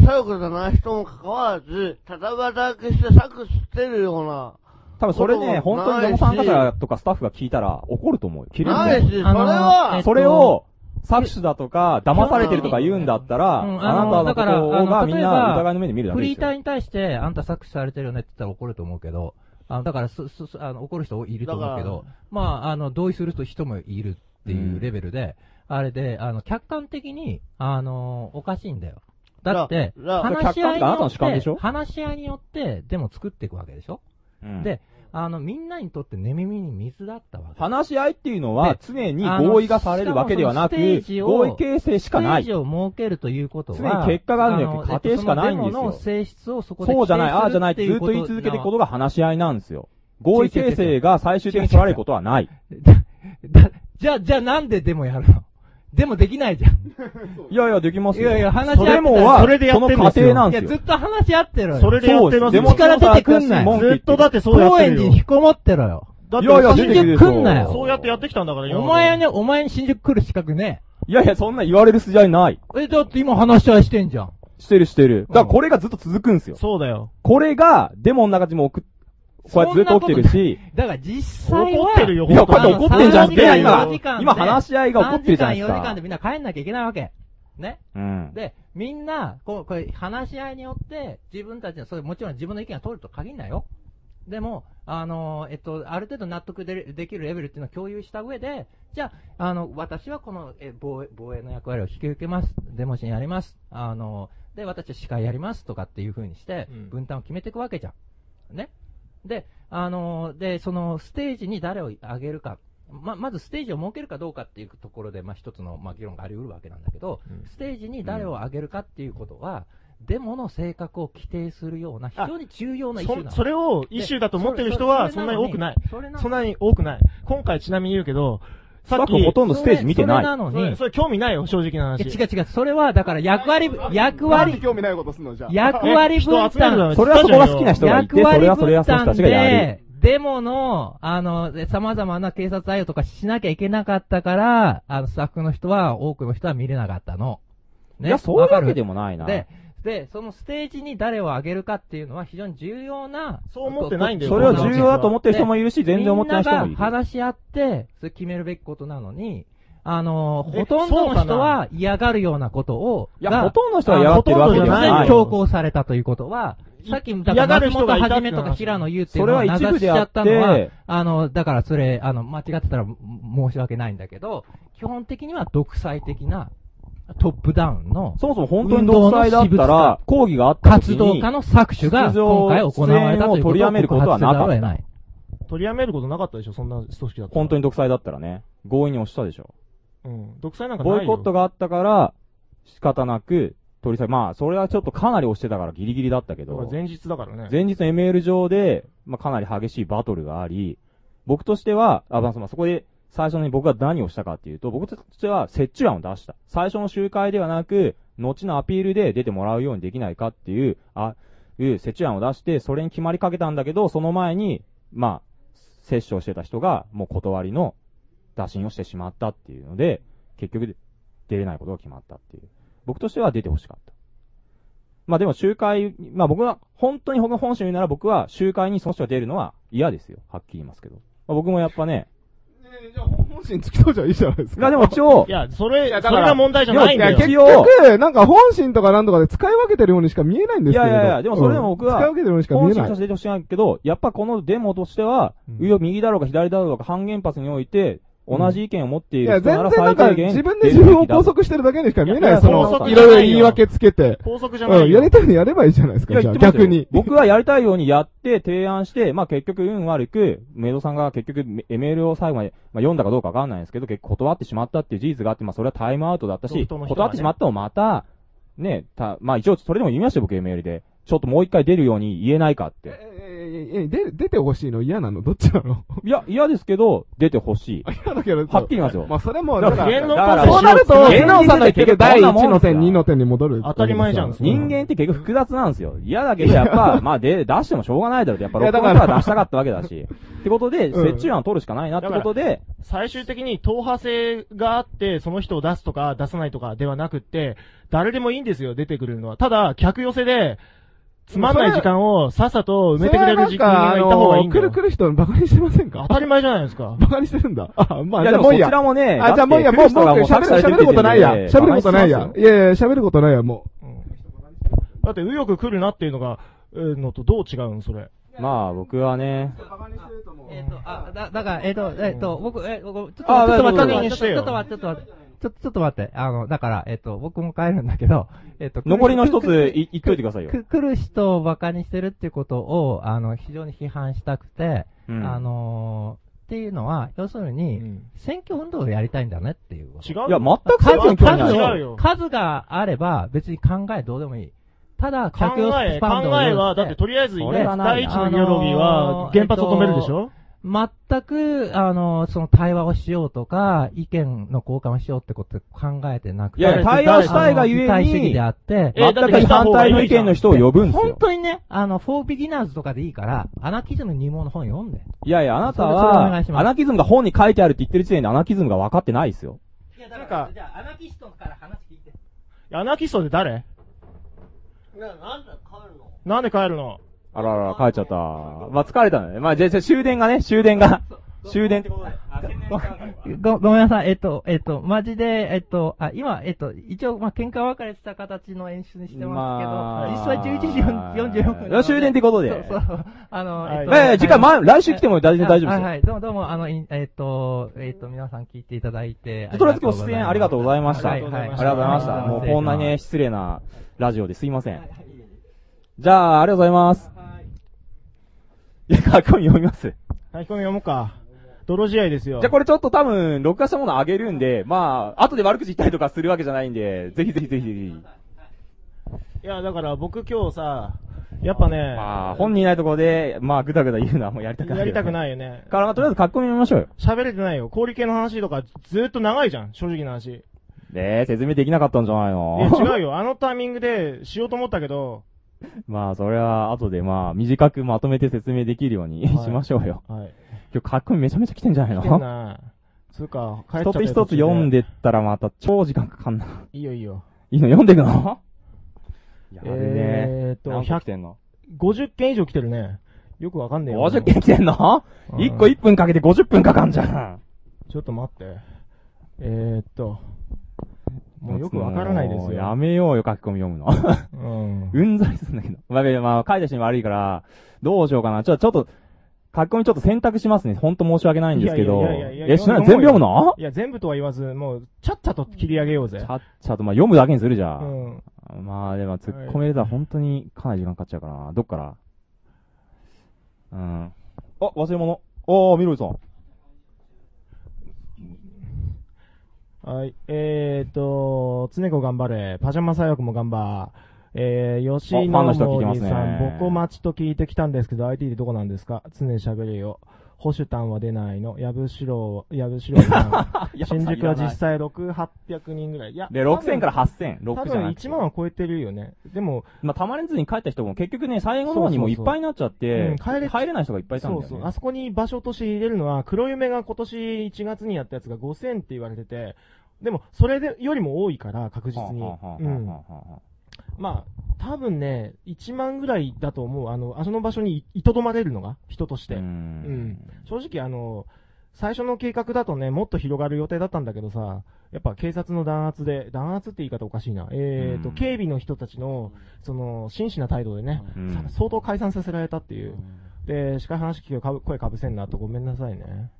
左翼じゃない人も関わらず、ただ働きして搾取してるような、多分それね、本当にデモ参加者とかスタッフが聞いたら怒ると思うよ。切れると思うないし、それはえっ、とそれを、搾取だとか、騙されてるとか言うんだったら、うんあなたのこだからとがみんな疑いの目で見るだフけですよ。リーターに対して、あんた搾取されてるよねって言ったら怒ると思うけど、あのだからす、す、すあの、怒る人いると思うけど、まあ、あの、同意する人人もいる。っていうレベルで、あれで、あの、客観的に、あの、おかしいんだよ。だって、話し合いによって話し合いによって、でも作っていくわけでしょ？うんで、あの、みんなにとって寝耳に水だったわけ。話し合いっていうのはで常に合意がされるわけではなく、合意形成しかないステージ。を設けるということは、常に結果があるんじゃなくて過程しかないんですよの性質をそこでそうじゃない、ああじゃないずっと言い続けていくことが話し合いなんですよ。合意形成が最終的に取られることはない。じゃあ、じゃあなんでデモやるの？でもできないじゃん。いやいや、できますよ。いやいや、話し合ってデモは、その過程なんいや、ですよ。ずっと話し合ってろよ。それでやってますよ口から出てくんなよ。ずっとだってそうやってるよに引きこもってろよ。だっていやいや出てくるでしょ新宿来んなよ。そうやってやってきたんだから、今おまで前ね、お前に新宿来る資格ねいやいや、そんな言われる筋合いない。え。え、だって今話し合いしてんじゃん。してるしてる。だからこれがずっと続くんですよ。そうだよ。これが、デモの中でも送っ、こうやってずっと起きてるし、だから実際は、怒ってるよいや、こうやって怒ってんじゃんって、あの今3時間。今話し合いが起こってるじゃないです3時間、4時間かで。みんな帰んなきゃいけないわけ。ね。うん。で、みんな、こう、これ、話し合いによって、自分たちの、それもちろん自分の意見が通ると限んないよ。でも、あの、えっと、ある程度納得でできるレベルっていうのを共有した上で、じゃあ、あの、私はこの、え、防衛、防衛の役割を引き受けます。デモシンやります。あの、で、私は司会やりますとかっていう風にしてうん、分担を決めていくわけじゃん。ね。で、あの、で、その、ステージに誰を上げるか。ま、まずステージを設けるかどうかっていうところで、まあ、一つの、まあ、議論があり得るわけなんだけど、ステージに誰を上げるかっていうことは、デモの性格を規定するような非常に重要なイシューなのそそれをイシューだと思ってる人はそんなに多くない。そんなに多くない。今回ちなみに言うけど、さっき。スタッフほとんどステージ見てないそれなのにそれそれ興味ないよ、正直な話。違う違う、それは、だから役割、役割、興味ないことすんのじゃあ。役割分担、それはそこが好きな人がいて、それはそれはその人たちがやる。で、デモの、あの、で様々な警察対応とかしなきゃいけなかったから、あの、スタッフの人は、多くの人は見れなかったの。いや、そういうわけでもないな。で、で、そのステージに誰を上げるかっていうのは非常に重要な。そう思ってないんだよそれを重要だと思ってる人もいるし、全然思ってない人もいる。みんなが話し合って、それ決めるべきことなのに、あの、えほとんどの人は嫌がるようなことを、いやがほとんどの人は嫌がってるわけではない強行されたということは、さっき、だから嫌がる松本はじめとか平野優っていうそれはのを名ししちゃったのはて、、あの、だからそれ、あの、間違ってたら申し訳ないんだけど、基本的には独裁的なトップダウンの、そもそも本当に独裁だったら、抗議があった時に、活動家の搾取が今回行われたということ取りやめることはなかった。取りやめることなかったでしょ、そんな組織だったら。本当に独裁だったらね、強引に押したでしょ。うん。独裁なんかないよ。ボイコットがあったから、仕方なく、取り下げ、まあ、それはちょっとかなり押してたからギリギリだったけど、前日だからね。前日の ML 上で、まあ、かなり激しいバトルがあり、僕としては、あ、まあ、そまあそこで、最初に僕が何をしたかっていうと、僕としては折衷案を出した。最初の集会ではなく、後のアピールで出てもらうようにできないかっていう、あ、いう折衷案を出して、それに決まりかけたんだけど、その前に、まあ、接種をしてた人が、もう断りの打診をしてしまったっていうので、結局出れないことが決まったっていう。僕としては出てほしかった。まあでも集会、まあ僕は、本当に僕の本心を言うなら僕は集会にその人が出るのは嫌ですよ。はっきり言いますけど。まあ、僕もやっぱね、じゃあ本心突き通じゃいいじゃないですか。いやでも一応い、や、それ、やだかれが問題じゃないんだよ。結いや局、なんか本心とかなんとかで使い分けてるようにしか見えないんですけれど。いやいやいやでもそれでも僕はうん使い分けてるようにしか見えない本心とし。て出てほしいんだけど、やっぱこのデモとしては、上右だろうが左だろうが反原発において、同じ意見を持っていいや、る人なら全然なんか最低限自分で自分を拘束してるだけにしか見えないその、拘束いろいろ言い訳つけて。法則じゃないよ。うん、やりたいのやればいいじゃないですか、逆に。僕はやりたいようにやって、提案して、まあ結局運悪く、メイドさんが結局メメールを最後まで、まあ読んだかどうかわかんないんですけど、結構断ってしまったっていう事実があって、まあそれはタイムアウトだったし、断ってしまったのをまた、ね、た、まあ一応それでも言いましたよ、僕メールで。ちょっともう一回出るように言えないかって。え、え、え、で、出てほしいの？嫌なの？どっちなの？いや、嫌ですけど、出てほしい。嫌だけど、はっきり言いますよ。まあそれも、だからそうなると、現実素直さんの言ってる第1こんなもんの点、2の点に戻る。当たり前じゃんう人間って結局複雑なんですよ。嫌だけど、やっぱ、まあで、出してもしょうがないだろうって。やっぱ、いや録音だから出したかったわけだし。ってことで、うん折衷案を取るしかないなってことで、最終的に党派性があって、その人を出すとか出さないとかではなくって、誰でもいいんですよ、出てくるのは。ただ、客寄せで、つまんない時間をさっさと埋めてくれる時間がいた方がいいんだよ来る。来る人バカにしてませんか？当たり前じゃないですか。バカにしてるんだ。あ、まあ、いやでもそじゃあもういいや。ちらもね、あ、じゃあもういいや、もう、もう、喋る、喋ることないや。喋ることないや。いやいや、喋ることないや、もだって、右翼来るなっていうのが、えーのとどう違うの、それ。まあ、僕はね、えっと、あ、だ、だから、えっと、えっと、僕、え、僕、ちょっと、ちあょっと待って、ちょっと待って、ちょっと待って。ちょ、ちょっと待って。あの、だから、えっと、僕も帰るんだけど、えっと、残りの一つくい言っといてくださいよ。く来る人を馬鹿にしてるっていうことを、あの、非常に批判したくて、うん。あのーっていうのは、要するに、選挙運動をやりたいんだねっていう。違ういや全く選挙に興味ない。数を違うよ数があれば、別に考えどうでもいい。ただ、考着用え、スパンドを考えは、だってとりあえず、第一のイデオロギーは、原発を止めるでしょ？全く、あの、その対話をしようとか、意見の交換をしようってこと考えてなくて。いやいや対話したいがゆえに主義であって、全く反対の意見の人を呼ぶんですよ本当にね、あの、フォービギナーズとかでいいから、アナキズム入門の本読んで。いやいや、あなたそれそれお願は、いしますアナキズムが本に書いてあるって言ってる時点でアナキズムが分かってないですよ。なんか、じゃあ、アナキストから話聞いて。アナキストって誰？なんで帰るの？あららら、帰っちゃった。まあ、疲れたのね。まあ、じゃあ、じゃあ終電がね、終電が。終電ってことで。ご、ごめんなさい。えっと、えっと、マジで、えっと、あ、今、えっと、一応、まあ、喧嘩別れした形の演出にしてますけど、まあ実際11時44分。終電ってことでそうそう。あの、はいえっと。ええ次回ま来週来ても大丈夫大丈夫ですよはいはい。どうも、どうも、あの、いえっと、えっと、皆さん聞いていただいて。とりあえず今日出演ありがとうございました。ありがとうございました。もうこんなね、失礼なラジオですいません。じゃあ、ありがとうございます。いや、書き込み読みます。書き込み読もうか。泥試合ですよ。じゃあこれちょっと多分、録画したものあげるんで、まあ、後で悪口言ったりとかするわけじゃないんで、ぜひぜひぜひぜひ。いや、だから僕今日さ、やっぱね、まあ、本人いないところで、まあ、ぐだぐだ言うのはもうやりたくない、やりたくないよね。から、まあ、とりあえず書き込み見ましょうよ。喋れてないよ。氷系の話とかずーっと長いじゃん、正直な話。いねえ、説明できなかったんじゃないの？や、違うよ。あのタイミングでしようと思ったけど、まあ、それは、後でまあ、短くまとめて説明できるようにはい しましょうよ。はい。今日書き込みめちゃめちゃ来てんじゃないの？来てんなつうか、帰っちゃったよ一つ一つ読んでったらまた超時間かかんな。いいよいいよ。いいの読んでくの？やべえーっと、何個来てんの？50件以上来てるね。よくわかんねえよ。50件来てんの？うん ?1 個1分かけて50分かかんじゃん。ちょっと待って。えー、っと、もうよくわからないですよ。もうやめようよ、書き込み読むの。うん。うん。ざりすん。だけど。まあ、まあ、書いた人に悪いから、どうしようかな。ちょ、ちょっと、書き込みちょっと選択しますね。ほん。と申し訳ないん。ですけど。いやいやいやいやえ、しない全部読むのいや、全部とは言わず、もう、ちゃっちゃと切り上げようぜ。ちゃっちゃと、まあ、読むだけにするじゃ。うん。ん。まあ、でも、突っ込めれたら本当にかなり時間かかっちゃうからな。どっからうん。あ、忘れ物。ああ、みろりさん。はい。えーっと、常子頑張れ。パジャマ左翼も頑張。えー、吉野のさん、ボコ待ちと聞いてきたんですけど、IT でどこなんですか？常に喋れよ。保守タンは出ないの。やぶしろ、やぶしろさん新宿は実際6、800人ぐらい。いや、で、6000から8000。6多分じゃなくて1万は超えてるよね。でも、まあ、たまれずに帰った人も結局ね、最後の方にもういっぱいになっちゃって、うん帰れ入れない人がいっぱいいたんだよね。そうそう。あそこに場所として入れるのは、黒夢が今年1月にやったやつが5000って言われてて、でも、それでよりも多いから、確実に。はあはあはあうんまあ、多分ね、1万ぐらいだと思う。あの、あその場所にいとどまれるのが、人として。うん。正直あの、最初の計画だとね、もっと広がる予定だったんだけどさ、やっぱ警察の弾圧で、弾圧って言い方おかしいな。えーと、警備の人たちの、その、真摯な態度でね、相当解散させられたっていう。で、しか話聞くかぶ声かぶせんなとごめんなさいね。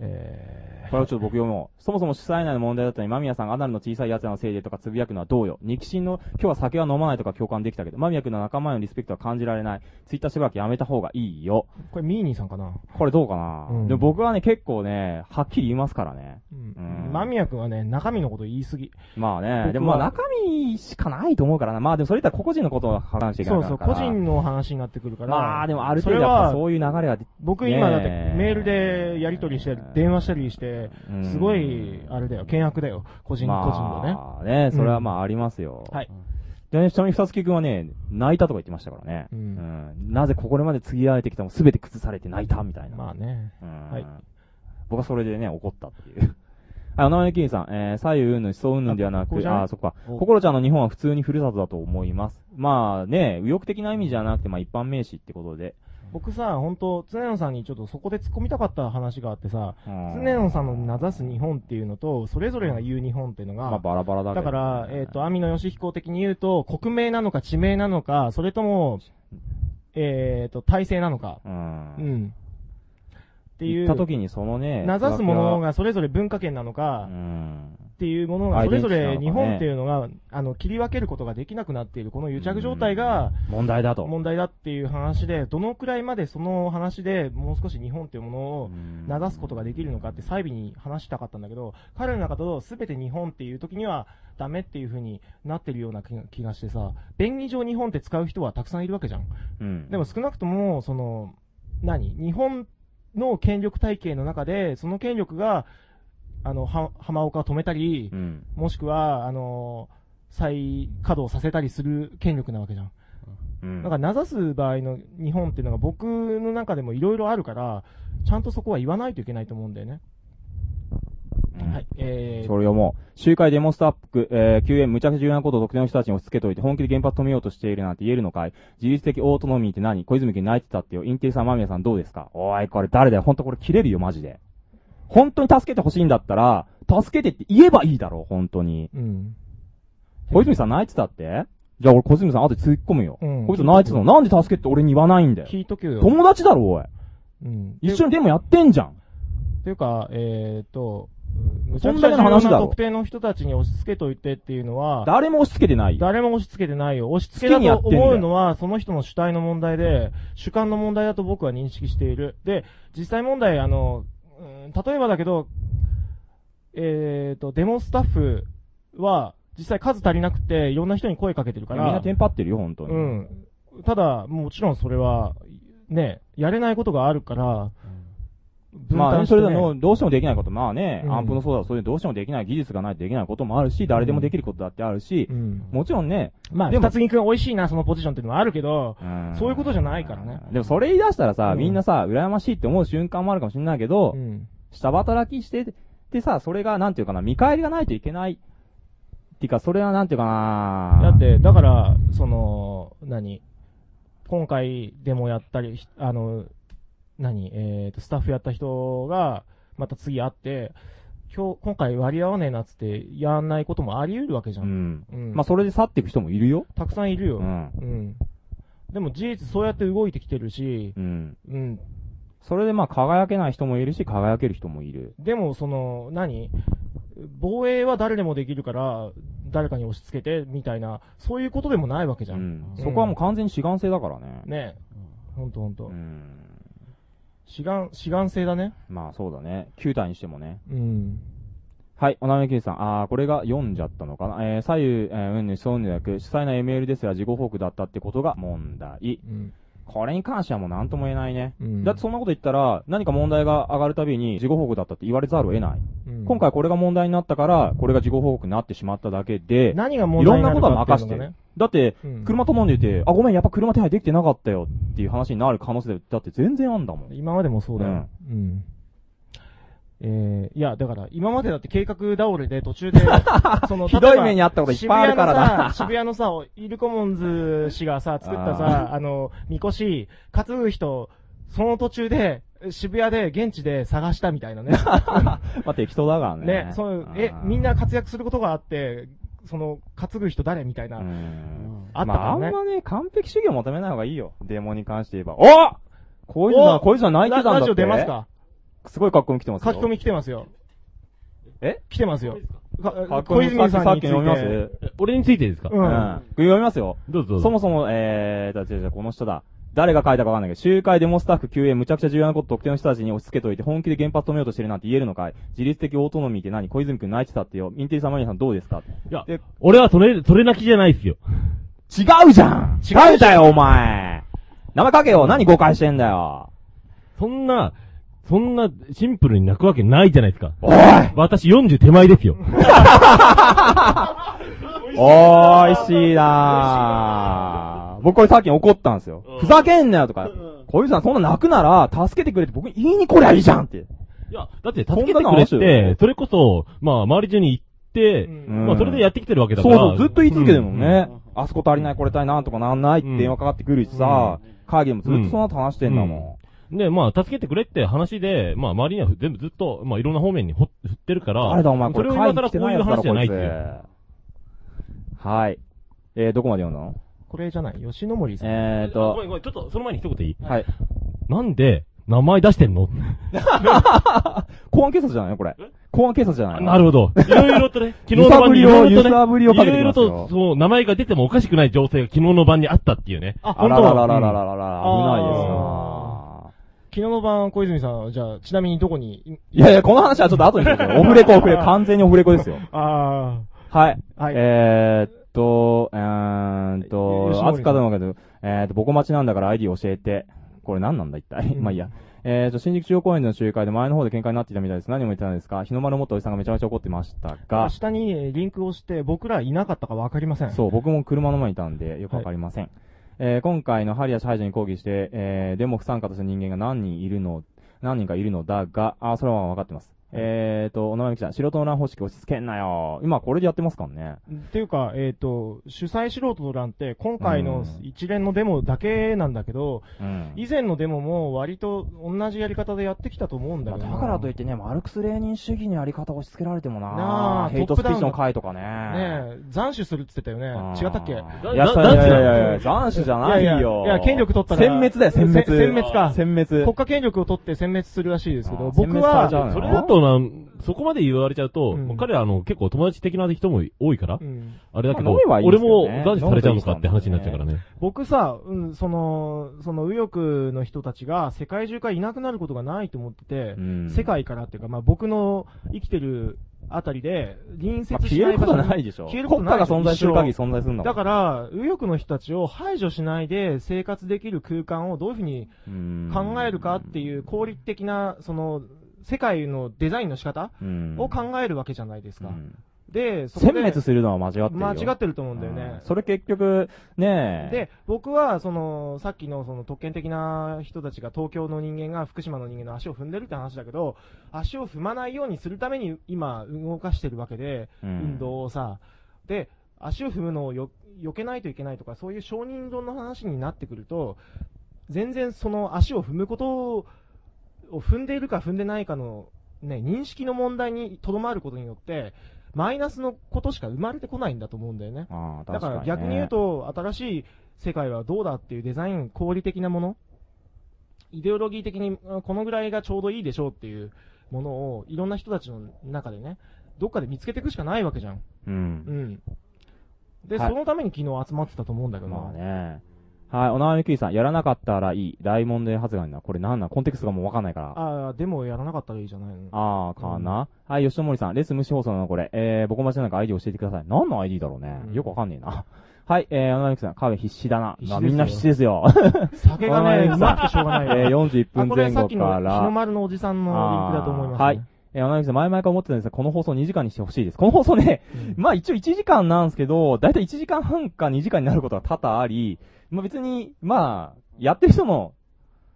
えこれをちょっと僕読もう。そもそも主催内の問題だったのに、間宮さんがアナルの小さい奴らのせいでとかつぶやくのはどうよ。肉親の、今日は酒は飲まないとか共感できたけど、間宮君の仲間へのリスペクトは感じられない。ツイッターしばらくやめた方がいいよ。これミーニーさんかなこれどうかな、うんでも僕はね、結構ね、はっきり言いますからね。うんうん間宮君はね、中身のこと言いすぎ。まあね、でもまあ中身しかないと思うからな。まあでもそれ言ったら個人のことを話していかそうそう、個人の話になってくるから。まあでもある程度やっぱそういう流れは、僕今だってメールでやり取りしてる、電話したりしてうん、すごい、あれだよ、険悪だよ。個人、個人のね。まあね、それはまあありますよ。はい。でね、ちなみに二月くんはね、泣いたとか言ってましたからね。うん。なぜここまで継ぎ合えてきたも全て崩されて泣いたみたいな。まあね。うん。はい。僕はそれでね、怒ったっていう。あ、生根金さん、えー、左右云々、思想云々ではなく、ああ、そっか。お心ちゃんの日本は普通にふるさとだと思います。まあね、右翼的な意味じゃなくて、まあ一般名詞ってことで。僕さ、本当常野さんにちょっとそこで突っ込みたかった話があってさ、うん常野さんの名指す日本っていうのと、それぞれが言う日本っていうのが、まあバラバラだ。だから、えっ、と、網野義彦的に言うと、国名なのか地名なのか、それとも、えっ、と、体制なのか。うん。うん。っていう。行った時にそのね、なざすものがそれぞれ文化圏なのか、っていうものがそれぞれ日本っていうのが、あの、切り分けることができなくなっている、この癒着状態が、問題だと。問題だっていう話で、どのくらいまでその話でもう少し日本っていうものを名指すことができるのかって細微に話したかったんだけど、彼の中だと全て日本っていう時にはダメっていう風になってるような気が気がしてさ、便宜上日本って使う人はたくさんいるわけじゃん。うん。でも少なくとも、その、何？日本の権力体系の中で、その権力が、あの、は、浜岡を止めたり、うん。もしくは、あの、再稼働させたりする権力なわけじゃん。うん。だから、名指す場合の日本っていうのが僕の中でもいろいろあるから、ちゃんとそこは言わないといけないと思うんだよね。はい。えー、それをもう、集会デモスタッフ、えー、救援、無茶苦重要なことを特定の人たちに押し付けといて、本気で原発止めようとしているなんて言えるのかい？自律的オートノミーって何？小泉君泣いてたってよ。インテリさん、間宮さんどうですか？おい、これ誰だよ？ほんとこれ切れるよ、マジで。本当に助けてほしいんだったら、助けてって言えばいいだろ、本当に。うん。小泉さん泣いてたって？じゃあ俺小泉さん後で突っ込むよ。うんこいつ泣いてたの？なんで助けって俺に言わないんだよ。聞いとけよ。友達だろ、おい。うん。一緒にでもやってんじゃん。というか、えーと、むちそんゃくち話だろな特定の人たちに押し付けといてっていうのは、誰も押し付けてないよ。誰も押し付けてないよ。押し付けだと思うのは、その人の主体の問題で、主観の問題だと僕は認識している。で、実際問題、あの、うん例えばだけど、えーと、デモスタッフは、実際数足りなくて、いろんな人に声かけてるから。みんなテンパってるよ、本当に。うん。ただ、もちろんそれは、ね、やれないことがあるから、分まあ、それでも、どうしてもできないこと、まあね、うん。アンプのそうだ、そういうどうしてもできない技術がないとできないこともあるし、誰でもできることだってあるし、もちろんね、まあ、でも二つぎくん美味しいな、そのポジションっていうのはあるけど、そういうことじゃないからね。でもそれ言い出したらさ、うん。みんなさ、羨ましいって思う瞬間もあるかもしれないけど、下働きして、でさ、それが、なんていうかな、見返りがないといけない。っていうか、それはなんていうかな。だって、だから、その、何今回でもやったり、ひあの、何えっ、と、スタッフやった人が、また次会って、今日、今回割り合わねえなっつって、やんないこともあり得るわけじゃん。うん。うんまあ、それで去っていく人もいるよ。たくさんいるよ。うんうん。でも事実そうやって動いてきてるし、うん。うん。それでまあ、輝けない人もいるし、輝ける人もいる。でも、その、何防衛は誰でもできるから、誰かに押し付けて、みたいな、そういうことでもないわけじゃん。うんそこはもう完全に志願制だからね。ねほんとほんと。志願、志願制だね。まあ、そうだね。9体にしてもね。うん。はい、おなめきりさん。あー、これが読んじゃったのかな？えー、左右、えー、うんぬそうぬやく、主催な ML ですら事後報告だったってことが問題。うん。これに関してはもう何とも言えないね。うんだってそんなこと言ったら、何か問題が上がるたびに事後報告だったって言われざるを得ない。うん今回これが問題になったから、これが事後報告になってしまっただけで、何が問題になるかいろんなことは任してるっていうのがね。だって、うん車頼んでて、あ、ごめん、やっぱ車手配できてなかったよっていう話になる可能性だって全然あんだもん。今までもそうだよ。うん。えー、いや、だから、今までだって計画倒れで途中で、その、ひどい目にあったこといっぱいあるからな渋谷のさ、渋谷のさ、イルコモンズ氏がさ、作ったさ、あの、みこし、担ぐ人、その途中で、渋谷で、現地で探したみたいなね。まあ適当だからね。ね、そう、え、みんな活躍することがあって、その、担ぐ人誰みたいな。あったまあ、からね。あんまね、完璧主義を求めない方がいいよ。デモに関して言えば。おこういうのは、おこういうのは泣いてたんだって。ララジオ出ますか？すごい書き込み来てますよ。書き込み来てますよ。え？来てますよ。か？小み泉さんについて。さっき読みます？俺についてですか？うん読みますよ。どうぞどうぞそもそも、えー、だ、じゃじゃこの人だ。誰が書いたかわかんないけど、集会デモスタッフ救援むちゃくちゃ重要なこと特定の人たちに押し付けといて本気で原発止めようとしてるなんて言えるのかい？自律的オートノミーって何？小泉くん泣いてたってよ。インテリサマニアさんどうですか？いや、俺はそれ、それ泣きじゃないっすよ。違うじゃん違うだよ、お前名前書けよ何誤解してんだよそんな、そんなシンプルに泣くわけないじゃないですか。おい私40手前ですよ。おーいしいなー僕これさっき怒ったんですよ。ふざけんなよとか、小泉さんそんな泣くなら、助けてくれって僕に言いに来りゃいいじゃんって。いや、だって助けてくれって、それこそ、まあ周り中に行って、まあそれでやってきてるわけだから。そうそう、ずっと言い続けてるもんね。あそこ足りない、これ足りないなんとかなんないって電話かかってくるしさ、会議でもずっとそんなこと話してんだもん。で、まあ、助けてくれって話で、まあ、周りには全部ずっと、まあ、いろんな方面にほ振ってるから、あれだ、お前、これ、今更こういう話じゃないっていう。はい。えー、どこまで読んだの？これじゃない、吉野森さん。えーと。ごめんごめん、ちょっと、その前に一言いい？はい。なんで、名前出してんの？公安警察じゃないのこれ。公安警察じゃないなるほど。いろいろとね、昨日の晩にいろいろと、いろいろと、そう、名前が出てもおかしくない情勢が昨日の晩にあったっていうね。あ、あんとあららららららら、危ないですな昨日の晩、小泉さん、じゃあ、ちなみにどこに、いやいや、この話はちょっと後にしましょう。オフレコ、オフレコ、完全にオフレコですよ。あはい。はいえーっと、えーっとあつかでもけど、えーっと、僕待ちなんだから ID 教えて。これ何なんだ一体？まあいいや。えーっと、新宿中央公園の集会で前の方で喧嘩になっていたみたいです。何を言ってたんですか日の丸を持ったおじさんがめちゃめちゃ怒ってましたが、下にねリンクをして、僕らいなかったかわかりません。そう、僕も車の前にいたんで、よくわかりません。えー今回のハリアシ排除に抗議して、えー、デモ不参加とした人間が何人いるの、何人かいるのだが、あ、それは分かってます。えーと、お名前記者、素人の欄方式押し付けんなよ。今これでやってますからね。っていうか、えっ、と、主催素人の欄って、今回の一連のデモだけなんだけど、うん以前のデモも割と同じやり方でやってきたと思うんだけどな。だからといってね、マルクス・レーニン主義のやり方を押し付けられてもななあヘイトスピーチの回とかね。ねえ、斬首するって言ってたよね。違ったっけ？いや、いやいやいや斬首じゃないよ。いやいやいや、権力取ったら。殲滅だよ、殲滅。せ殲滅か。殲滅。国家権力を取って殲滅するらしいですけど、あー僕は、殲滅されちゃうのそな、そこまで言われちゃうと、うん。もう彼はあの、結構友達的な人も多いから、うん。あれだけど、まあ飲めばいいで俺もすけどね斬首されちゃうのかって話になっちゃうからね。僕さ、うん、その、その右翼の人たちが世界中からいなくなることがないと思ってて、うん。世界からっていうか、まあ僕の生きてるあたりで、隣まあ接し消えることない場所にはないでしょ。消えること国ないでしょ。家が存在する限り存在するんだもんだから、右翼の人たちを排除しないで生活できる空間をどういうふうにうん考えるかっていう効率的な、その、世界のデザインの仕方うんを考えるわけじゃないですか。うんで、そこ殲で滅するのは間違ってるよ。間違ってると思うんだよねうんそれ結局、ねえ。で、僕は、その、さっきのその特権的な人たちが東京の人間が福島の人間の足を踏んでるって話だけど、足を踏まないようにするために今動かしてるわけで、うん運動をさ。で、足を踏むのをよ避けないといけないとか、そういう承認論の話になってくると、全然その足を踏むことを踏んでいるか踏んでないかの、ね、認識の問題にとどまることによって、マイナスのことしか生まれてこないんだと思うんだよね。ああだから逆に言う、と、新しい世界はどうだっていうデザイン、合理的なもの、イデオロギー的にあこのぐらいがちょうどいいでしょうっていうものを、いろんな人たちの中でね、どっかで見つけていくしかないわけじゃん。うん。うん。で、はいそのために昨日集まってたと思うんだけどな。まあね。はい、おなみきりさん、やらなかったらいい。大問題発言だ。これなんなん？コンテクストがもうわかんないから。ああ、でもやらなかったらいいじゃないの。ああ、かな、はい、吉野森さん、レス無視放送なのこれ。えー、僕待ちなんか ID 教えてください。何の ID だろうね。よくわかんねえな。はい、えー、おなみきさん、カーベ必死だな。必死ですよまあみんな必死ですよ。酒がね、うまくてしょうがないよ。えー、41分あこれ前後さっきのから。日の丸のおじさんのリンクだと思います、ね。はい。えー、おなみきさん、前々から思ってたんですが、この放送2時間にしてほしいです。この放送ね、まあ一応1時間なんですけど、だいたい1時間半か2時間になることが多々あり、まあ別に、まあ、やってる人の、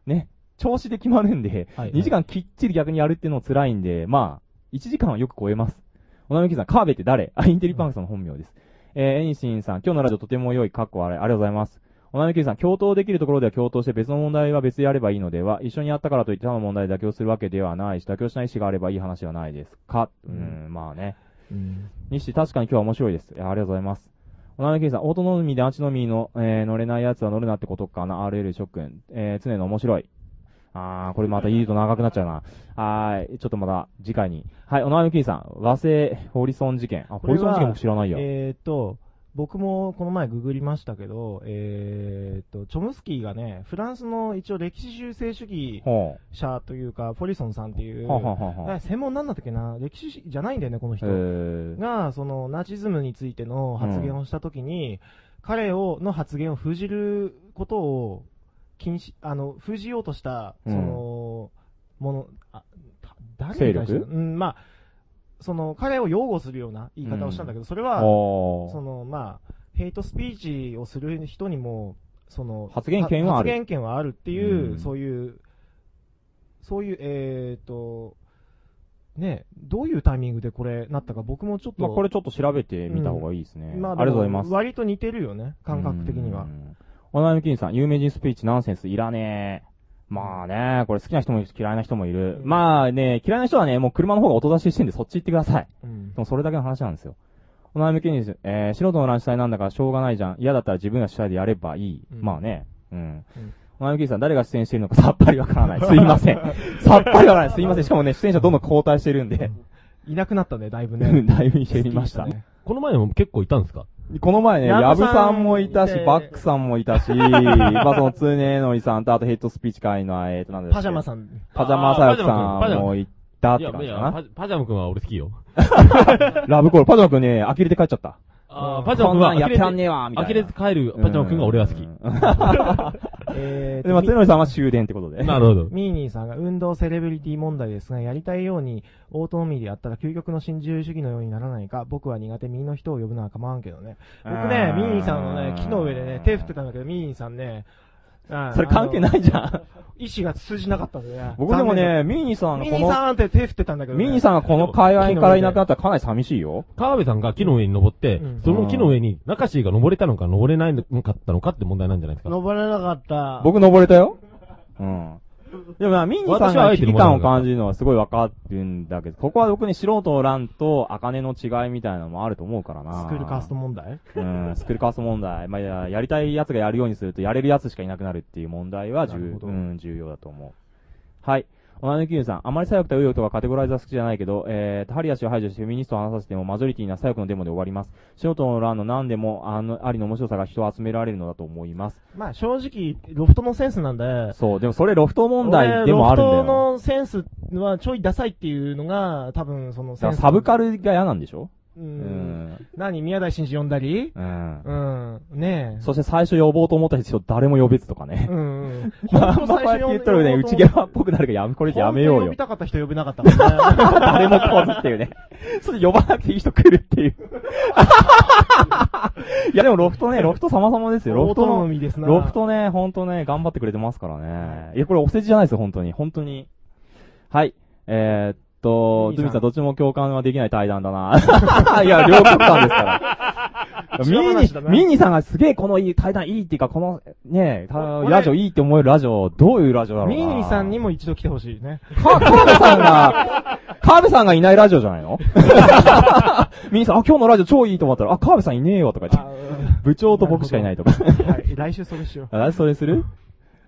ね、調子で決まるんで、はい2時間きっちり逆にやるっていうのも辛いんで、まあ、1時間はよく超えます。おなみきさん、カーベって誰？あ、インテリパンクさんの本名です。えー、エニシンさん、今日のラジオとても良い、かっこあれ、ありがとうございます。おなみきりさん、共闘できるところでは共闘して別の問題は別でやればいいのでは、一緒にやったからといって他の問題で妥協するわけではないし、妥協しない意思があればいい話ではないですか？うん、まあね。うん。西、確かに今日は面白いです。ありがとうございます。おなみきりさん、オートノミでアンチノミの、えー乗れない奴は乗るなってことかな。RL ショックン。えー、常の面白い。あー、これまた言うと長くなっちゃうな。はーい。ちょっとまた次回に。はい、おなみきりさん、和製ホリソン事件。あ、ホリソン事件も知らないや。えーっと、僕もこの前ググりましたけど、えーっと、チョムスキーがね、フランスの一応歴史修正主義ほ者というか、フォリソンさんっていう、はあはあは専門なんだったっけな、歴史じゃないんだよね、この人。が、その、ナチズムについての発言をしたときに、彼を、の発言を封じることを、禁止、あの、封じようとした、その、もの、あ、た誰に対して？うん、まあ、その、彼を擁護するような言い方をしたんだけど、それは、その、まあ、ヘイトスピーチをする人にも、その、発言権はある発言権はあるっていう、うんそういう、そういう、えーと、ね、どういうタイミングでこれなったか僕もちょっと。まあこれちょっと調べてみた方がいいですね。まあ、ありがとうございます。割と似てるよね、感覚的には。おなみきんさん、有名人スピーチナンセンスいらねえ。まあね、これ好きな人もいるし嫌いな人もいる。まあね、嫌いな人はね、もう車の方が音出ししてんでそっち行ってください。うんでもそれだけの話なんですよ。お悩み系にです。えー、素人の乱主体なんだからしょうがないじゃん。嫌だったら自分が主体でやればいい。うんまあね。うん。お悩み系さん、誰が出演しているのか さっぱりわからない。すいません。さっぱりわからない。すいません。しかもね、出演者どんどん交代してるんで。いなくなったね、だいぶうねん。だいぶ減りました。この前も結構いたんですか？この前ね、ヤブささんんもいたしバックさんもいたし、まあその、つねのりさんと、あとヘッドスピーチ会の、えーと、なんだっけパジャマさん。パジャマさやくさんもいたって感じかパジパジャマ君は俺好きよ。な。ラブコール、パジャマ君ね、呆れて帰っちゃった。あーパジャマ君はやってらんねえわ、みたいな。呆れて帰るパジャマ君が俺は好き。えーで、まあ、つねのりさんは終電ってことで。なるほど。ミーニーさんが運動セレブリティ問題ですが、やりたいようにオートノミーでやったら究極の新自由主義のようにならないか、僕は苦手、右の人を呼ぶのは構わんけどね。僕ね、ミーニーさんのね、木の上でね、手振ってたんだけど、ミーニーさんね、あそれ関係ないじゃん意思が通じなかったんでね。僕でもね、ミーニーさんがミーこの、ニーさんって手振ってたんだけどね。ミーニーさんがこの界隈からいなくなったらかなり寂しいよ。川辺さんが木の上に登って、うんその木の上に中椎が登れたのか登れないのかったのかって問題なんじゃないですか。登れなかった。僕登れたよ。うん。でもな、ミーニーさんが危機感を感じるのはすごいわかるんだけど、ここは僕に素人ランと茜の違いみたいなのもあると思うからな。スクールカースト問題うん、スクールカースト問題。まあ、ややりたい奴がやるようにすると、やれる奴しかいなくなるっていう問題は重うん、重要だと思う。はい。おなぬきゅうさん、あまり左翼と右翼とかカテゴライザー好きじゃないけど、えー、ハリア氏を排除してフェミニストを話させてもマジョリティな左翼のデモで終わります。素人の欄の何でも、あの、ありの面白さが人を集められるのだと思います。まあ正直、ロフトのセンスなんで、そう、でもそれロフト問題でもあるんだ俺ロフトよ。のセンスはちょいダサいっていうのが、多分そのセンス。サブカルが嫌なんでしょ？う。うんん。何？宮台真司呼んだり？うん。うん。ねえ。そして最初呼ぼうと思った人誰も呼べずとかね。うんうん。まあ、まあ、こうやって言ったらね、内側っぽくなるからやめ、これじゃやめようよ呼び。たかった人呼べなかったからね。誰も来ずっていうね。それ呼ばなくていい人来るっていう。いやでもロフトね、ロフト様々ですよ。ロフトの、ミーですなロフトね、ほんとね、頑張ってくれてますからね。いや、これお世辞じゃないですよ、本当に。本当に。はい。えー、っと、ミーさんどっちも共感はできない対談だな。いや、両極端ですから。ミーニミーニさんがすげえこのいい対談いいっていうか、この、ね、ラジオいいって思えるラジオ、どういうラジオだろうな。ミーニーさんにも一度来てほしいね。か、川辺さんが、川辺さんがいないラジオじゃないの？ミーさん、あ、今日のラジオ超いいと思ったら、あ、川辺さんいねえよとか言って。部長と僕しかいないとか。はい。来週それしよう。あ、それする？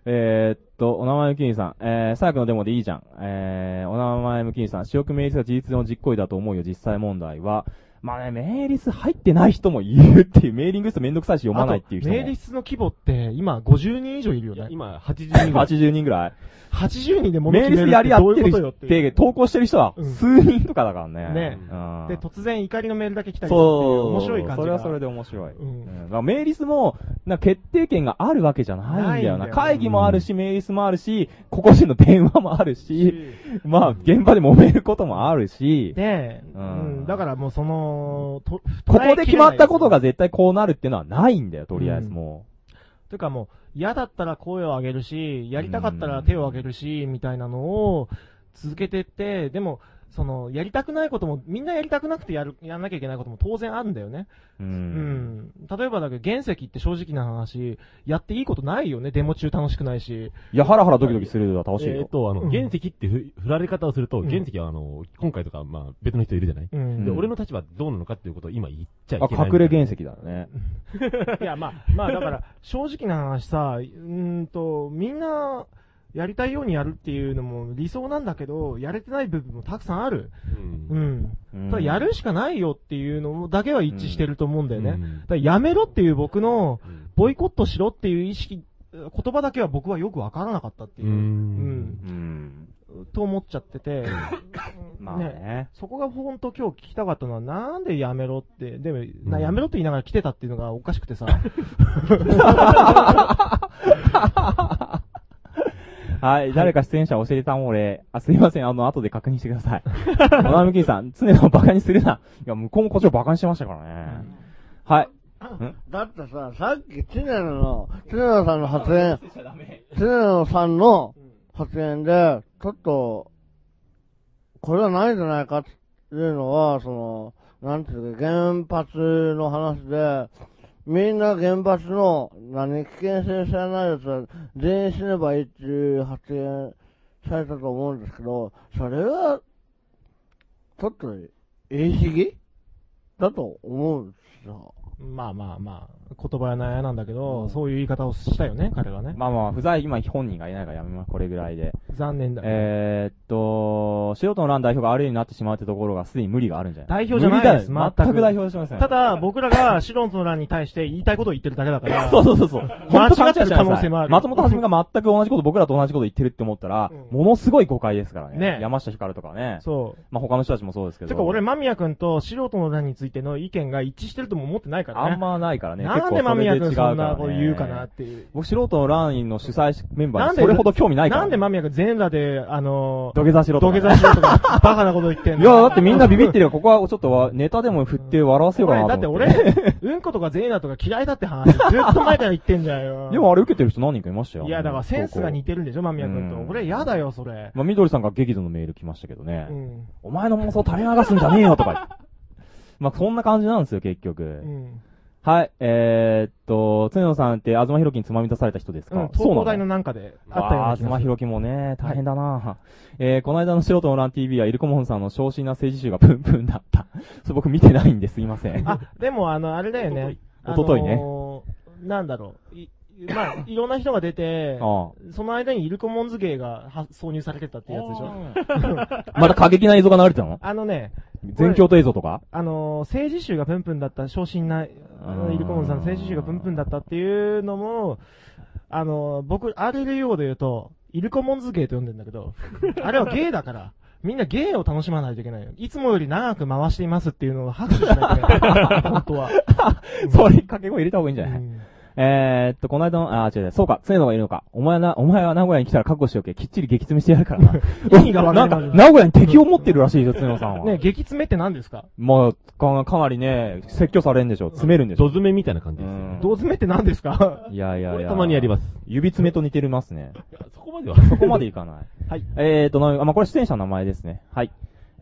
えー、っと、お名前無菌さん、えー、最悪のデモでいいじゃん。えー、お名前無菌さん、私欲メイリスが事実上の実行為だと思うよ、実際問題は。まあね、メイリス入ってない人もいるっていう、メーリングリストめんどくさいし読まないっていう人も。メーリスの規模って今50人以上いるよね。今、80人ぐらい。80人ぐらい。80人で物メーリ決めるっスやり合ってる人って投稿してる人はうん数人とかだからね。ねうんで、突然怒りのメールだけ来たりするそう。面白い感じが。それはそれで面白い。ううんメーリスも、な決定権があるわけじゃないんだよな。会議もあるし、メーリスもあるし、個々人の電話もあるし、まあ、現場で揉めることもあるし、で、ううんん、だからもうその、とここで決まったことが絶対こうなるっていうのはないんだよ、とりあえずうん。もというかもう、嫌だったら声を上げるし、やりたかったら手を挙げるし、みたいなのを続けてって、でも、その、やりたくないことも、みんなやりたくなくてやる、やんなきゃいけないことも当然あるんだよね。う。う。うんん。例えばだけど、原石って正直な話、やっていいことないよね。デモ中楽しくないし。いや、ハラハラドキドキするのは楽しいよ。えっと、あの、うん原石ってふ振られ方をすると、うん原石はあの、今回とか、まあ、別の人いるじゃない？うん。で、うん俺の立場どうなのかっていうことを今言っちゃいあ、けない。隠れ原石だよね。いや、まあ、まあだから、正直な話さ、うーんと、みんな、やりたいようにやるっていうのも理想なんだけど、やれてない部分もたくさんある。うん。うん。うんただやるしかないよっていうのだけは一致してると思うんだよね。うんだからやめろっていう僕の、うんボイコットしろっていう意識、言葉だけは僕はよくわからなかったっていうう。ん。うん。うん。と思っちゃってて。まあね。そこが本当今日聞きたかったのは、なんでやめろって、でも、なうんやめろって言いながら来てたっていうのがおかしくてさ。はい。誰か出演者教えてたもん俺。あ、すいません。あの、後で確認してください。おなみきんさん、常のバカにするな。いや、向こうもこっちをバカにしてましたからね。はい。だってさ、さっき常野の、常野さんの発言、常野さんの発言で、ちょっと、これはないんじゃないかっていうのは、その、なんていうか、原発の話で、みんな原発の、何、危険性知らないやつは全員死ねばいいっていう発言されたと思うんですけど、それは、ちょっと、言い過ぎだと思うんですよ。まあまあまあ、言葉やなんやなんだけど、そういう言い方をしたよね、彼がね。まあまあ、不在、今本人がいないからやめます、これぐらいで。残念だ。えー、っと、素人の欄代表があるようになってしまうってところがすでに無理があるんじゃない？代表じゃないです、無理だよ全く代表してません。ただ、僕らが 素人の欄に対して言いたいことを言ってるだけだから。そうそうそうそう。間違ってる可能性もある。松本はじめが全く同じこと、僕らと同じこと言ってるって思ったら、ものすごい誤解ですからね。ね山下ひかるとかね。そう。まあ他の人たちもそうですけど。てか俺、間宮君と素人の欄についての意見が一致してるとも思ってないからね。あんまないからね。なんで間宮君そんなこと言うかなっていう。僕、素人のランの主催メンバーなんでにそれほど興味ないから。なんで間宮君全裸で、あのー、土下座しろとかね土下座しろとか、バカなこと言ってんの。いや、だってみんなビビってるよ。ここはちょっとわネタでも振って笑わせようかなと思だって俺、うんことか全裸とか嫌いだって話、ずっと前から言ってんじゃんよ。でもあれ受けてる人何人かいましたよ。いや、だからセンスが似てるんでしょ、間宮君と。うん俺嫌だよ、それ。まあ、みどりさんが激怒のメール来ましたけどね。うんお前の妄想垂れ流すんじゃねえよとか。まあ、そんな感じなんですよ、結局。んはい、えー、っと、常野さんって東博樹につまみ出された人ですか、うん、東工大のなんかであったようああ、な気がする。東博樹もね、大変だな、えー、この間の素人のラン TV はイルコモンさんの昇進な政治集がプンプンだった。それ僕見てないんですいません。あ、でもあの、あれだよね。おとといねあのーなんだろう。いまあ、いろんな人が出て、あその間にイルコモンズ芸がは挿入されてたってやつでしょ。また過激な映像が流れてたの？あのね、全教徒映像とか？あのー、政治集がプンプンだった、昇進な、あのイルコモンさんの政治集がプンプンだったっていうのも、あのー、僕、RLU で言うと、イルコモンズ芸と呼んでんだけど、あれは芸だから、みんな芸を楽しまないといけないよ。いつもより長く回していますっていうのを拍手しないといけない。本当は。それ掛け声入れた方がいいんじゃない、えーっと、この間の、あー、違う違う、そうか、常野がいるのか。お前はな、お前は名古屋に来たら覚悟しておけ。きっちり激詰めしてやるからな。意味がわかんないなんか、名古屋に敵を持ってるらしいよ、常野さんは。ね、激詰めって何ですか？まあ、かかなりね、説教されるんでしょ。詰めるんでしょ。ド詰めみたいな感じです。胴詰めって何ですか？いやいやいや。たまにやります。指詰めと似てますね。そこまでは。そこまでいかない。はい。えーと、なあ、まあ、これ出演者の名前ですね。はい。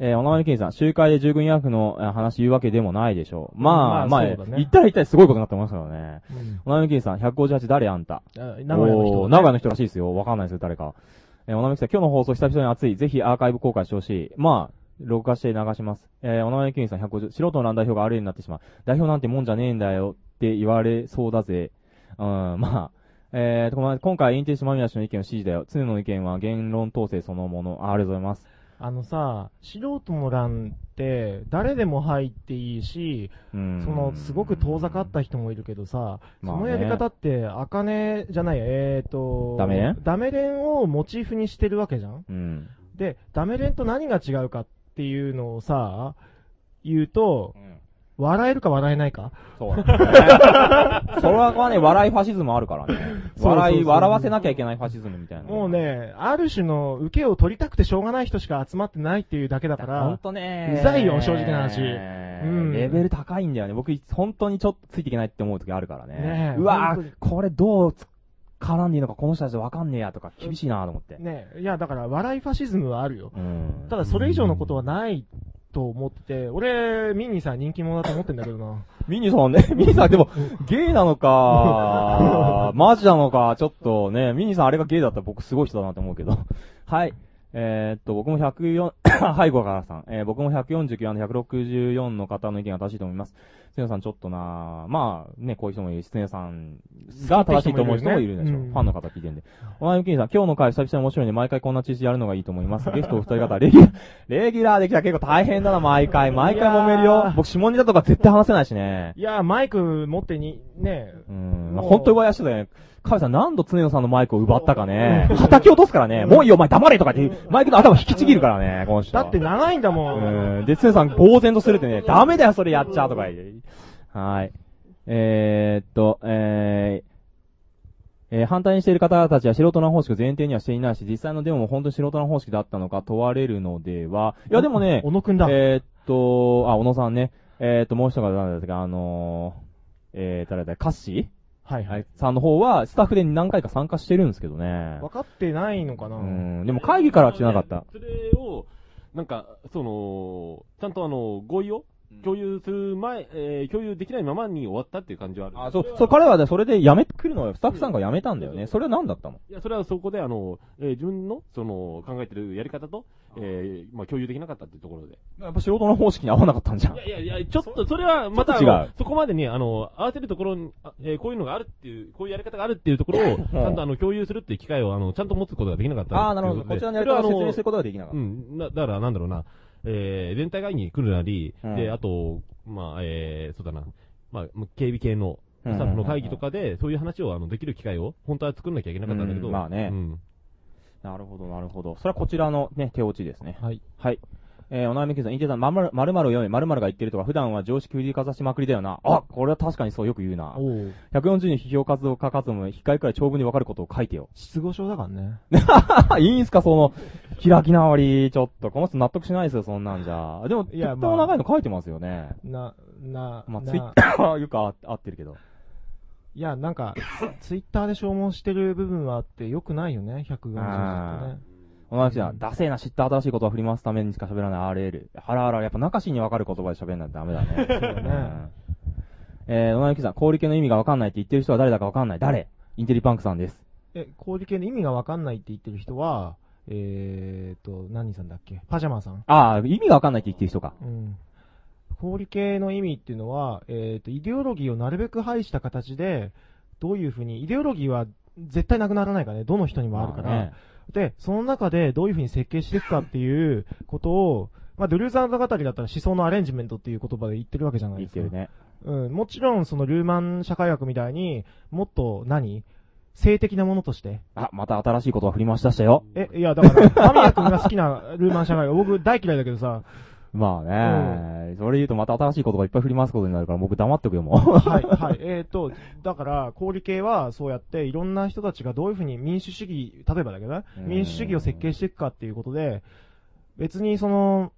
えー、お名前のケンさん、集会で従軍役のあ話言うわけでもないでしょう。まあ、まあ、ね言ったら言ったらすごいことになってますからね。うんお名前のさん、158誰あんた。あ名古屋の人おー名古屋の人らしいですよ。わかんないですよ、誰か。えーお名前さん、今日の放送久々に熱い。ぜひアーカイブ公開してほしい。まあ、録画して流します。えーお名前のケンさん、150。素人の乱代表があるようになってしまう。代表なんてもんじゃねえんだよって言われそうだぜ。うん、まあ、えー今回、インテリスマミヤ氏の意見を支持だよ。常の意見は言論統制そのもの。あありがとうございます。あのさ、素人の欄って、誰でも入っていいし、うん。その、すごく遠ざかった人もいるけどさ、そのやり方って、あかねじゃない、えーと、ダメレンダメレンをモチーフにしてるわけじゃん。うん。で、ダメレンと何が違うかっていうのをさ、言うと、笑えるか笑えないか？そうなんだね それはね、笑いファシズムあるからね。笑い、笑わせなきゃいけないファシズムみたいな。もうね、ある種の受けを取りたくてしょうがない人しか集まってないっていうだけだから、ほんとね。うざいよ、正直な話。うん。レベル高いんだよね。僕、本当にちょっとついていけないって思う時あるからね。ねえうわこれどうつ絡んでいいのかこの人たちわかんねえやとか、厳しいなと思って。ねいや、だから、笑いファシズムはあるよ。うん。ただ、それ以上のことはないと思ってて、俺、ミニさん人気者だと思ってんだけどな。ミニさんね、ミニさんでも、ゲイなのか、マジなのか、ちょっとね、ミニさんあれがゲイだったら僕すごい人だなって思うけど。はい。えーっと、僕も104、はい、小原さん。えー僕も149、164の方の意見が正しいと思います。つねさんちょっとなまあ、ね、こういう人もいるし、つねさんが正しいと思う人もいるでしょう。うんファンの方聞いてんで。お前むきんさん、今日の回久々に面白いんで、毎回こんな知識やるのがいいと思います。ゲストお二人方、レギュラー、レギュラーできたら結構大変だな、毎回。毎回揉める。よ僕、下ネタとか絶対話せないしね。いや、マイク持ってに、ねうん。まあ、本当に奪い足だよね。カイさん何度常野さんのマイクを奪ったかね。叩き落とすからね。もういいよ、お前黙れとかって、マイクの頭引きちぎるからね、この人。だって長いんだもん。うん。で、常野さん呆然とするってね、ダメだよ、それやっちゃうとか言って。はい。えー、っと、えー、えー反対にしている方たちは素人の方式を前提にはしていないし、実際のデモも本当に素人の方式だったのか問われるのでは、いやでもね、小野くんだ。えーっと、あ、小野さんね。えーっと、もう一方なんですが、あのー、えー、誰だ、カッシー？はいはい。さんの方は、スタッフで何回か参加してるんですけどね。分かってないのかなうん。でも会議からは来てなかった。それを、なんか、その、ちゃんとあの、合意を共有する前、えー共有できないままに終わったっていう感じはある。あ、そう、そう、彼はね、それで辞めてくるのよ。スタッフさんが辞めたんだよね。それは何だったの？いや、それはそこで、あの、えー自分の、その、考えてるやり方と、えーまあ、共有できなかったっていうところで。やっぱ仕事の方式に合わなかったんじゃん。いやいやいや、ちょっと、それは、また、そこまでに、あの、合わせるところに、あえーこういうのがあるっていう、こういうやり方があるっていうところを、ちゃんとあの、共有するっていう機会を、あの、ちゃんと持つことができなかったあーなるほどこちらのやり方を説明することができなかったうん。だだから、なんだろうな、えー全体会議に来るなり、うんで、あと、まあ、えーそうだな、まあ、警備系の、うんスタッフの会議とかで、そういう話を、あの、できる機会を、本当は作んなきゃいけなかったんだけど、うんまあねうんなるほど、なるほど。それはこちらのね、手落ちですね。はい。はい。えー、お悩みケンさん、インテリさん、まるまるを読め、まるまるが言ってるとか、普段は常識振りかざしまくりだよな。あ、これは確かにそうよく言うな。140人批評活動家活動も、控えくらい長文に分かることを書いてよ。失語症だからね。いいんすか、その、開き直り、ちょっと。この人納得しないですよ、そんなんじゃ。でも、いや適当長いの書いてますよね。な、な、まあ、なツイッターはよくあ合ってるけど。いや、なんか、ツイッターで消耗してる部分はあって、良くないよね、140字ってね。同じだ、ダセーな知った新しい言葉を振り回すためにしか喋らない RL。ハラハラ、やっぱ中しに分かる言葉で喋んないとダメだね。そうだね。えー、野々さん、氷系の意味が分かんないって言ってる人は誰だか分かんない。誰？インテリパンクさんです。え、氷系の意味がわかんないって言ってる人は、えーと、何さんだっけ？パジャマさん。ああ、意味が分かんないって言ってる人か。うん。氷系の意味っていうのは、えーと、イデオロギーをなるべく排した形で、どういうふうに、イデオロギーは絶対なくならないからね、どの人にもあるから。まあねで、その中でどういうふうに設計していくかっていうことを、まあ、ドゥルーザーの語りだったら思想のアレンジメントっていう言葉で言ってるわけじゃないですか。言ってるね。うん、もちろんそのルーマン社会学みたいに、もっと何性的なものとして。あ、また新しい言葉振り回し出したよ。え、いや、だから、間宮君が好きなルーマン社会学、僕大嫌いだけどさ、まあね、それ言うとまた新しい言葉いっぱい振り回すことになるから僕黙っておくよ、もう。はい、はい。えっ、と、だから、氷系はそうやっていろんな人たちがどういうふうに民主主義、例えばだけどね、うん民主主義を設計していくかっていうことで、別にその、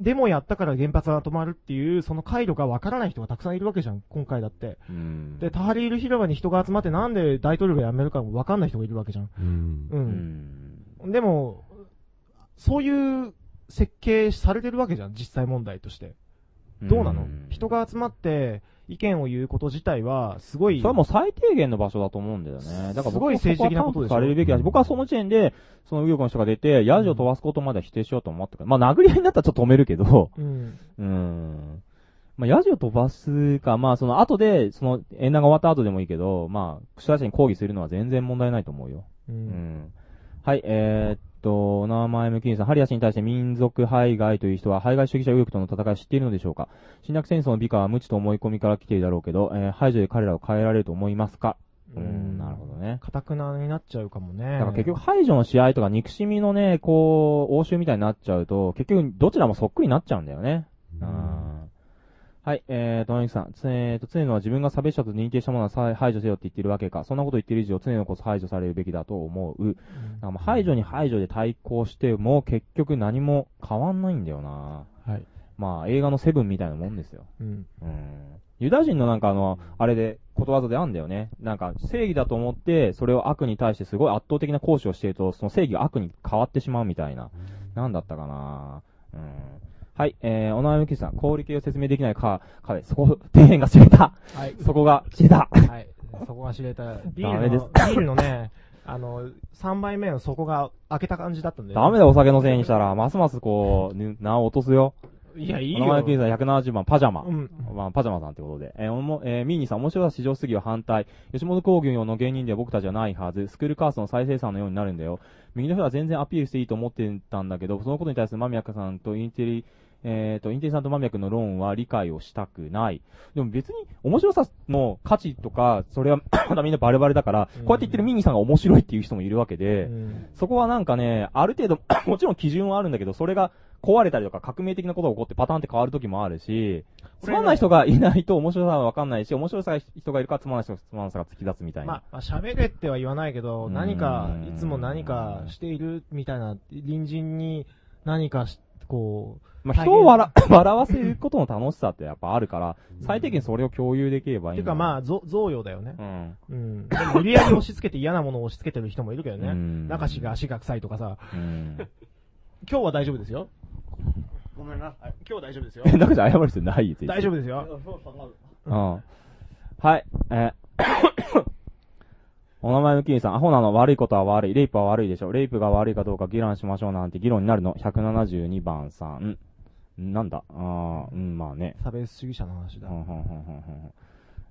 デモやったから原発が止まるっていう、その回路がわからない人がたくさんいるわけじゃん、今回だって。うんで、タハリール広場に人が集まってなんで大統領が辞めるかもわかんない人がいるわけじゃん。うんうん。でも、そういう設計されてるわけじゃん、実際問題として。どうなの？人が集まって意見を言うこと自体は、すごい。それはもう最低限の場所だと思うんだよね。だから僕はすごい政治的なことでされるべきだし、僕はその時点で、その右翼の人が出て、ヤジを飛ばすことまでは否定しようと思ってる。まあ殴り合いになったらちょっと止めるけど、うん。うん。まあ、ヤジを飛ばすか、まあ、その後で、その、演談が終わった後でもいいけど、まあ、主催者に抗議するのは全然問題ないと思うよ。うんはい、えーっと、お名前向きにさん、ハリア氏に対して民族排外という人は、排外主義者右翼との戦いを知っているのでしょうか？侵略戦争の美化は無知と思い込みから来ているだろうけど、えー排除で彼らを変えられると思いますか？うん、なるほどね。かたくなになっちゃうかもね。だから結局排除の試合とか憎しみのね、こう、応酬みたいになっちゃうと、結局どちらもそっくりになっちゃうんだよね。うん。はい、えーと、野木さん、つえーと、常野は自分が差別者と認定したものはさ排除せよって言ってるわけか。そんなこと言ってる以上、常野こそ排除されるべきだと思う。だからまあ排除に排除で対抗しても、結局何も変わんないんだよな。はい。まあ、映画のセブンみたいなもんですよ。うん。うん。ユダ人のなんかあの、あれで、ことわざであんだよね。なんか、正義だと思って、それを悪に対してすごい圧倒的な行使をしていると、その正義が悪に変わってしまうみたいな。なんだったかなうん。はい、えー、お悩みキさん、氷系を説明できないか、かで、そこ、底辺が知れた。はい。そこが知れた。はい。そこが知れた。ビーダメですルの、ビールのね、あの、3杯目の底が開けた感じだったんで。ダメだ、お酒のせいにしたら、ますますこう、ね名を落とすよ。いやいいよお名前キさん170番、パジャマ。うんまあ、パジャマさんってことで。えーおも、えーミーニーさん、面白さ市場主義は反対。吉本興業の芸人では僕たちはないはず。スクールカーストの再生産のようになるんだよ。右の人は全然アピールしていいと思ってたんだけど、そのことに対する間宮さんとインテリ、えっ、と、インテリさんと間宮君の論は理解をしたくない。でも別に面白さの価値とか、それは みんなバレバレだから、こうやって言ってるミーニーさんが面白いっていう人もいるわけで、そこはなんかね、ある程度、もちろん基準はあるんだけど、それが壊れたりとか革命的なことが起こってパターンって変わる時もあるし、つまんない人がいないと面白さはわかんないし、面白さが人がいるからつまんない人がつまんなさが突き出すみたいな。まあ、まあ喋れっては言わないけど、うん何か、いつも何かしているみたいな、隣人に何かし、こう、まあ、人を笑、笑わせることの楽しさってやっぱあるから、最低限それを共有できればいいんだていうかまあ、ぞ贈与だよね。うん。うん。でも無理やり押し付けて嫌なものを押し付けてる人もいるけどね。うん中志が足が臭いとかさ。うん。今日は大丈夫ですよ。ごめんなさい。今日大丈夫ですよ。え、中じゃ謝る必要ないよ、大丈夫ですよ。うん。はい、えー お名前のキーさん、アホなの悪いことは悪い、レイプは悪いでしょ。レイプが悪いかどうか議論しましょうなんて議論になるの。172番さん。んなんだ？あー、うん、まあね。差別主義者の話だ。うんうんうんうんうん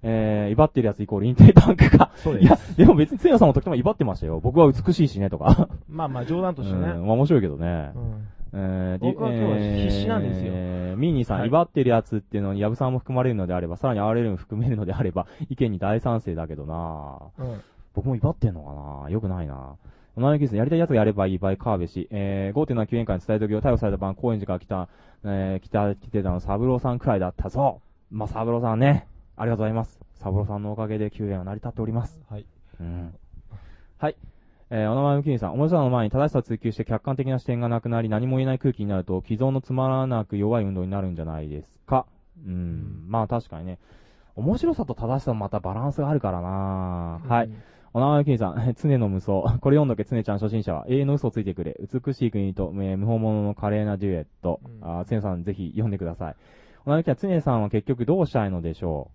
えー、威張ってるやつイコールインテリタンクか。そうですいや、でも別につやさんもとっても威張ってましたよ。僕は美しいしね、とか。まあまあ冗談としてね。うん、まあ面白いけどね。うんえー、僕は今日は必死なんですよえーミーニーさん、はい威張ってるやつっていうのに、ヤブさんも含まれるのであれば、さらに RL も含めるのであれば、意見に大賛成だけどなうん僕も威張ってんのかな？よくないなお前のキスやりたいやつがやればいい場合、川辺氏。えー、5.7救援会に伝えときを逮捕された晩、高円寺から来た、えー、来た、来てたの、サブローさんくらいだったぞ。まあ、サブローさんね。ありがとうございます。サブローさんのおかげで救援は成り立っております。はい。うん。はい。えー、お名前のキニさん、面白さの前に正しさを追求して客観的な視点がなくなり、何も言えない空気になると、既存のつまらなく弱い運動になるんじゃないですか。うん。まあ確かにね。面白さと正しさもまたバランスがあるからなはい。お名前のキニさん、常の無双。これ読んどけ、常ちゃん初心者は。永遠の嘘をついてくれ。美しい国と、えー無法者の華麗なデュエット。あー常さんぜひ読んでください。お名前のキニさん、常さんは結局どうしたいのでしょ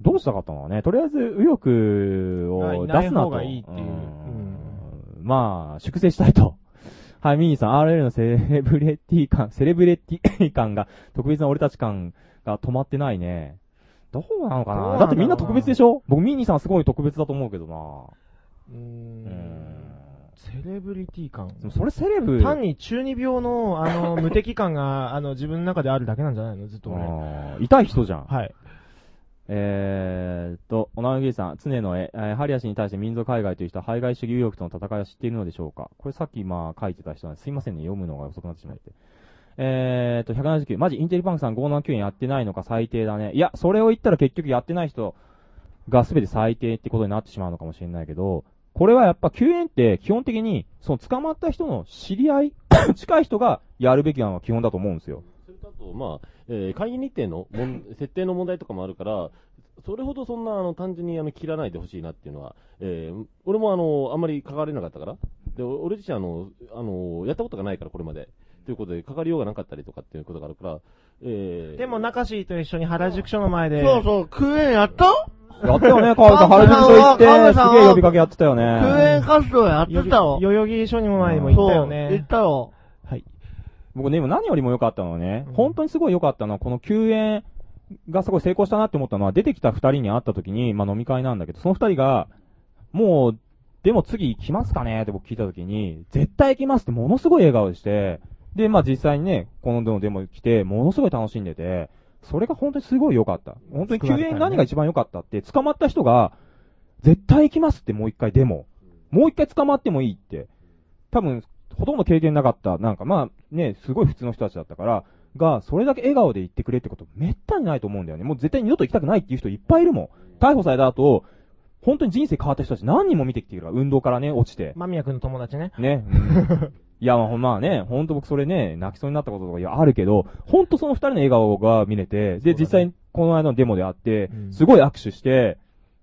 う？どうしたかったのかね？とりあえず、右翼はいを出すなと。いない方がいいっていううんまあ、粛清したいと。はい、ミニーさん、RL のセレブレティ感、セレブレティ感が、特別な俺たち感が止まってないね。どうなのかな？んだってみんな特別でしょ？僕、ミニーさんすごい特別だと思うけどなうーんセレブリティ感。でもそれセレブ単に中二病の、あの、無敵感が、あの、自分の中であるだけなんじゃないの？ずっと俺。あー痛い人じゃん。はい。えーっと、おなぎさん、常の絵、えーハリア氏に対して民族海外という人は、排外主義右翼との戦いを知っているのでしょうか？これさっきまあ書いてた人なんです。すいませんね、読むのが遅くなってしまって。えーっと、179、マジインテリパンクさん579円やってないのか最低だね。いや、それを言ったら結局やってない人が全て最低ってことになってしまうのかもしれないけど、これはやっぱ救援って基本的に、その捕まった人の知り合い、近い人がやるべきなのが基本だと思うんですよ。それとあと、まあ、えー会議日程のもん 設定の問題とかもあるから、それほどそんな、あの、単純に、あの、切らないでほしいなっていうのは、えー俺もあの、あんまり関われなかったから、で、お俺自身あの、あの、やったことがないから、これまで。ということで、関わりようがなかったりとかっていうことがあるから、えー、でも、中志と一緒に原宿署の前で。そうそう、クエンやった？やったよね、川辺さん。原宿署行って、すげえ呼びかけやってたよね。クエン活動やってたよ。代々木署にも前にも行ったよそう行ねっ。たよ。はい。僕ね、今何よりも良かったのはね、本当にすごい良かったのは、この救援がすごい成功したなって思ったのは、出てきた二人に会った時に、まあ飲み会なんだけど、その二人が、もう、でも次来ますかねって僕聞いた時に、絶対来ますってものすごい笑顔でして、で、まあ実際にね、このデモ来て、ものすごい楽しんでて、それが本当にすごい良かった。本当に救援何が一番良かったって、捕まった人が、絶対行きますってもう一回デモ。もう一回捕まってもいいって。多分、ほとんど経験なかった、なんかまあね、すごい普通の人たちだったから、が、それだけ笑顔で言ってくれってこと、めったにないと思うんだよね。もう絶対二度と行きたくないっていう人いっぱいいるもん。逮捕された後、本当に人生変わった人たち何人も見てきてるから、運動からね、落ちて。間宮君の友達ね。ね。うんいや、まあね、ほんと僕それね、泣きそうになったこととかあるけど、ほんとその二人の笑顔が見れて、で、実際にこの間のデモで会って、すごい握手して、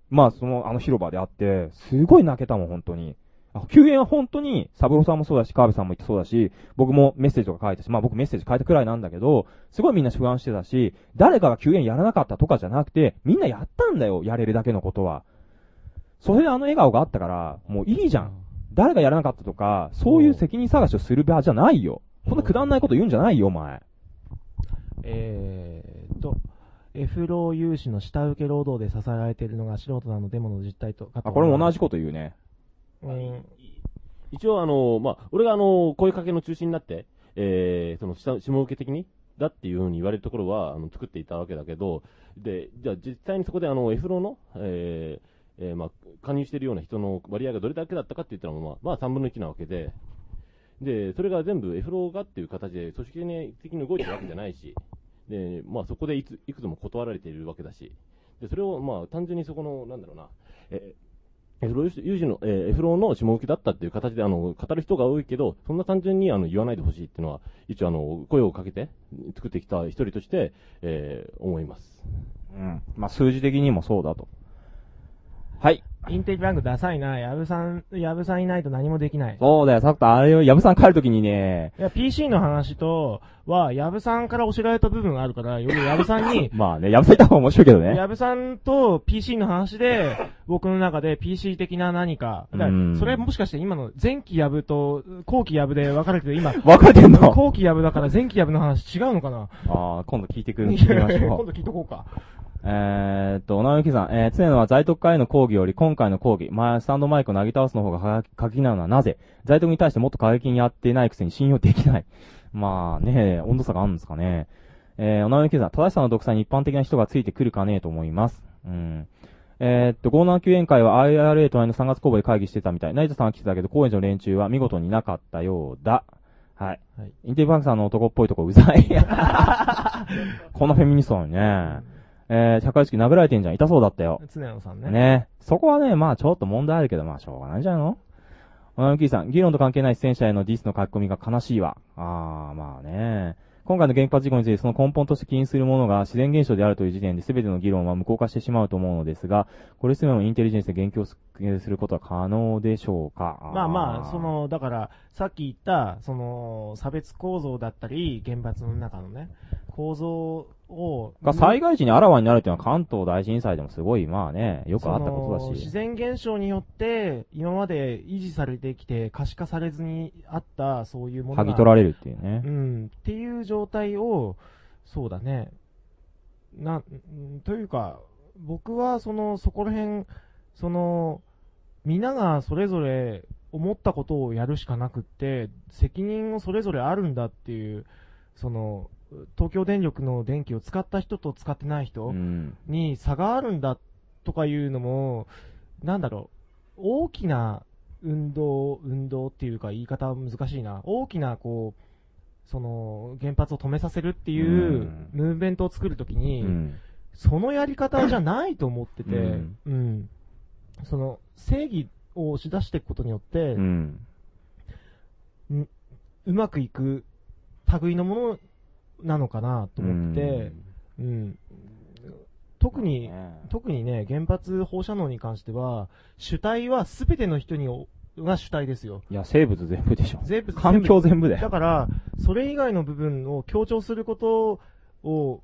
まあそのあの広場で会って、すごい泣けたもん、本当に。あ救援は本当に、サブロさんもそうだし、川辺さんも言ってそうだし、僕もメッセージとか書いたし、まあ僕メッセージ書いたくらいなんだけど、すごいみんな不安してたし、誰かが救援やらなかったとかじゃなくて、みんなやったんだよ、やれるだけのことは。それであの笑顔があったから、もういいじゃん。誰がやらなかったとか、そういう責任探しをする場じゃないよ。こんなくだんないこと言うんじゃないよ、お前。えーっと、F ロー有志の下請け労働で支えられているのが素人なのデモの実態と。あ、これも同じこと言うね。うん。一応あの、まあ、俺があの、声かけの中心になって、えー、その下、下請け的に、だっていうふうに言われるところは、あの、作っていたわけだけど、で、じゃあ実際にそこであの、F ローの、えー、えー、まあ、加入しているような人の割合がどれだけだったかって言ったら、まあ、まあ、3分の1なわけで、で、それが全部 F ローがっていう形で組織的に動いてるわけじゃないし、で、まあ、そこでいついくつも断られているわけだし、で、それを、まあ、単純にそこの、なんだろうな、えー、F ロー有事の、えー、F ローの下請けだったっていう形で、あの、語る人が多いけど、そんな単純に、あの、言わないでほしいっていうのは、一応、あの、声をかけて、作ってきた一人として、えー、思います。うん。まあ、数字的にもそうだと。はい。インテリバンクダサいな。ヤブさん、ヤブさんいないと何もできない。そうだよ、さっきあれを、ヤブさん帰るときにね、いや、PC の話と、は、ヤブさんから教えられた部分があるから、よりヤブさんに、まあね、ヤブさんいた方が面白いけどね。ヤブさんと PC の話で、僕の中で PC 的な何か。だからうんそれもしかして今の前期ヤブと後期ヤブで分かれてる今。分かれてんの？後期ヤブだから前期ヤブの話違うのかな？ああ、今度聞いてくる、聞いてみまし。今度聞いとこうか。えーっと、直之さん、えー、常野は在特会への抗議より今回の抗議、前、スタンドマイクを投げ倒すの方が過激なのはなぜ？在特に対してもっと過激にやってないくせに信用できない。まあね、温度差があるんですかね。えー、直之さん、正しさの独裁に一般的な人がついてくるかねえと思います。うん。えー、っと、579園会は IRA 隣の3月公募で会議してたみたい。成田さんは来てたけど、高円寺の連中は見事になかったようだ。はい。はいインテリバンクさんの男っぽいとこうざい。こんなフェミニストなのにね。えー、社会意識殴られてんじゃん。痛そうだったよ。常野さんね。ね。そこはね、まあちょっと問題あるけど、まあしょうがないんじゃないの？小野木さん、議論と関係ない出演者へのディスの書き込みが悲しいわ。あー、まあね。今回の原発事故についてその根本として起因するものが自然現象であるという時点で全ての議論は無効化してしまうと思うのですが、これすべてのインテリジェンスで言及することは可能でしょうか？まあまあ、その、だから、さっき言った、その、差別構造だったり、原発の中のね、構造を、が災害時にあらわになるっていうのは関東大震災でもすごい、まあね、よくあったことだその自し。然現象によって、今まで維持されてきて、可視化されずにあった、そういうものが。剥ぎ取られるっていうねうん。っていう状態を、そうだね。な、うんというか、僕は、その、そこら辺、その、みんながそれぞれ思ったことをやるしかなくって、責任をそれぞれあるんだっていう、その、東京電力の電気を使った人と使ってない人うん。に差があるんだとかいうのも、なんだろう、大きな運動、運動っていうか言い方は難しいな。大きな、こう、その、原発を止めさせるっていうムーブメントを作るときに、うん。そのやり方じゃないと思ってて、うん。うん。その、正義を押し出していくことによって、うまくいく類のものなのかなと思ってて、うん特に、特にね、原発放射能に関しては、主体は全ての人におが主体ですよ。いや、生物全部でしょ。全部環境全部だよ。だから、それ以外の部分を強調することを、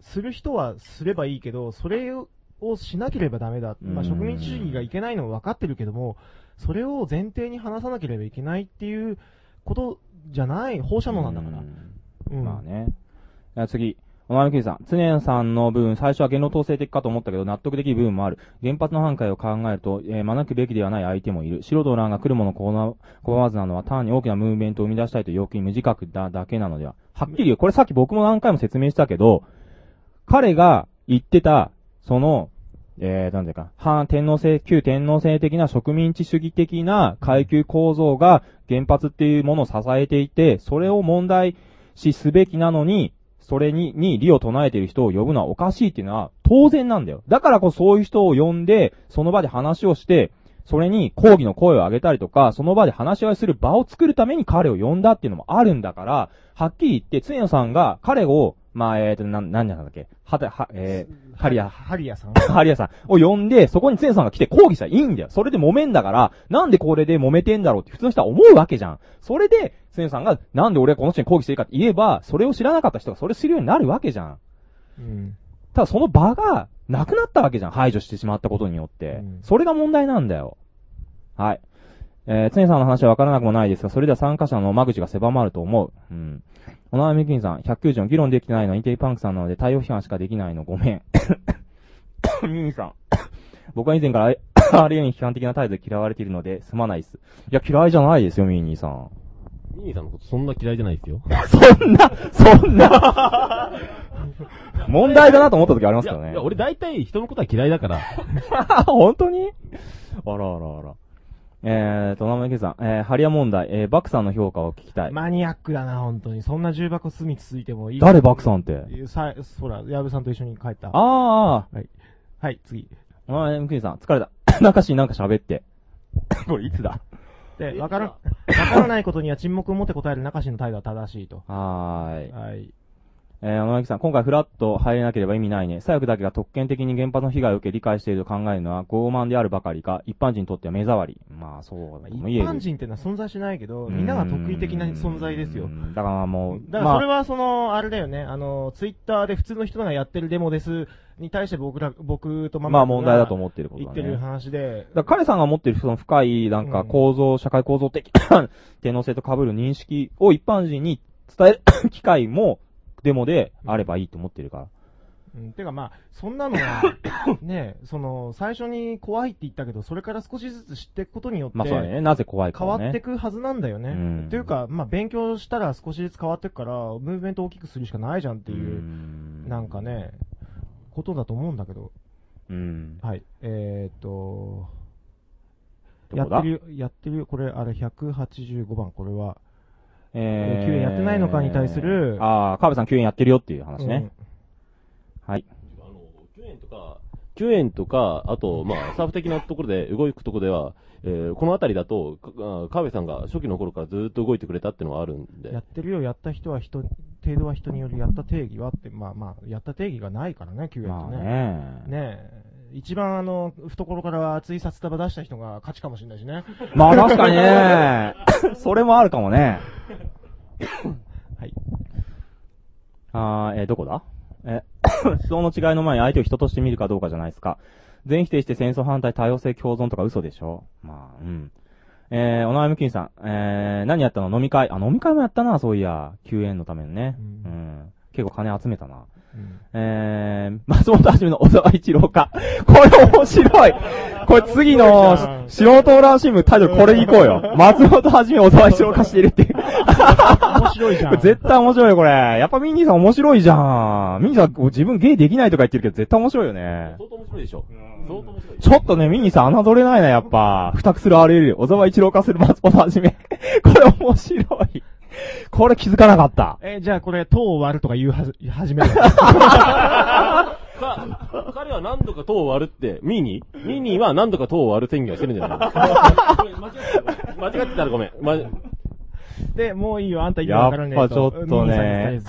する人はすればいいけど、それをしなければダメだ。まあ、うん植民地主義がいけないのは分かってるけども、それを前提に話さなければいけないっていうことじゃない、放射能なんだから。うんまあね。次。お前のきさん。常さんの部分、最初は言論統制的かと思ったけど、納得できる部分もある。原発の反対を考えると、えー、招くべきではない相手もいる。素人の欄が来るものこな拒まずなのは、単に大きなムーブメントを生み出したいという欲求に無自覚だだけなのでは。はっきり言う。これさっき僕も何回も説明したけど、彼が言ってた、その、えー、なんていうか、反天皇制、旧天皇制的な植民地主義的な階級構造が原発っていうものを支えていて、それを問題視すべきなのに、それに、に理を唱えている人を呼ぶのはおかしいっていうのは当然なんだよ。だからこそそういう人を呼んで、その場で話をして、それに抗議の声を上げたりとか、その場で話し合いする場を作るために彼を呼んだっていうのもあるんだから、はっきり言って、つねさんが彼を、まあ、えーと、なん、なんなんだっけ、はた、は、えー、ハリア、ハリアさん？ハリアさんを呼んで、そこにつねさんが来て抗議したらいいんだよ。それで揉めんだから、なんでこれで揉めてんだろうって普通の人は思うわけじゃん。それで、つねさんが、なんで俺はこの人に抗議していいかって言えば、それを知らなかった人がそれするようになるわけじゃん。うん。ただその場がなくなったわけじゃん。排除してしまったことによって。それが問題なんだよ。はい。えー、つねさんの話はわからなくもないですが、それでは参加者の間口が狭まると思う。うん。おなみきんさん、190議論できてないのはインテリパンクさんなので対応批判しかできないのごめん。ミニさん。僕は以前からあれに批判的な態度で嫌われているので、すまないっす。いや、嫌いじゃないですよ、ミニーさん。ミニーさんのことそんな嫌いじゃないですよ。そんな、そんな、問題だなと思った時ありますけどね。いやいや、俺大体人のことは嫌いだから。本当に？あらあらあら。えーと、生池さん、えー、ハリア問題、えー、バクさんの評価を聞きたい。マニアックだな、本当に。そんな重箱隅つついてもいい。誰バクさんって？さ、ほら、矢部さんと一緒に帰った。ああ、はい。はい、次。あー、ムクニさん、疲れた。中しなんか喋って。これいつだ？で、わから、わからないことには沈黙を持って答える中氏の態度は正しいと。はーい。はい。えー、小野木さん、今回フラッと入れなければ意味ないね。左翼だけが特権的に原発の被害を受け理解していると考えるのは傲慢であるばかりか、一般人にとっては目障り。まあ、そうとも言え一る。般人ってのは存在しないけど、みんなが得意的な存在ですよ。だからもう、だからそれはその、あれだよね、あの、ツイッターで普通の人がやってるデモです、に対して僕ら、僕とママまあ問題だと思ってることだね言ってる話で、だ彼さんが持ってるその深い、なんか構造、社会構造的天皇制と被る認識を一般人に伝える 機会もデモであればいいと思ってるから。うん、てかまあ、そんなのは、ね、その、最初に怖いって言ったけど、それから少しずつ知っていくことによって、まあそうだねなぜ怖いかはね変わっていくはずなんだよね。うんっていうか、まあ勉強したら少しずつ変わっていくから、ムーブメントを大きくするしかないじゃんっていう、なんかね、ことだと思うんだけど。うん。はい。えー、っと、やってるよ、やってるよ、これ、あれ、185番、これは、えー、救援やってないのかに対する、ああ、川辺さん救援やってるよっていう話ね。はい。救援とか、あと、まあ、サーフ的なところで動くところでは、えーこの辺りだと、かあ川辺さんが初期の頃からずっと動いてくれたっていうのはあるんで。やってるよ、やった人は人、程度は人による、やった定義はって、まあまあ、やった定義がないからね、救援ってね。ねねえ。一番あの、懐から熱い札束出した人が勝ちかもしれないしね。まあ確かにね。それもあるかもね。はい。あーえーどこだ？え、思想の違いの前に相手を人として見るかどうかじゃないですか。全否定して戦争反対多様性共存とか嘘でしょ？まあ、うん。えー、お悩みきんさん、えー、何やったの？飲み会。あ、飲み会もやったな、そういや。救援のためのね。うん。結構金集めたな。えー、松本はじめの小沢一郎か。これ面白いこれ次の素人欄新聞タイトルこれに行こうよ。松本はじめ小沢一郎化してるっていう。面白いじゃんこれ絶対面白いよ、これ。やっぱミンニーさん面白いじゃん。ミンニーさんこう自分ゲイできないとか言ってるけど絶対面白いよね。相当面白いでしょ。相当面白い。ちょっとね、ミンニーさん侮れないな、やっぱ。二くする RL、小沢一郎化する松本はじめ。これ面白い。これ気づかなかった。えーじゃあこれ、塔を割るとか言うはず、始める。か、彼は何度か塔を割るって、ミニ？ミニは何度か塔を割る宣言をしてるんじゃない間違ってた間違ってたらごめん。ま、で、もういいよ、あんた意味やっわからねえぱちょっとね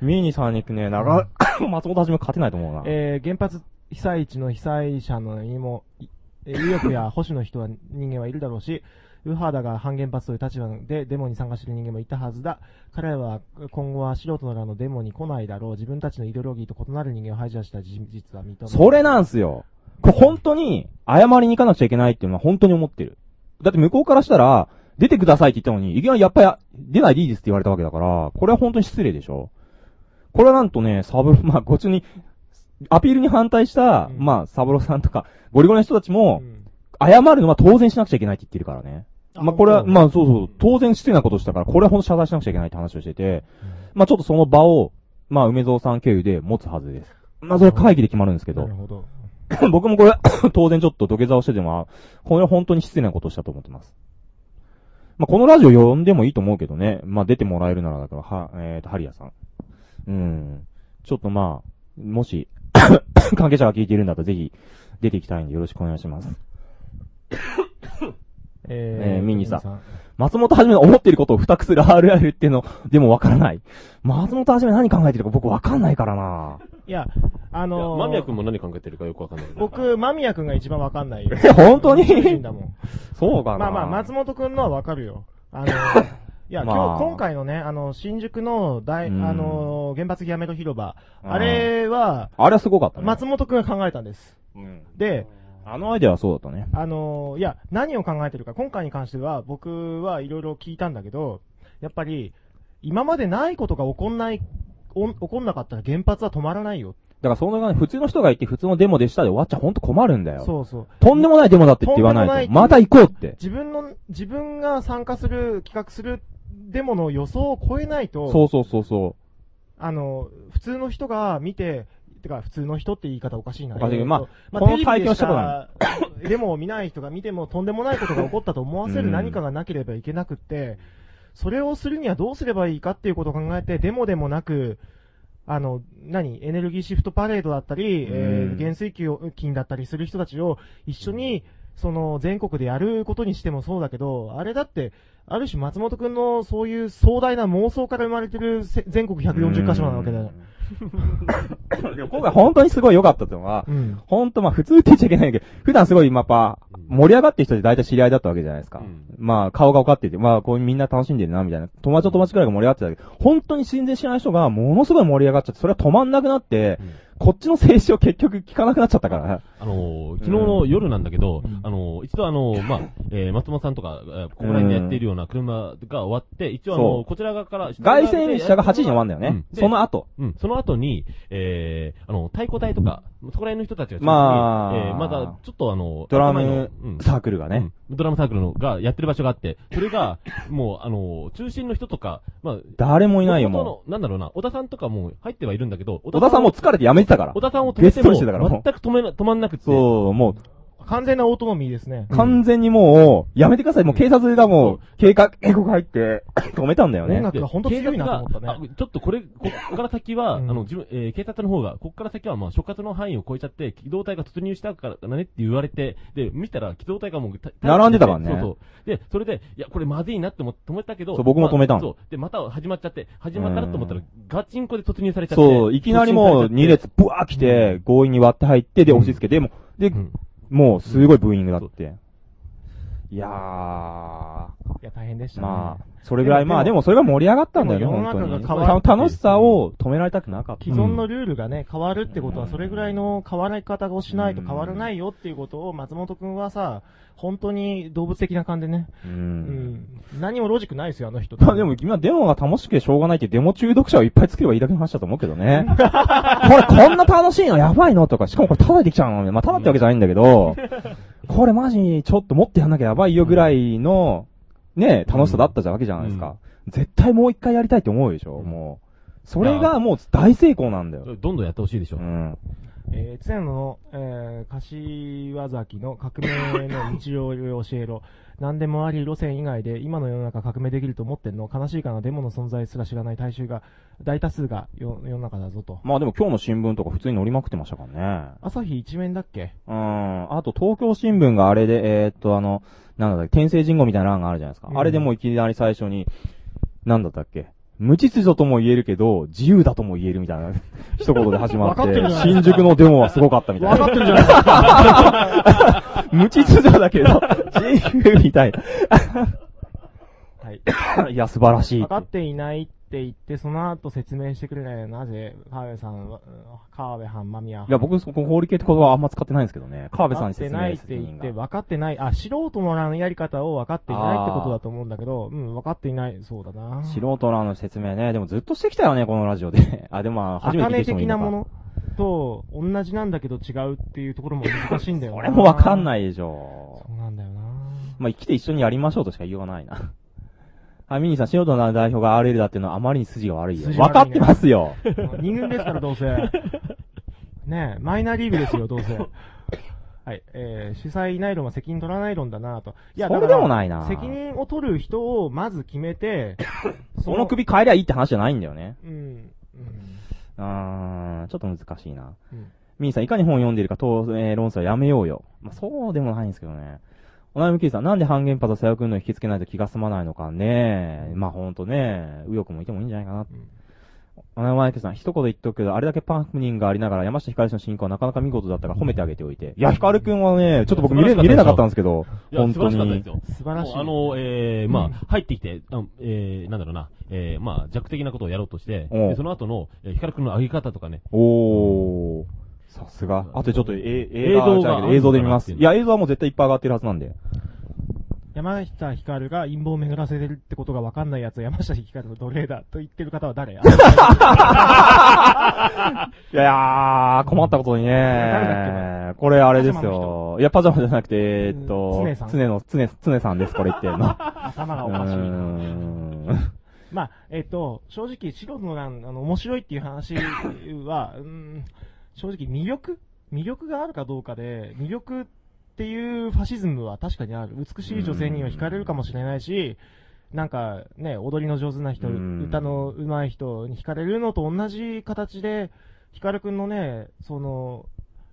ミーニーさんに ね、長、松本はじめ勝てないと思うな。えー原発被災地の被災者のにも、いえー右翼や保守の人は人間はいるだろうし、ウハーダが反原発という立場でデモに参加している人間もいたはずだ。彼らは今後は素人ならのデモに来ないだろう。自分たちのイデオロギーと異なる人間を排除した事実は認める。それなんすよ。これ本当に、謝りに行かなくちゃいけないっていうのは本当に思ってる。だって向こうからしたら、出てくださいって言ったのに、いきなりやっぱや、出ないでいいですって言われたわけだから、これは本当に失礼でしょこれはなんとね、サブロ、まあ、こっちに、アピールに反対した、まあ、サブロさんとか、ゴリゴリの人たちも、謝るのは当然しなくちゃいけないって言ってるからね。まあ、これは、まあ、そうそう、当然失礼なことしたから、これは本当謝罪しなくちゃいけないって話をしてて、まあ、ちょっとその場を、まあ、梅蔵さん経由で持つはずです。まあ、それは会議で決まるんですけど。なるほど。僕もこれ、当然ちょっと土下座をしてでも、これは本当に失礼なことをしたと思ってます。まあ、このラジオ呼んでもいいと思うけどね。まあ、出てもらえるならだから、は、えーと、ハリアさん。うん。ちょっとまあ、もし、関係者が聞いているんだったらぜひ、出ていきたいんでよろしくお願いします。ええー、ミニさミニさんん。松本はじめの思っていることを二くする RR っていうの、でもわからない。松本はじめ何考えてるか僕わかんないからないや、あのー、間宮君も何考えてるかよくわかんない。僕、間宮君が一番わかんないよ。え 本当に？主人だもん。そうかなまあまあ、松本君のはわかるよ。あの、いや、まあ今日、今回のね、あの、新宿の大、うんあの、原発やめろ広場、うんあれは、あれはすごかったね。松本君が考えたんです。で、あのアイデアはそうだったね。あのいや、何を考えてるか、今回に関しては、僕はいろいろ聞いたんだけど、やっぱり、今までないことが起こんない、お起こんなかったら原発は止まらないよ。だからそのがね、普通の人がいて普通のデモでしたで終わっちゃほんと困るんだよ。そうそう。とんでもないデモだってって言わないと。とんでもまた行こうって。自分の、自分が参加する、企画するデモの予想を超えないと、そうそうそうそあの、普通の人が見て、てか、普通の人って言い方おかしいな。おかしいまあまあ、この体験をしたことか、デモを見ない人が見てもとんでもないことが起こったと思わせる何かがなければいけなくって、それをするにはどうすればいいかっていうことを考えて、デモでもなく、あの、何エネルギーシフトパレードだったり、えうん。ー、減衰金だったりする人たちを一緒にその、全国でやることにしてもそうだけど、あれだって、ある種松本くんのそういう壮大な妄想から生まれてるせ全国140カ所なわけだよ。でも今回本当にすごい良かったっていうのは、うん本当まあ普通って言っちゃいけないけど、普段すごいまあやっぱ盛り上がってる人で大体知り合いだったわけじゃないですか。まあ顔が分かっていて、まあこうみんな楽しんでるなみたいな。友達と友達くらいが盛り上がってたけど、本当に全然知らない人がものすごい盛り上がっちゃって、それは止まんなくなって、こっちの静止を結局聞かなくなっちゃったから。あのー、昨日の夜なんだけど、あのー、一度あのー、まあ、えー、松本さんとか、えーここら辺でやっているような車が終わって、一応あのこちら側から、凱旋車が8時に終わんだよね。うん。でその後。うん、その後に、えー、あの、太鼓隊とか、そこら辺の人たちがまあ。えー、まだちょっとあの、ドラム頭のうん。サークルがね。ドラムサークルのがやってる場所があって、それが、もう、あの、中心の人とか、まあ、誰もいないよものなんだろうな、小田さんとかも入ってはいるんだけど、小田さんもう疲れて辞めてたから。小田さんを止めても、全く止めな、止まんなくて。そう、もう、完全なオートノミーですね。完全にもう、やめてください。もう警察がもう、警戒、警告入って、止めたんだよね。で警察があちょっとこれ、ここから先は、あの、自分、えー警察の方が、ここから先は、まあ、所轄の範囲を超えちゃって、機動隊が突入したからねって言われて、で、見たら、機動隊がもうた、並んでたからねそうそう。で、それで、いや、これまずいなって思って止めたけど、そう僕も止めたのまあそう。で、また始まっちゃって、始まったなと思ったら、ガチンコで突入されちゃって。そう、いきなりもう2列ブワー来て、強引に割って入って、で、押し付けて、もう、で、もうすごいブーイングだって。いやー。いや、大変でしたね。まあ、それぐらい、まあでもそれが盛り上がったんだよね、本当に。の中が変楽しさを止められたくなかった。既存のルールがね、変わるってことは、それぐらいの変わら方をしないと変わらないよっていうことを、松本くんはさ、本当に動物的な感じでね。うん。うん。何もロジックないですよ、あの人。まあでも今デモが楽しくてしょうがないってデモ中毒者をいっぱい作ればいいだけの話だと思うけどね。これこんな楽しいのやばいのとか、しかもこれタダでできちゃうのまあタダってわけじゃないんだけど、これマジちょっともっとやんなきゃやばいよぐらいの、ね、楽しさだったじゃわけじゃないですか。絶対もう一回やりたいって思うでしょ、もう。それがもう大成功なんだよ。どんどんやってほしいでしょ。うん。えー、常野の、えー、柏崎の革命の日常を教えろ。何でもあり路線以外で今の世の中革命できると思ってんの？悲しいかな？デモの存在すら知らない大衆が、大多数が世世の中だぞと。まあでも今日の新聞とか普通に乗りまくってましたからね。朝日一面だっけ？うん。あと東京新聞があれで、えーっとあの、なんだっけ、天聖人語みたいな欄があるじゃないですか。うんあれでもういきなり最初に、なんだったっけ？無秩序とも言えるけど、自由だとも言えるみたいな一言で始まって 新宿のデモはすごかったみたいな。わかってるじゃないですか 無秩序だけど、自由みたいな。はい。いや、素晴らしい分。かっていないって言って、その後説明してくれないなぜ、川辺さんは、うん川辺藩間宮。いや、僕、そこ、法理系って言葉はあんま使ってないんですけどね。川辺さんに説明分かってないって言って、分かってない。あ、素人のやり方を分かっていないってことだと思うんだけど、うん、分かっていない。そうだな。素人らの説明ね。でもずっとしてきたよね、このラジオで。あ、でもまあ、初めて聞い茜た人もいるのか的なものと同じなんだけど違うっていうところも難しいんだよな。これもわかんないでしょ。そうなんだよな。まあ、生きて一緒にやりましょうとしか言いようがないな。はい、ミニーさん、素人の代表が RL だっていうのはあまりに筋が悪いよ。筋悪いねわかってますよ。二軍ですから、どうせ。ねえ、マイナーリーグですよ、どうせ。はい、えー、主催ナイロンは責任取らない論だなと。いや、それでもないな責任を取る人をまず決めて、その首変えりゃいいって話じゃないんだよね。うん。うーん、ちょっと難しいな。うんミニーさん、いかに本読んでいるか、と、えー、論争はやめようよ。まあ、そうでもないんですけどね。お悩みキリさん、なんで半原発を佐くんの引き付けないと気が済まないのかね。まあ、ほんとね、右翼もいてもいいんじゃないかな。お悩みキリさん、一言言っとくけど、あれだけパンフニングがありながら、山下ひかる氏の進行はなかなか見事だったから褒めてあげておいて。いや、ひかるくんはね、ちょっと僕見れ、見れなかったんですけど、いや、本当素晴らしかったでにす。よ。素晴らしいあの、えー、まあ、うん入ってきて、あえー、なんだろうな、えー、まあ、弱的なことをやろうとして、おうでその後の、えー、ヒカル君の上げ方とかね、おー。さすが。あとちょっと、え、映像が映像で見ます。いや、映像はもう絶対いっぱい上がってるはずなんで。山下ひかるが陰謀を巡らせてるってことが分かんないやつは山下ひかるの奴隷だと言ってる方は誰？や いやー、困ったことに誰ね。これあれですよ。いや、パジャマじゃなくて、えーっと、常さん常の、常、常さんです、これ言ってるの。頭がおかしいまあ、えっ、と、正直、素人の欄、あの、面白いっていう話は、うん、正直魅力？魅力があるかどうかで、魅力っていうファシズムは確かにある。美しい女性には惹かれるかもしれないし、なんかね、踊りの上手な人、うん。歌の上手い人に惹かれるのと同じ形で、ヒカルくんのね、その、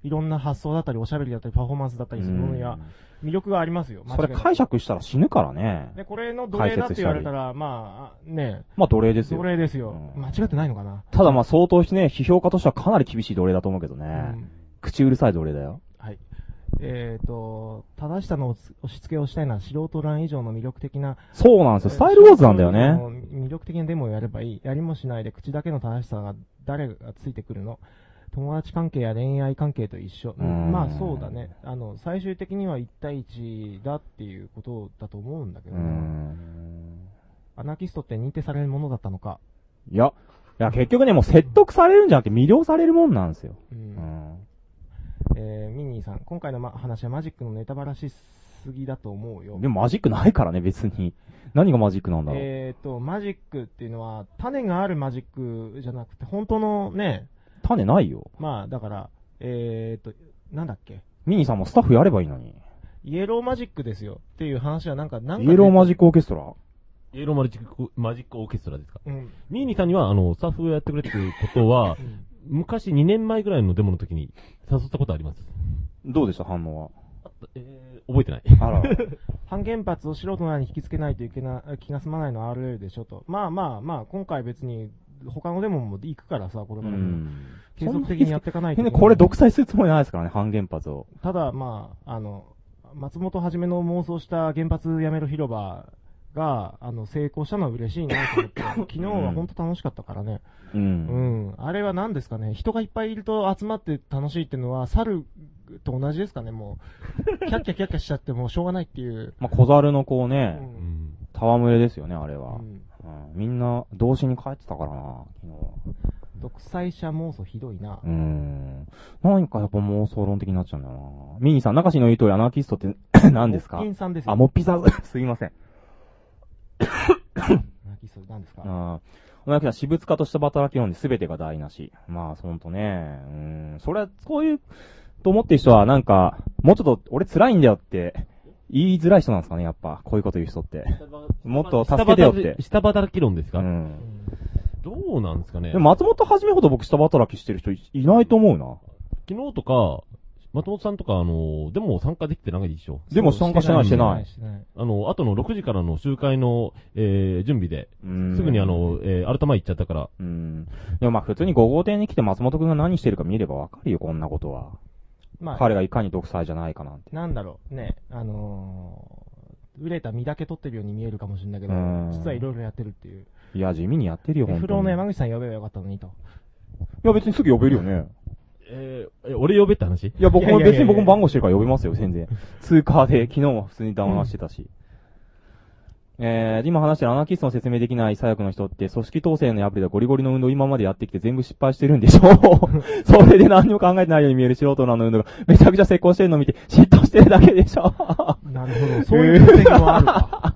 いろんな発想だったり、おしゃべりだったり、パフォーマンスだったりするものには、魅力がありますよ。それ解釈したら死ぬからね。で、これの奴隷だって言われたら、まあ、ねまあ奴隷ですよ。奴隷ですよ。間違ってないのかなただまあ相当ね、批評家としてはかなり厳しい奴隷だと思うけどね。口うるさい奴隷だよ。はい。えっ、と、正しさの押し付けをしたいのは素人欄以上の魅力的な。そうなんですよスタイルウォーズなんだよね魅力的なデモをやればいい。やりもしないで口だけの正しさが誰がついてくるの？友達関係や恋愛関係と一緒。うんまあそうだね。あの、最終的には1対1だっていうことだと思うんだけどね。アナキストって認定されるものだったのか。いや、いや結局ね、もう説得されるんじゃなくて魅了されるもんなんですよ。うんえー、ミニーさん、今回の、ま、話はマジックのネタバラしすぎだと思うよ。でもマジックないからね、別に。何がマジックなんだろう。えーと、マジックっていうのは、種があるマジックじゃなくて、本当のね、種ないよ。まあ、だから、えーと、なんだっけ、ミニーさんもスタッフやればいいのに。イエローマジックですよっていう話はなんか、なんかイエローマジックオーケストライエローマジック、マジックオーケストラですか？うんミーニーさんには、あの、スタッフをやってくれっていうことは、昔2年前ぐらいのデモの時に誘ったことあります。どうでした？反応は？えー、覚えてない。あら。反原発を素人なのに引きつけないといけない、気が済まないのは RL でしょと。まあまあまあ、今回別に、他のデモも行くからさ、これからも。継続的にやっていかないと。これ独裁するつもりないですからね、反原発を。ただ、まあ、あの、松本はじめの妄想した原発やめろ広場が、あの、成功したのは嬉しいなと思って、昨日は本当楽しかったからね。うん。うん。あれは何ですかね、人がいっぱいいると集まって楽しいっていうのは、猿と同じですかね、もう。キャッキャキャッキャしちゃってもうしょうがないっていう。まあ、小猿のこうね、戯れですよね、あれは。うんみんな、童心に帰ってたからな、昨日は。独裁者妄想ひどいな。うーん。何かやっぱ妄想論的になっちゃうんだよな。ミニーさん、中志の言う通りアナーキストって 何ですか？モッピンさんですよあ、モッピンさん、すいません。泣きそう何ですか？ああ。同じく私物化とした働き論で全てが台無し。まあ、ほんとね。うん。それは、こういう、と思ってる人は、なんか、もうちょっと、俺辛いんだよって、言いづらい人なんですかね、やっぱ。こういうこと言う人って。もっと助けてよって。下働き論ですか？うん。どうなんですかね？でも松本はじめほど僕下働きしてる人いいないと思うな。昨日とか、松本さんとか、あの、でも参加できてないでしょ？でも参加してないしてないしてないあの、後の6時からの集会の、えー、準備で、すぐにあの、えー、アルタ前行っちゃったから。うん。でもまあ普通に5号店に来て松本くんが何してるか見ればわかるよ、こんなことは。まあ彼がいかに独裁じゃないかなんて。なんだろう、ね、あのー、売れた身だけ取ってるように見えるかもしれないけどうん、実はいろいろやってるっていう。いや、地味にやってるよ、ほんとに。フローの山口さん呼べばよかったのにと。いや、別にすぐ呼べるよね。えー、え、俺呼べって話？いいや、僕も別に僕も番号してるから呼びますよ、全然。通過で、昨日も普通に談話してたし。えー、今話してるアナキストの説明できない左翼の人って、組織統制の破りでゴリゴリの運動を今までやってきて全部失敗してるんでしょ それで何にも考えてないように見える素人のあの運動がめちゃくちゃ成功してるのを見て嫉妬してるだけでしょなるほどそういう分析もあるか。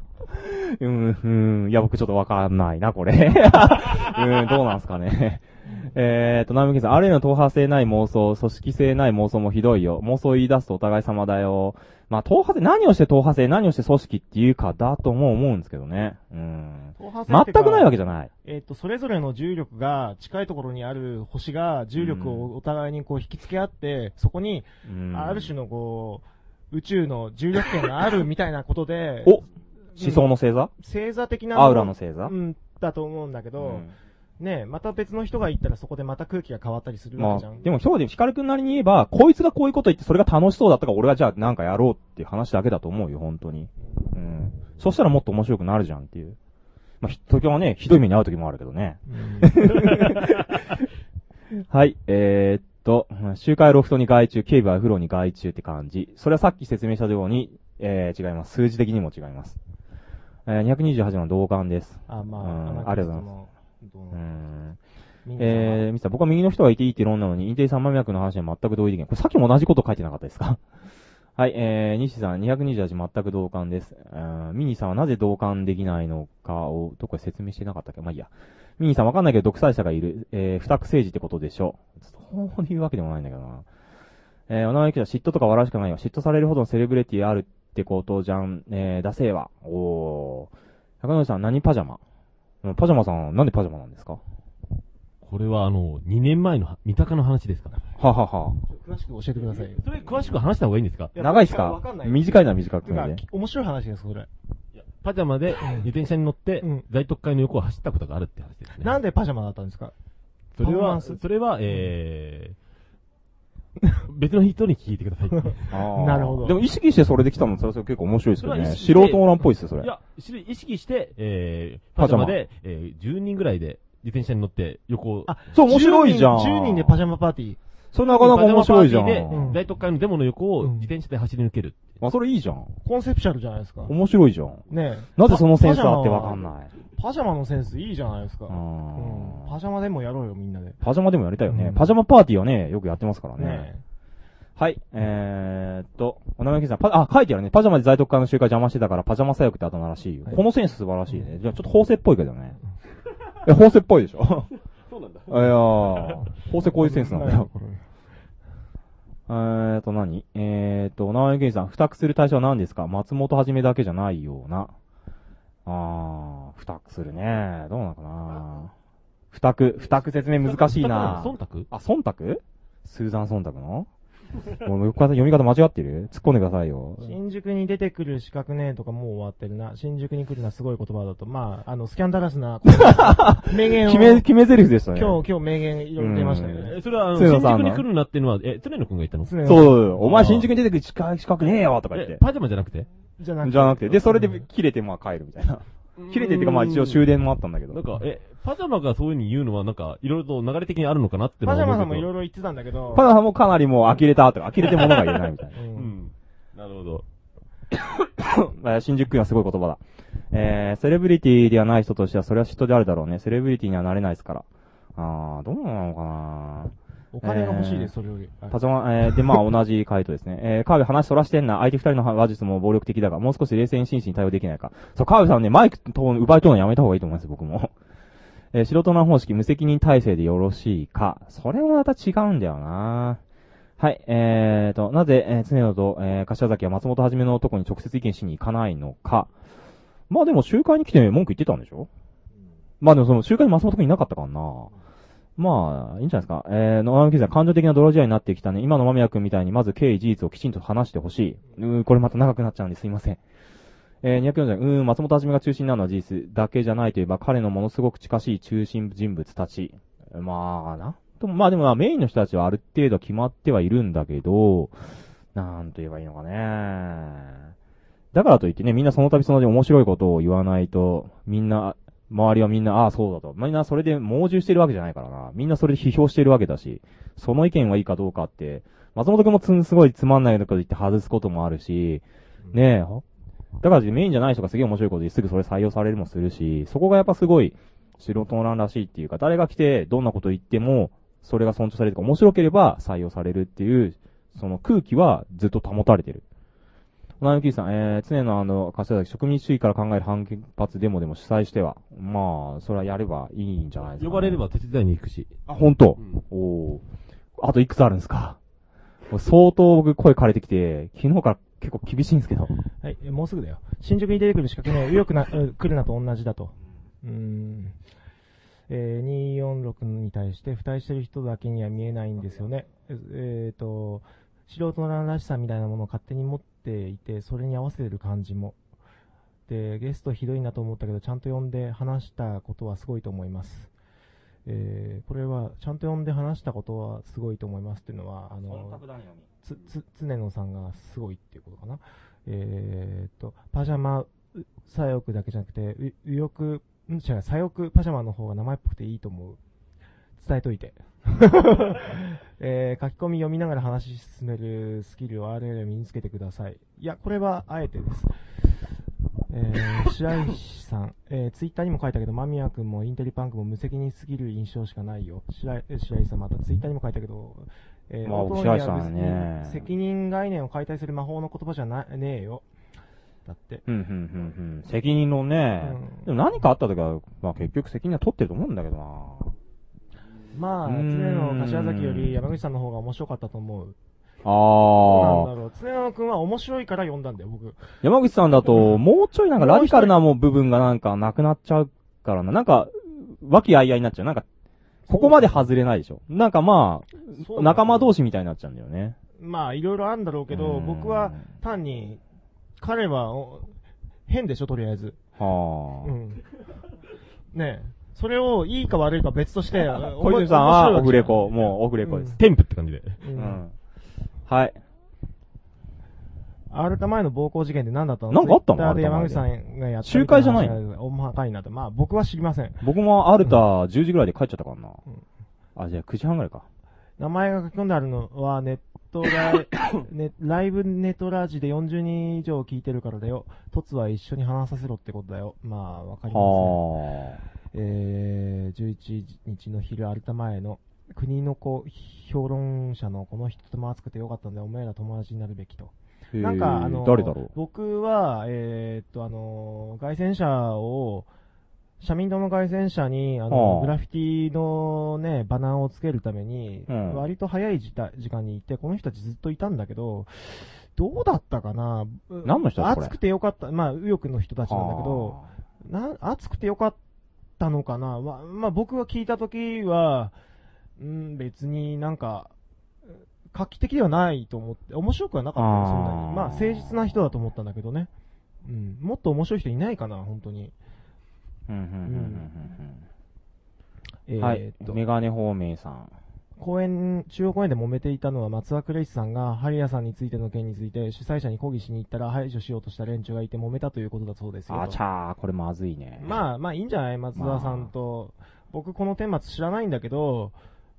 うん、うん、いや、僕ちょっとわかんないな、これ。うん、どうなんすかね。えーと、ナミキさん、ある意味の党派性ない妄想、組織性ない妄想もひどいよ。妄想を言い出すとお互い様だよ。まあ、党派性、何をして党派性、何をして組織っていうかだとも思うんですけどね。うん。党派全くないわけじゃない。えっ、と、それぞれの重力が近いところにある星が重力をお互いにこう引き付け合って、そこに、うんある種のこう、宇宙の重力圏があるみたいなことで、お思想の星座？星座的なもアのウラの星座？うん、だと思うんだけど、ねまた別の人が言ったらそこでまた空気が変わったりするわまけじゃん。あ、でも今日でヒカルくんなりに言えば、こいつがこういうこと言ってそれが楽しそうだったから俺はじゃあなんかやろうっていう話だけだと思うよ、本当に。うん。そしたらもっと面白くなるじゃんっていう。まあ、ひ時はね、ひどい目に遭う時もあるけどね。はい、えー、っと、集会ロフトに外注、警備は風呂に外注って感じ。それはさっき説明したように、えー、違います。数字的にも違います。えー、228の同感です。あまあうんありがとうございます。どううん。ミニさんは？えー、ミスター、僕は右の人がいていいって論なのに、インテリ三万脈の話には全く同意できない。これさっきも同じこと書いてなかったですか？はい、えー、西さん、228全く同感です。うんミニさんはなぜ同感できないのかを、どこか説明してなかったっけ？まあいいや。ミニさんわかんないけど独裁者がいる。えー、不託政治ってことでしょう。そういうわけでもないんだけどな。えー、お名前記者、嫉妬とか笑うしかないわ。嫉妬されるほどのセレブリティあるってことじゃん。えー、出せは。おー。中野さん、何パジャマ？うんパジャマさん、なんでパジャマなんですか？これはあの、2年前の三鷹の話ですから。ははは。詳しく教えてくださいよ。それ詳しく話した方がいいんですか？や長いっすか？わかんない短いのは短くて。面白い話です、それ。パジャマで自転車に乗って、大特会の横を走ったことがあるって話ですね。なんでパジャマだったんですか？それは、それは、えー、別の人に聞いてください。なるほどでも意識してそれで来たの、それは結構面白いですそよね。素人オーランっぽいですよ、それ。いや、し意識して、えー、パジャマで、えー、10人ぐらいで自転車に乗って横を。あそう面白いじゃん10人 ,10 人でパジャマパーティー。それなかなか面白いじゃんパジャマパーティーで、大特会のデモの横を自転車で走り抜ける。あ、それいいじゃん。コンセプチュアルじゃないですか。面白いじゃん。ねえなぜそのセンスあってパわかんない？パジャマのセンスいいじゃないですか。うんパジャマでもやろうよ、みんなで。パジャマでもやりたいよね。パジャマパーティーはね、よくやってますからね。ねはい、えーっと、お名前さん、パあ、書いてあるね。パジャマで在特会の集会邪魔してたから、パジャマ左翼ってあだ名らしいよ。このセンス素晴らしいね。じゃあちょっと法制っぽいけどね。え、法制っぽいでしょ？そうなんだ。いやー、法制こういうセンスなんだよ。えーっと、何？えーっと、お名前さん、付託する対象は何ですか？松本はじめだけじゃないような。あー、付託するね。どうなのかな？付託、付託説明難しいな。忖度？あ、忖度？スーザン忖度の？俺 もよく読み方間違ってる？突っ込んでくださいよ。新宿に出てくる資格ねとかもう終わってるな。新宿に来るのはすごい言葉だと。まあ、あの、スキャンダラスな名言を。決め、決め台詞でしたね。今日、今日名言いろいろ出ましたけどね。え、それは、あの、新宿に来るなっていうのは、え、常野くんが言ったの？そうそう、お前新宿に出てくる資格資格ねえよとか言ってえ。パジャマじゃなくて？じゃなくて。じゃなくて。で、それで切れてまあ帰るみたいな。切れてっていうかまあ一応終電もあったんだけど。なんか、え、パジャマがそういう風に言うのは、なんか、いろいろと流れ的にあるのかなってのパジャマさんは思うけどもいろいろ言ってたんだけど。パナさんもかなりもう呆れたとか、呆れて物が言えないみたいな。うん。なるほど。えー新宿区はすごい言葉だ。えー、セレブリティではない人としてはそれは嫉妬であるだろうね。セレブリティにはなれないですから。あー、どうなのかなお金が欲しいです、それより。パジャマ、えー、で、まあ同じ回答ですね。えー、川辺話そらしてんな。相手二人の話術も暴力的だが、もう少し冷静に真摯に対応できないか。そう、川辺さんね、マイクと奪い取るのやめた方がいいと思います、僕も。えー、素人の方式無責任体制でよろしいか。それもまた違うんだよなはい、えーと、なぜ、えー、常野と、えー、柏崎は松本はじめの男に直接意見しに行かないのか。まあでも集会に来て文句言ってたんでしょ？まあでもその集会に松本くんいなかったからなまあ、いいんじゃないですか。えー、野上記者、感情的な泥仕合になってきたね。今の間宮くんみたいに、まず経緯事実をきちんと話してほしい。うー、これまた長くなっちゃうんですいません。えー、240うーん、松本はじめが中心なのは事実だけじゃないといえば、彼のものすごく近しい中心人物たち。まあ、な。とも、まあでもメインの人たちはある程度決まってはいるんだけど、なんと言えばいいのかね。だからといってね、みんなその度その度面白いことを言わないと、みんな、周りはみんな、ああ、そうだと。みんなそれで猛獣してるわけじゃないからな。みんなそれで批評してるわけだし、その意見はいいかどうかって、松本くんもつすごいつまんないこと言って外すこともあるし、ねえ、だからメインじゃない人がすげえ面白いこと言ってすぐそれ採用されるもするし、そこがやっぱすごい素人の欄らしいっていうか、誰が来てどんなこと言っても、それが尊重されるとか、面白ければ採用されるっていう、その空気はずっと保たれてる。なゆきさん、えー、常のあの、柏崎、植民主義から考える反発デモでも主催しては、まあ、それはやればいいんじゃないですか、呼ばれれば手伝いに行くし。あ、本当、おおーあといくつあるんですか？相当僕声枯れてきて、昨日から結構厳しいんですけど。はい、えもうすぐだよ。新宿に出てくる仕掛けね、右翼な、う来るなと同じだと。うーん。えー、246に対して付帯してる人だけには見えないんですよね。ええーと、素人のらしさみたいなものを勝手に持っていて、それに合わせてる感じも。で、ゲストひどいなと思ったけど、ちゃんと呼んで話したことはすごいと思います。えー、これは、ちゃんと呼んで話したことはすごいと思いますっていうのは、あの、つ、つ、常野さんがすごいっていうことかな。えーっと、パジャマ、う左翼だけじゃなくて、う右翼、ん違う、左翼パジャマの方が名前っぽくていいと思う。伝えといて。えー書き込み読みながら話し進めるスキルを RL 身につけてください。いや、これはあえてです。えー、白石さん、えー、ツイッターにも書いたけど、間宮君もインテリパンクも無責任すぎる印象しかないよ。白石白石さんまたツイッターにも書いたけど、えー、まあ白石さんね責任概念を解体する魔法の言葉じゃなねえよ。だって。うん、うん、うん、うん。責任のね、でも何かあった時は、まあ結局責任は取ってると思うんだけどなまあ、常うーん野柏崎より山口さんの方が面白かったと思う。あどうなんあだろう。常野くんは面白いから読んだんだよ、僕。山口さんだと、もうちょいなんかラディカルなもう部分がなんかなくなっちゃうからな。なんか、和気あいあいになっちゃう。なんか、ここまで外れないでしょ。なんかまあ、仲間同士みたいになっちゃうんだよね。まあ、いろいろあるんだろうけど、僕は単に、彼はお変でしょ、とりあえず。はうん。ねえ。それをいいか悪いか別として、小泉さんはオフレコ、もうオフレコです。テンプって感じで。うんうん。はい。アルタ前の暴行事件って何だったの？なんかあったの？前で山口さんがやった集会じゃないの？のおまかになって。まあ、僕は知りません。僕もアルタ10時ぐらいで帰っちゃったからな。あ、じゃあ9時半ぐらいか。名前が書き込んであるのは、ネットライ、ね、ライブネットラジで40人以上聞いてるからだよ。トツは一緒に話させろってことだよ。まあ、わかりまはせん。えー、11日の昼、アルタ前の国の子評論者のこの人とても熱くてよかったんだよ。お前ら友達になるべきと。なんか、あの、誰だろう？僕は、えーっと、あの、外戦車を、社民党の外戦車に、あの、はあ。グラフィティのね、バナーをつけるために、うん。割と早い時た時間に行って、この人たちずっといたんだけど、どうだったかな？何の人暑くてよかった、まあ、右翼の人たちなんだけど、な、暑くてよかったのかなまあ、まあ、僕が聞いたときは、うん、別になんか、画期的ではないと思って、面白くはなかったよ、そんなに。まあ、誠実な人だと思ったんだけどね。うん、もっと面白い人いないかな、本当に。うん、うん、えーうん、はいえーっ。とメガネ方面さん。公園、中央公園で揉めていたのは松田クレイスさんが、ハリアさんについての件について主催者に抗議しに行ったら排除しようとした連中がいて揉めたということだそうですよと。あちゃー、これまずいね。まあ、まあいいんじゃない松田さんと。僕この顛末知らないんだけど、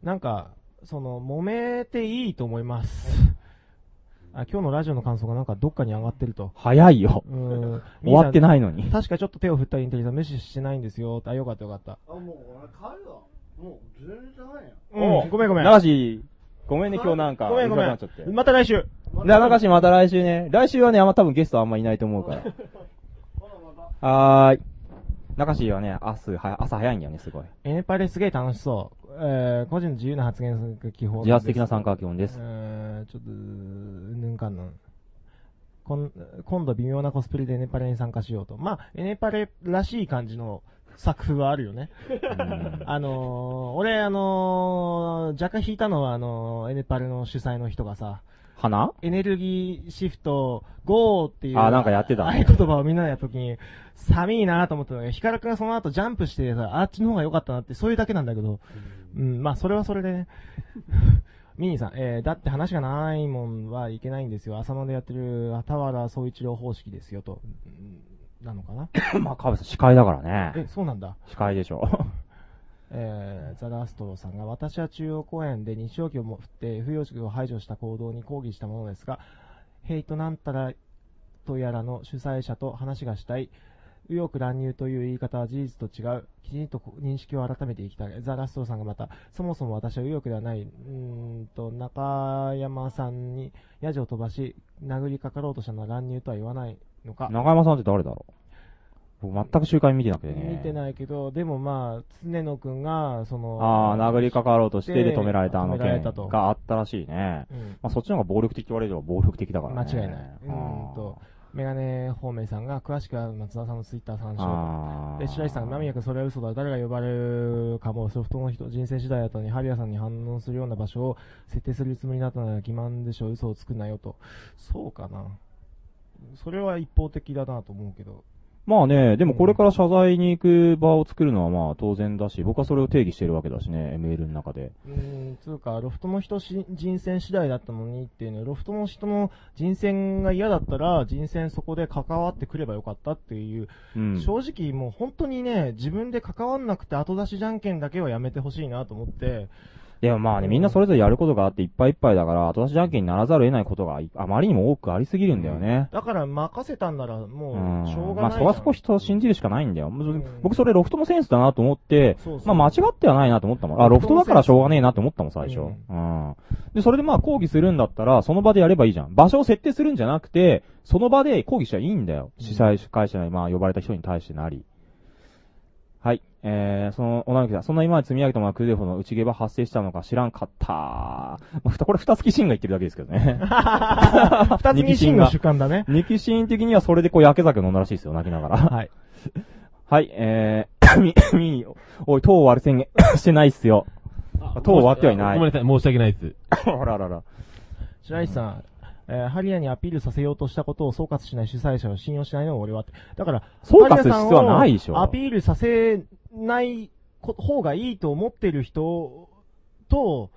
なんか、その、揉めていいと思います。あ今日のラジオの感想がなんかどっかに上がってると。早いようん。終わってないのに確かちょっと手を振ったインテリさん無視してないんですよ。あ、よかったよかった。あ、もう俺帰るわ。もう全然じゃないや。うん、ごめんごめん。流し、ごめんね、今日なんか。ごめんごめんうるさくなっちゃって。また来週。じゃあ、流しまた来週ね。来週はね、あんま多分ゲストあんまいないと思うから。はーい。中しはね、明日は、朝早いんだよね、すごい。エネパレすげえ楽しそう。えー、個人の自由な発言が基本自発的な参加は基本ですえー、ちょっと、ぬんかんぬん。こん今度微妙なコスプレでエネパレに参加しようと。まあ、エネパレらしい感じの作風はあるよね。あのー、俺あのー、若干引いたのはあのー、エネパレの主催の人がさ、花エネルギーシフト GO っていう。あなんかやってたね合言葉をみんなでやった時に、寒いなと思ったんだけど、ヒカルくんがその後ジャンプしてさ、あっちの方が良かったなって、そういうだけなんだけど、うん、まあそれはそれでね。ミニーさん、えー、だって話がないもんはいけないんですよ。浅野でやってる、田原総一郎方式ですよと。うんなのかな？まあ、川辺さん司会だからね。え、そうなんだ。司会でしょ。えー、ザ・ラストさんが、私は中央公園で日曜日をも振って、不要軸を排除した行動に抗議したものですが、ヘイトなんたらとやらの主催者と話がしたい、右翼乱入という言い方は事実と違う、きちんと認識を改めていきたい。ザ・ラストさんがまた、そもそも私は右翼ではない、うーんと、中山さんにヤジを飛ばし、殴りかかろうとしたのは乱入とは言わないのか。中山さんって誰だろう？僕全く集会見てなくてね。見てないけど、でもまあ、常野くんが、その、ああ、殴りかかろうとしてで止められたあの件があったらしいね。うんまあそっちの方が暴力的って言われれば暴力的だからね。間違いない。うーんと、メガネ方面さんが、詳しくは松田さんのツイッター参あ照。で、白石さんが、間宮君それは嘘だ。誰が呼ばれるかも、ソフトの人、人生次第だったのに、ハリアさんに反応するような場所を設定するつもりだったのは欺瞞でしょ、嘘をつくなよと。そうかな。それは一方的だなと思うけど。まあね、でもこれから謝罪に行く場を作るのはまあ当然だし、僕はそれを定義してるわけだしね、メールの中で。うーん、つうか、ロフトの人し人選次第だったのにっていうのロフトの人の人選が嫌だったら、人選そこで関わってくればよかったっていう、うん正直もう本当にね、自分で関わんなくて後出しじゃんけんだけはやめてほしいなと思って、でもまあね、みんなそれぞれやることがあっていっぱいいっぱいだから、後出しじゃんけんにならざるを得ないことがいあまりにも多くありすぎるんだよね。だから任せたんならもうんう、しょうがまあないそこはそこ人を信じるしかないんだよ。僕それロフトのセンスだなと思って、そうそうまあ間違ってはないなと思ったもん。あ、ロフトだからしょうがねえなって思ったもん、最初。うん。で、それでまあ抗議するんだったら、その場でやればいいじゃん。場所を設定するんじゃなくて、その場で抗議しちゃいいんだよ。主催会社に、まあ呼ばれた人に対してなり。はい。えー、その、おなみきさん、そんな今まで積み上げたものはクゼフの内毛場発生したのか知らんかった。まあ、ふた、これ二月シンが言ってるだけですけどね。二月シンの主観だね。ニキシン的にはそれでこう焼け酒を飲んだらしいですよ、泣きながら。はい。はい、えー、み、み、おい、塔割る宣言してないっすよ。と終わってはいない。ごめんなさい、申し訳ないです。あららら。白石さん、えーハリアにアピールさせようとしたことを総括しない主催者を信用しないのが俺はって。だから、総括必要はないでしょアピールさせないこ方がいいと思ってる人と、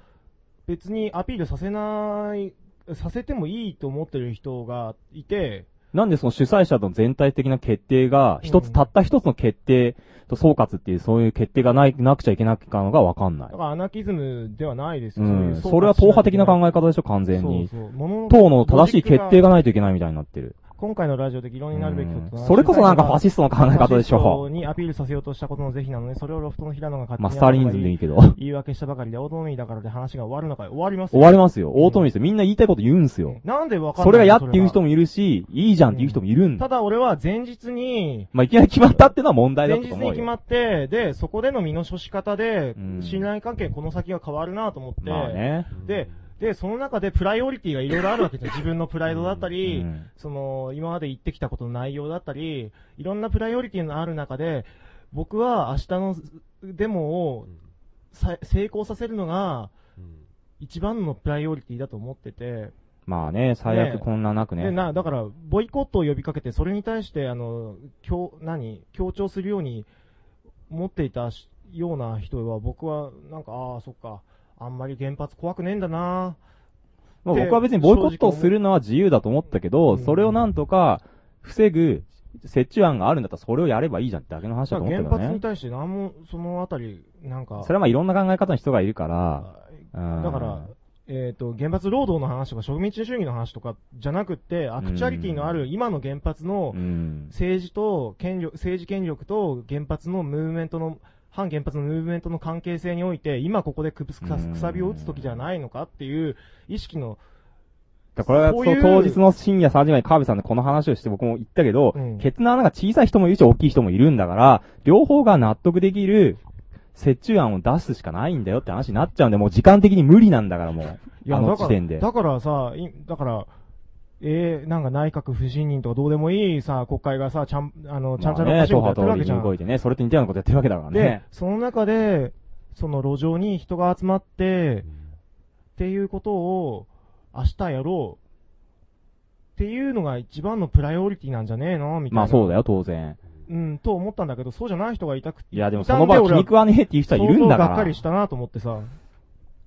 別にアピールさせない、させてもいいと思ってる人がいて、なんでその主催者の全体的な決定が、一つ、たった一つの決定と総括っていう、そういう決定がない、なくちゃいけなかのがわかんないだ。からアナキズムではないですうよ。そうんそれは党派的な考え方でしょ、完全にそうそう。党の正しい決定がないといけないみたいになってる。今回のラジオで議論になるべきことはそれこそなんかファシストの考え方でしょ。にアピールさせようとしたことの是非なので、それをロフトの平野が勝手にまあスターリニズムでいいけど。言い訳したばかりで、オートノミーだからで話が終わるのかい終わります終わりますよ。オートミスみんな言いたいこと言うんすよ。なんでわかんないそれが嫌っていう人もいるし、いいじゃんっていう人もいるんだ。ただ俺は前日に、まあいきなり決まったってのは問題だと思うよ。日に決まって、で、そこでの身の処し方で、信頼関係この先が変わるなと思って、まあね。で、で、その中でプライオリティがいろいろあるわけですよ。自分のプライドだったり、その、今まで言ってきたことの内容だったり、いろんなプライオリティのある中で、僕は明日のデモをさ成功させるのが、一番のプライオリティだと思ってて、まあね、最悪こんななくね。でな、だから、ボイコットを呼びかけて、それに対して、あの、強、何強調するように持っていたしような人は、僕は、なんか、ああ、そっか、あんまり原発怖くねえんだな。まあ僕は別にボイコットをするのは自由だと思ったけど、それをなんとか防ぐ折衷案があるんだったらそれをやればいいじゃんってだけの話だと思ったけどね。原発に対して何も、そのあたり、なんか、それはまあいろんな考え方の人がいるから、うん。だから、えっ、と、原発労働の話とか植民地主義の話とかじゃなくって、アクチュアリティのある今の原発の政治と権力、政治権力と原発のムーブメントの、反原発のムーブメントの関係性において、今ここでくすくさくさびを打つ時じゃないのかっていう意識の、だからこれはそういう当日の深夜3時前に川辺さんでこの話をして僕も言ったけど、うんケツの穴が小さい人もいるし大きい人もいるんだから、両方が納得できる折衷案を出すしかないんだよって話になっちゃうんで、もう時間的に無理なんだからもう。いや、あの時点で。だからさ、いだから、えー、なんか内閣不信任とかどうでもいいさ、国会がさ、ちゃん、あの、ちゃんちゃんまあね、とおかしいことやてるわけじゃん。に動いてね、それと似たようなことやってるわけだからでね。、その中で、その路上に人が集まって、っていうことを明日やろう。っていうのが一番のプライオリティなんじゃねえのみたいな。まあそうだよ、当然。うん、と思ったんだけど、そうじゃない人がいたくて。いやでもその場は気に食わねえっていう人はいるんだからがっかりしたなと思ってさ。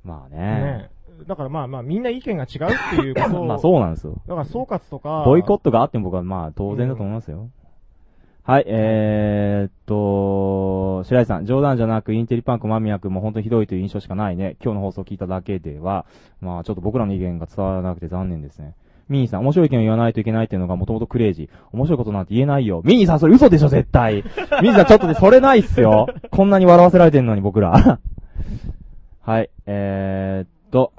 まあね。ねだからまあまあみんな意見が違うっていうことを。まあそうなんですよ。だから総括とか。ボイコットがあっても僕はまあ当然だと思いますよ。はい、えーっと、白井さん、冗談じゃなくインテリパンク間宮君も本当にひどいという印象しかないね。今日の放送を聞いただけでは、まあちょっと僕らの意見が伝わらなくて残念ですね。ミニーさん、面白い意見を言わないといけないっていうのがもともとクレイジー。面白いことなんて言えないよ。ミニーさん、それ嘘でしょ、絶対。ミニーさん、ちょっとで、それないっすよ。こんなに笑わせられてんのに、僕ら。はい、えーっと、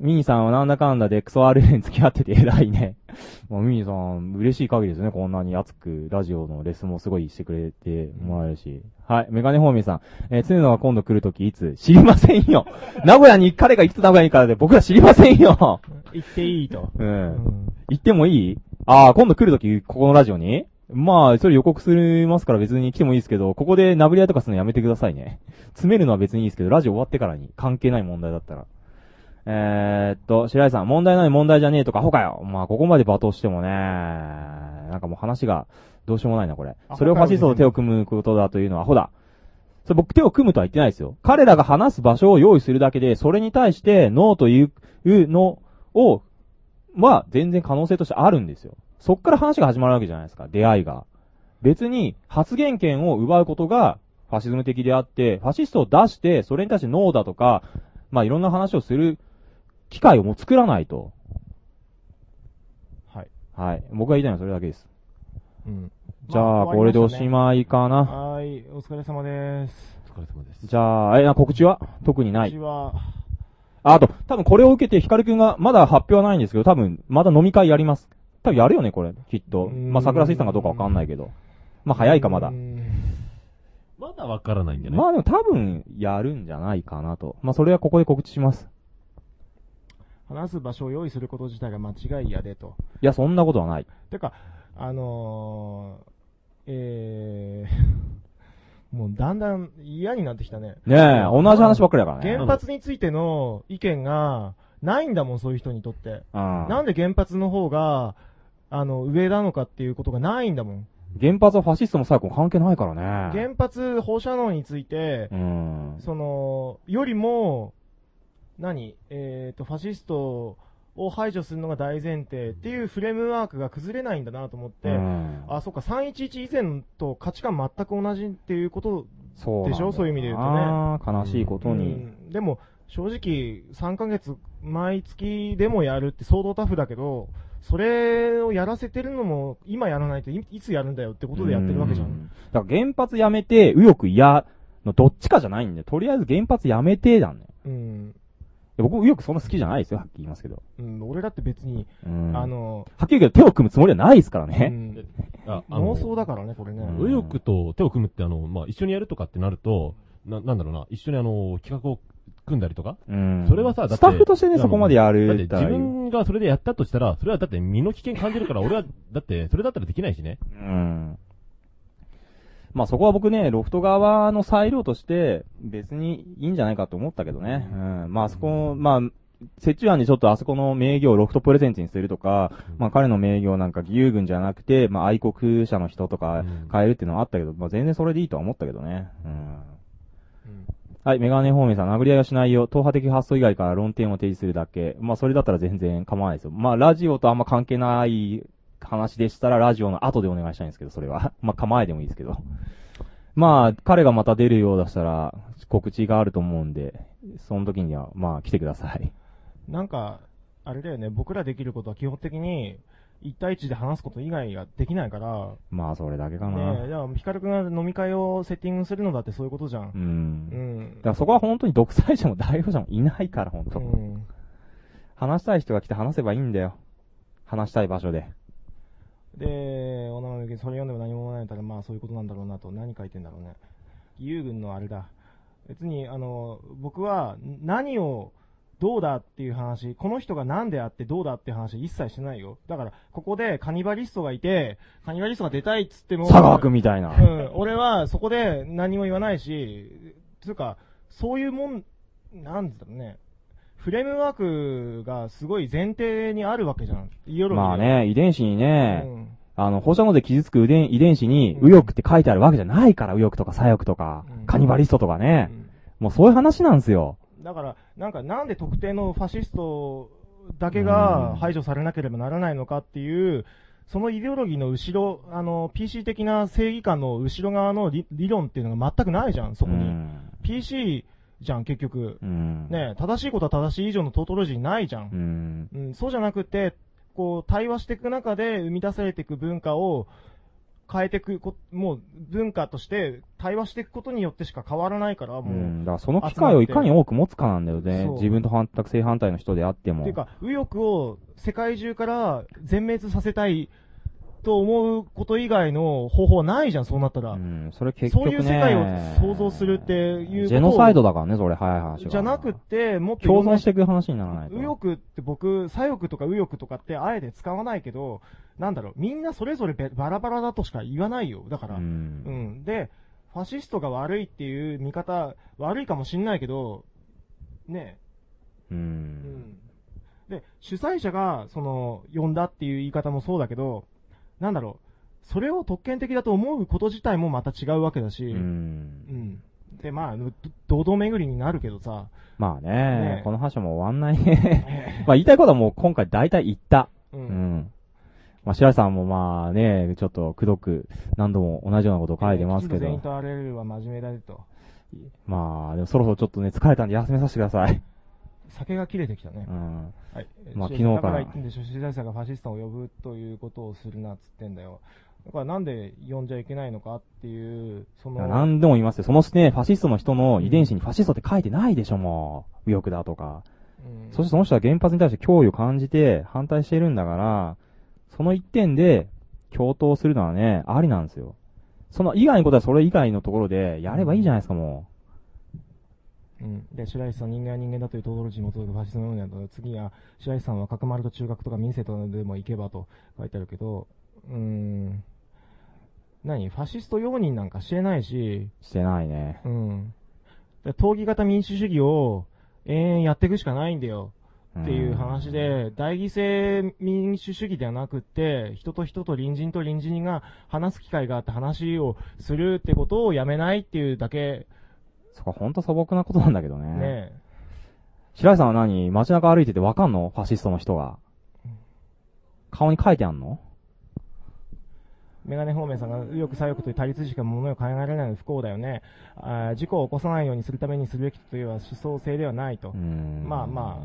ミニーさんはなんだかんだでクソ RL に付き合ってて偉いね。もうミニーさん、嬉しい限りですね。こんなに熱く、ラジオのレッスンもすごいしてくれてもらえるし。はい。メガネホーミーさん。えー、常野が今度来るときいつ知りませんよ。名古屋に、彼がいつ名古屋に行くからで僕ら知りませんよ。言っていいと。うん。行ってもいい？ああ、今度来るとき、ここのラジオに？まあ、それ予告するますから別に来てもいいですけど、ここで殴り合いとかするのやめてくださいね。詰めるのは別にいいですけど、ラジオ終わってからに関係ない問題だったら。えー、っと、白井さん、問題ない問題じゃねえとか、ほかよ。まあ、ここまで罵倒してもね、なんかもう話がどうしようもないな、これ。それをファシストと手を組むことだというのは、アホだ。それ僕手を組むとは言ってないですよ。彼らが話す場所を用意するだけで、それに対してノーというのを、は全然可能性としてあるんですよ。そっから話が始まるわけじゃないですか、出会いが。別に発言権を奪うことがファシズム的であって、ファシストを出して、それに対してノーだとか、まあいろんな話をする機会をもう作らないと。はい。はい。僕が言いたいのはそれだけです。うん。じゃあ、まあこれでおしまいかな。はーい、お疲れ様です。お疲れ様です。じゃあ、え、な告知は？特にない告知。は、ああと、多分これを受けてヒカルくんが、まだ発表はないんですけど、多分、まだ飲み会やります。多分やるよね、これ。きっと。まあ、桜水産かどうかわかんないけど。まあ、早いか、まだ。まだわからないんじゃない？まあでも多分、やるんじゃないかなと。まあ、それはここで告知します。話す場所を用意すること自体が間違いやでと。いや、そんなことはない。てか、あのー、え もうだんだん嫌になってきたね。ねえ同じ話ばっかりだからね原発についての意見がないんだもん、そういう人にとって。うんなんで原発の方が、あの、上なのかっていうことがないんだもん。原発はファシストも最高関係ないからね。原発放射能について、うん。その、よりも、何？えっ、と、ファシストを排除するのが大前提っていうフレームワークが崩れないんだなと思って、うんあ、そっか、311以前と価値観全く同じっていうことでしょ？そういう意味で言うとね。悲しいことにうんでも、正直、3ヶ月、毎月でもやるって相当タフだけど、それをやらせてるのも、今やらないといいつやるんだよってことでやってるわけじゃ。うんんだから原発やめて、右翼嫌のどっちかじゃないんで、とりあえず原発やめてだよ。うん。僕、右翼そんな好きじゃないですよ、はっきり言いますけど。うん、俺だって別に、うんあの、はっきり言うけど手を組むつもりはないですからね。ああの妄想だからね、これね。右翼と手を組むって、あの、まあ、一緒にやるとかってなると、な、なんだろうな、一緒にあの、企画を組んだりとか、うんそれはさ、だってスタッフとしてねそこまでやるだってったら自分がそれでやったとしたら、それはだって身の危険感じるから、俺は、だって、それだったらできないしね。うん。まあそこは僕ね、ロフト側の裁量として別にいいんじゃないかと思ったけどね。うん。まあそこ、まあ、折衷案にちょっとあそこの名義をロフトプレゼンツにするとか、まあ彼の名義をなんか義勇軍じゃなくて、まあ愛国者の人とか変えるっていうのはあったけど、まあ全然それでいいとは思ったけどね。うん。はい、メガネ方面さん、殴り合いはしないよ。党派的発想以外から論点を提示するだけ。まあ、それだったら全然構わないですよ。まあ、ラジオとあんま関係ない話でしたら、ラジオの後でお願いしたいんですけど、それは。まあ、構えでもいいですけど。まあ、彼がまた出るようだしたら、告知があると思うんで、その時には、まあ、来てください。なんか、あれだよね、僕らできることは基本的に、1対1で話すこと以外ができないから、まあ、それだけかな。ねえ、じゃあ、ヒカルくんが飲み会をセッティングするのだってそういうことじゃん。うん。うんだからそこは本当に独裁者も代表者もいないから、本当、うん話したい人が来て話せばいいんだよ。話したい場所で。で、お名前それ読んでも何も思わないたら、まあそういうことなんだろうなと、何書いてんだろうね。義勇軍のあれだ。別に、あの、僕は何をどうだっていう話、この人が何であってどうだっていう話一切してないよ。だから、ここでカニバリストがいて、カニバリストが出たいっつっても、佐川君みたいなうん、俺はそこで何も言わないし、つうか、そういうもん、なんだろうね。フレームワークがすごい前提にあるわけじゃん。まあね、遺伝子にね、うんあの、放射能で傷つく遺伝遺伝子に、右翼って書いてあるわけじゃないから、右翼とか左翼とか、カニバリストとかね。もうそういう話なんですよ。だから、なんか、なんで特定のファシストだけが排除されなければならないのかっていう、そのイデオロギーの後ろ、あの、PC 的な正義感の後ろ側の理理論っていうのが全くないじゃん、そこに。PC じゃん、結局。ね正しいことは正しい以上のトートロジーないじゃん。うん、そうじゃなくて、こう、対話していく中で生み出されていく文化を変えていくこ、もう文化として対話していくことによってしか変わらないから、もう。うん。だからその機会をいかに多く持つかなんだよね。自分と反対正反対の人であっても。っていうか、右翼を世界中から全滅させたいと思うこと以外の方法はないじゃん、そうなったら。それ結局ね。そういう世界を想像するっていうジェノサイドだからね、それ、早い話は。じゃなくって、もっと共存していく話にならないと。右翼って僕、左翼とか右翼とかってあえて使わないけど、なんだろう、みんなそれぞれべバラバラだとしか言わないよ。だから。うん。で、ファシストが悪いっていう見方、悪いかもしんないけど、ねうん。で、主催者が、その、呼んだっていう言い方もそうだけど、なんだろう、それを特権的だと思うこと自体もまた違うわけだし、うん。で、まあ、ど堂々巡りになるけどさ、まあねねこの話はもう終わんないね。まあ言いたいことはもう今回大体言った。うんまあ白石さんもまあね、ちょっとくどく何度も同じようなことを書いてますけど。全員とアレルは真面目だねと。まあ、でもそろそろちょっとね、疲れたんで休めさせてください。酒が切れてきたね。うんはい。まあえ昨日からだから言ってんでしょ、主催者がファシストを呼ぶということをするなっつってんだよ。だからなんで呼んじゃいけないのかっていう、その、何でも言いますよ。そのね、ファシストの人の遺伝子にファシストって書いてないでしょ、もう。右翼だとか。そしてその人は原発に対して脅威を感じて反対しているんだから、その一点で共闘するのはね、ありなんですよ。その以外のことはそれ以外のところでやればいいじゃないですか、もうん。で、白石さん人間は人間だというトドロジーに基づくファシズム論だと、次は白石さんは角丸と中学とか民生とかでも行けばと書いてあるけど、うーん。何？ファシスト容認なんかしてないし、してないね。うん。で闘技型民主主義を延々やっていくしかないんだよ。っていう話で、代議制民主主義ではなくって、人と人と隣人と隣人が話す機会があって話をするってことをやめないっていうだけ、そこほんと素朴なことなんだけどね。ね白井さんは何？街中歩いててわかんの？ファシストの人が。顔に書いてあんの？メガネ方面さんが右翼左翼という対立しか物を考えられないのは不幸だよね。あー事故を起こさないようにするためにするべきというのは思想性ではないと。まあま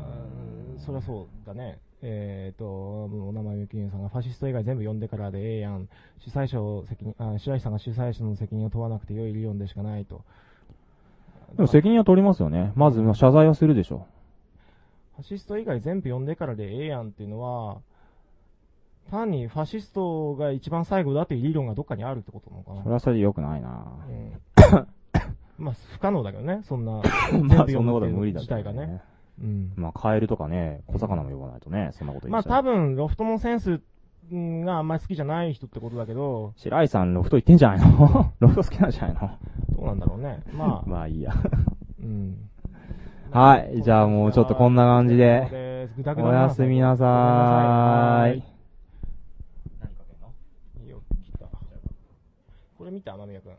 あ、そりゃそうだね。えっ、と、お名前ゆきゆんさんがファシスト以外全部呼んでからでええやん。主催者を責任、あ、白石さんが主催者の責任を問わなくて良い理論でしかないと。でも責任は取りますよね。まず謝罪はするでしょ。ファシスト以外全部呼んでからでええやんっていうのは、単にファシストが一番最後だっていう理論がどっかにあるってことなのかな。それはそれで良くないなうんまあ、不可能だけどね、そんな。まあ、そんなことは無理だ自体がね。うん。まあ、カエルとかね、小魚も呼ばないとね、そんなこと言まあっちゃう多分、ロフトのセンスがあんまり好きじゃない人ってことだけど、白井さん、ロフト行ってんじゃないの？ロフト好きなんじゃないの？どうなんだろうね。まあ。まあいいや。うん。はい。じゃあもうちょっとこんな感じでですぐだ、ぐだおなやすみなさーい。いいよ、切った。これ見た、天宮くん。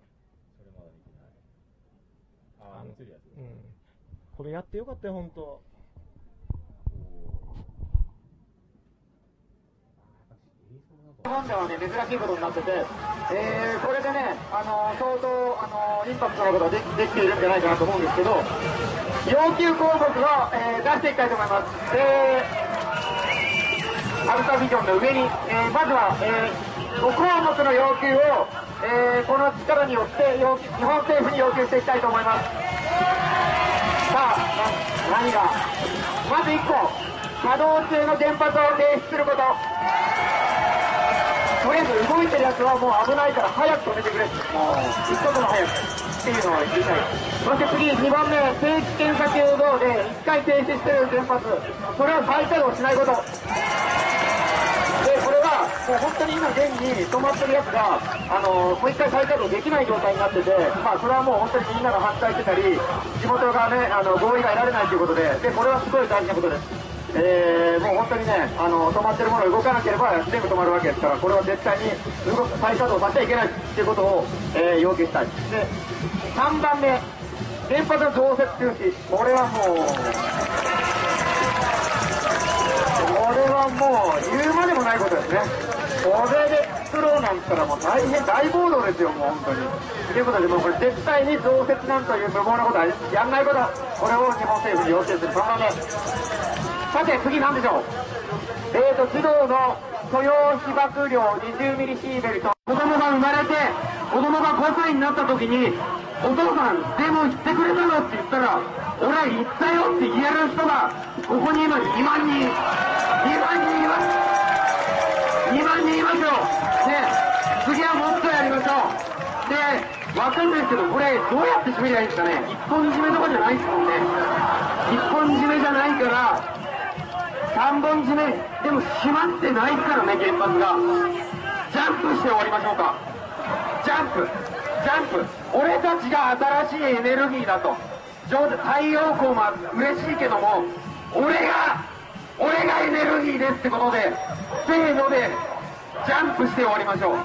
あの、うん。これやってよかったよ、ほんと。日本ではね、珍しいことになってて、えー、これでね、あの相当、あのインパクトのことができているんじゃないかなと思うんですけど、要求項目を、え出していきたいと思います。で、アルタビジョンの上に、えまずは、え5項目の要求を、えこの力によって要求日本政府に要求していきたいと思います。さあ、何が？まず1個、稼働中の原発を停止すること。とりあえず動いてるやつはもう危ないから早く止めてくれ。もう、一刻も早く。っていうのを言いたい。そして次、2番目、定期検査球動で1回停止してる原発。それを再稼働しないこと。で、これは、もう本当に今現に止まってるやつが、あのもう一回再稼働できない状態になってて、まあ、それはもう本当にみんなが反対してたり、地元がね、あの、合意が得られないということで、で、これはすごい大事なことです。えー、もう本当にね、あの、止まってるものが動かなければ全部止まるわけですから、これは絶対に動く再稼働させちゃいけないっていうことを、えー要求したい。で、3番目、原発の増設中止。これはもう、これはもう言うまでもないことですね。これで作ろうなんて言ったらもう大変大暴動ですよ、もう本当に。ということで、もうこれ絶対に増設なんという無謀なことはやんないこと、これを日本政府に要請する3番目。さて、次なんでしょう。えーと、児童の許容被爆量20ミリシーベルト。子供が生まれて、子供が5歳になった時に、お父さん、でも言ってくれたのって言ったら、俺は言ったよって言える人が、ここに今2万人、2万人で、わかんないですけど、これ、どうやって締めりゃいいんですかね？一本締めとかじゃないですもんね。一本締めじゃないから、三本締め、でも閉まってないからね、原発が。ジャンプして終わりましょうか。ジャンプ、ジャンプ。俺たちが新しいエネルギーだと。太陽光も嬉しいけども、俺が、俺がエネルギーですってことで、せーので、ジャンプして終わりましょう。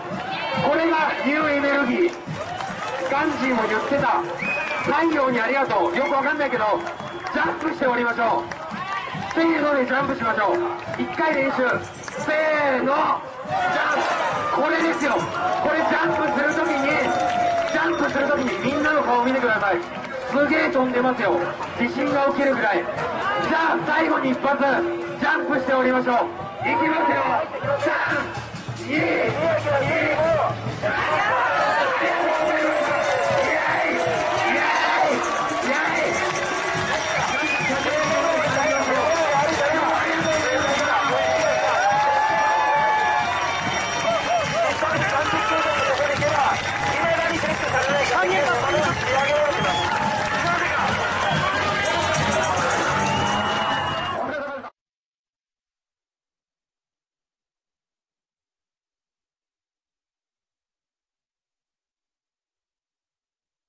これがニューエネルギー。ガンジーも言ってた。太陽にありがとう。よくわかんないけど、ジャンプして終わりましょう。せーのでジャンプしましょう。一回練習。せーの、ジャンプ。これですよ。これジャンプするときに、ジャンプするときにみんなの顔見てください。すげえ飛んでますよ。地震が起きるぐらい。じゃあ最後に一発、ジャンプしておりましょう。いきますよ。3、いい。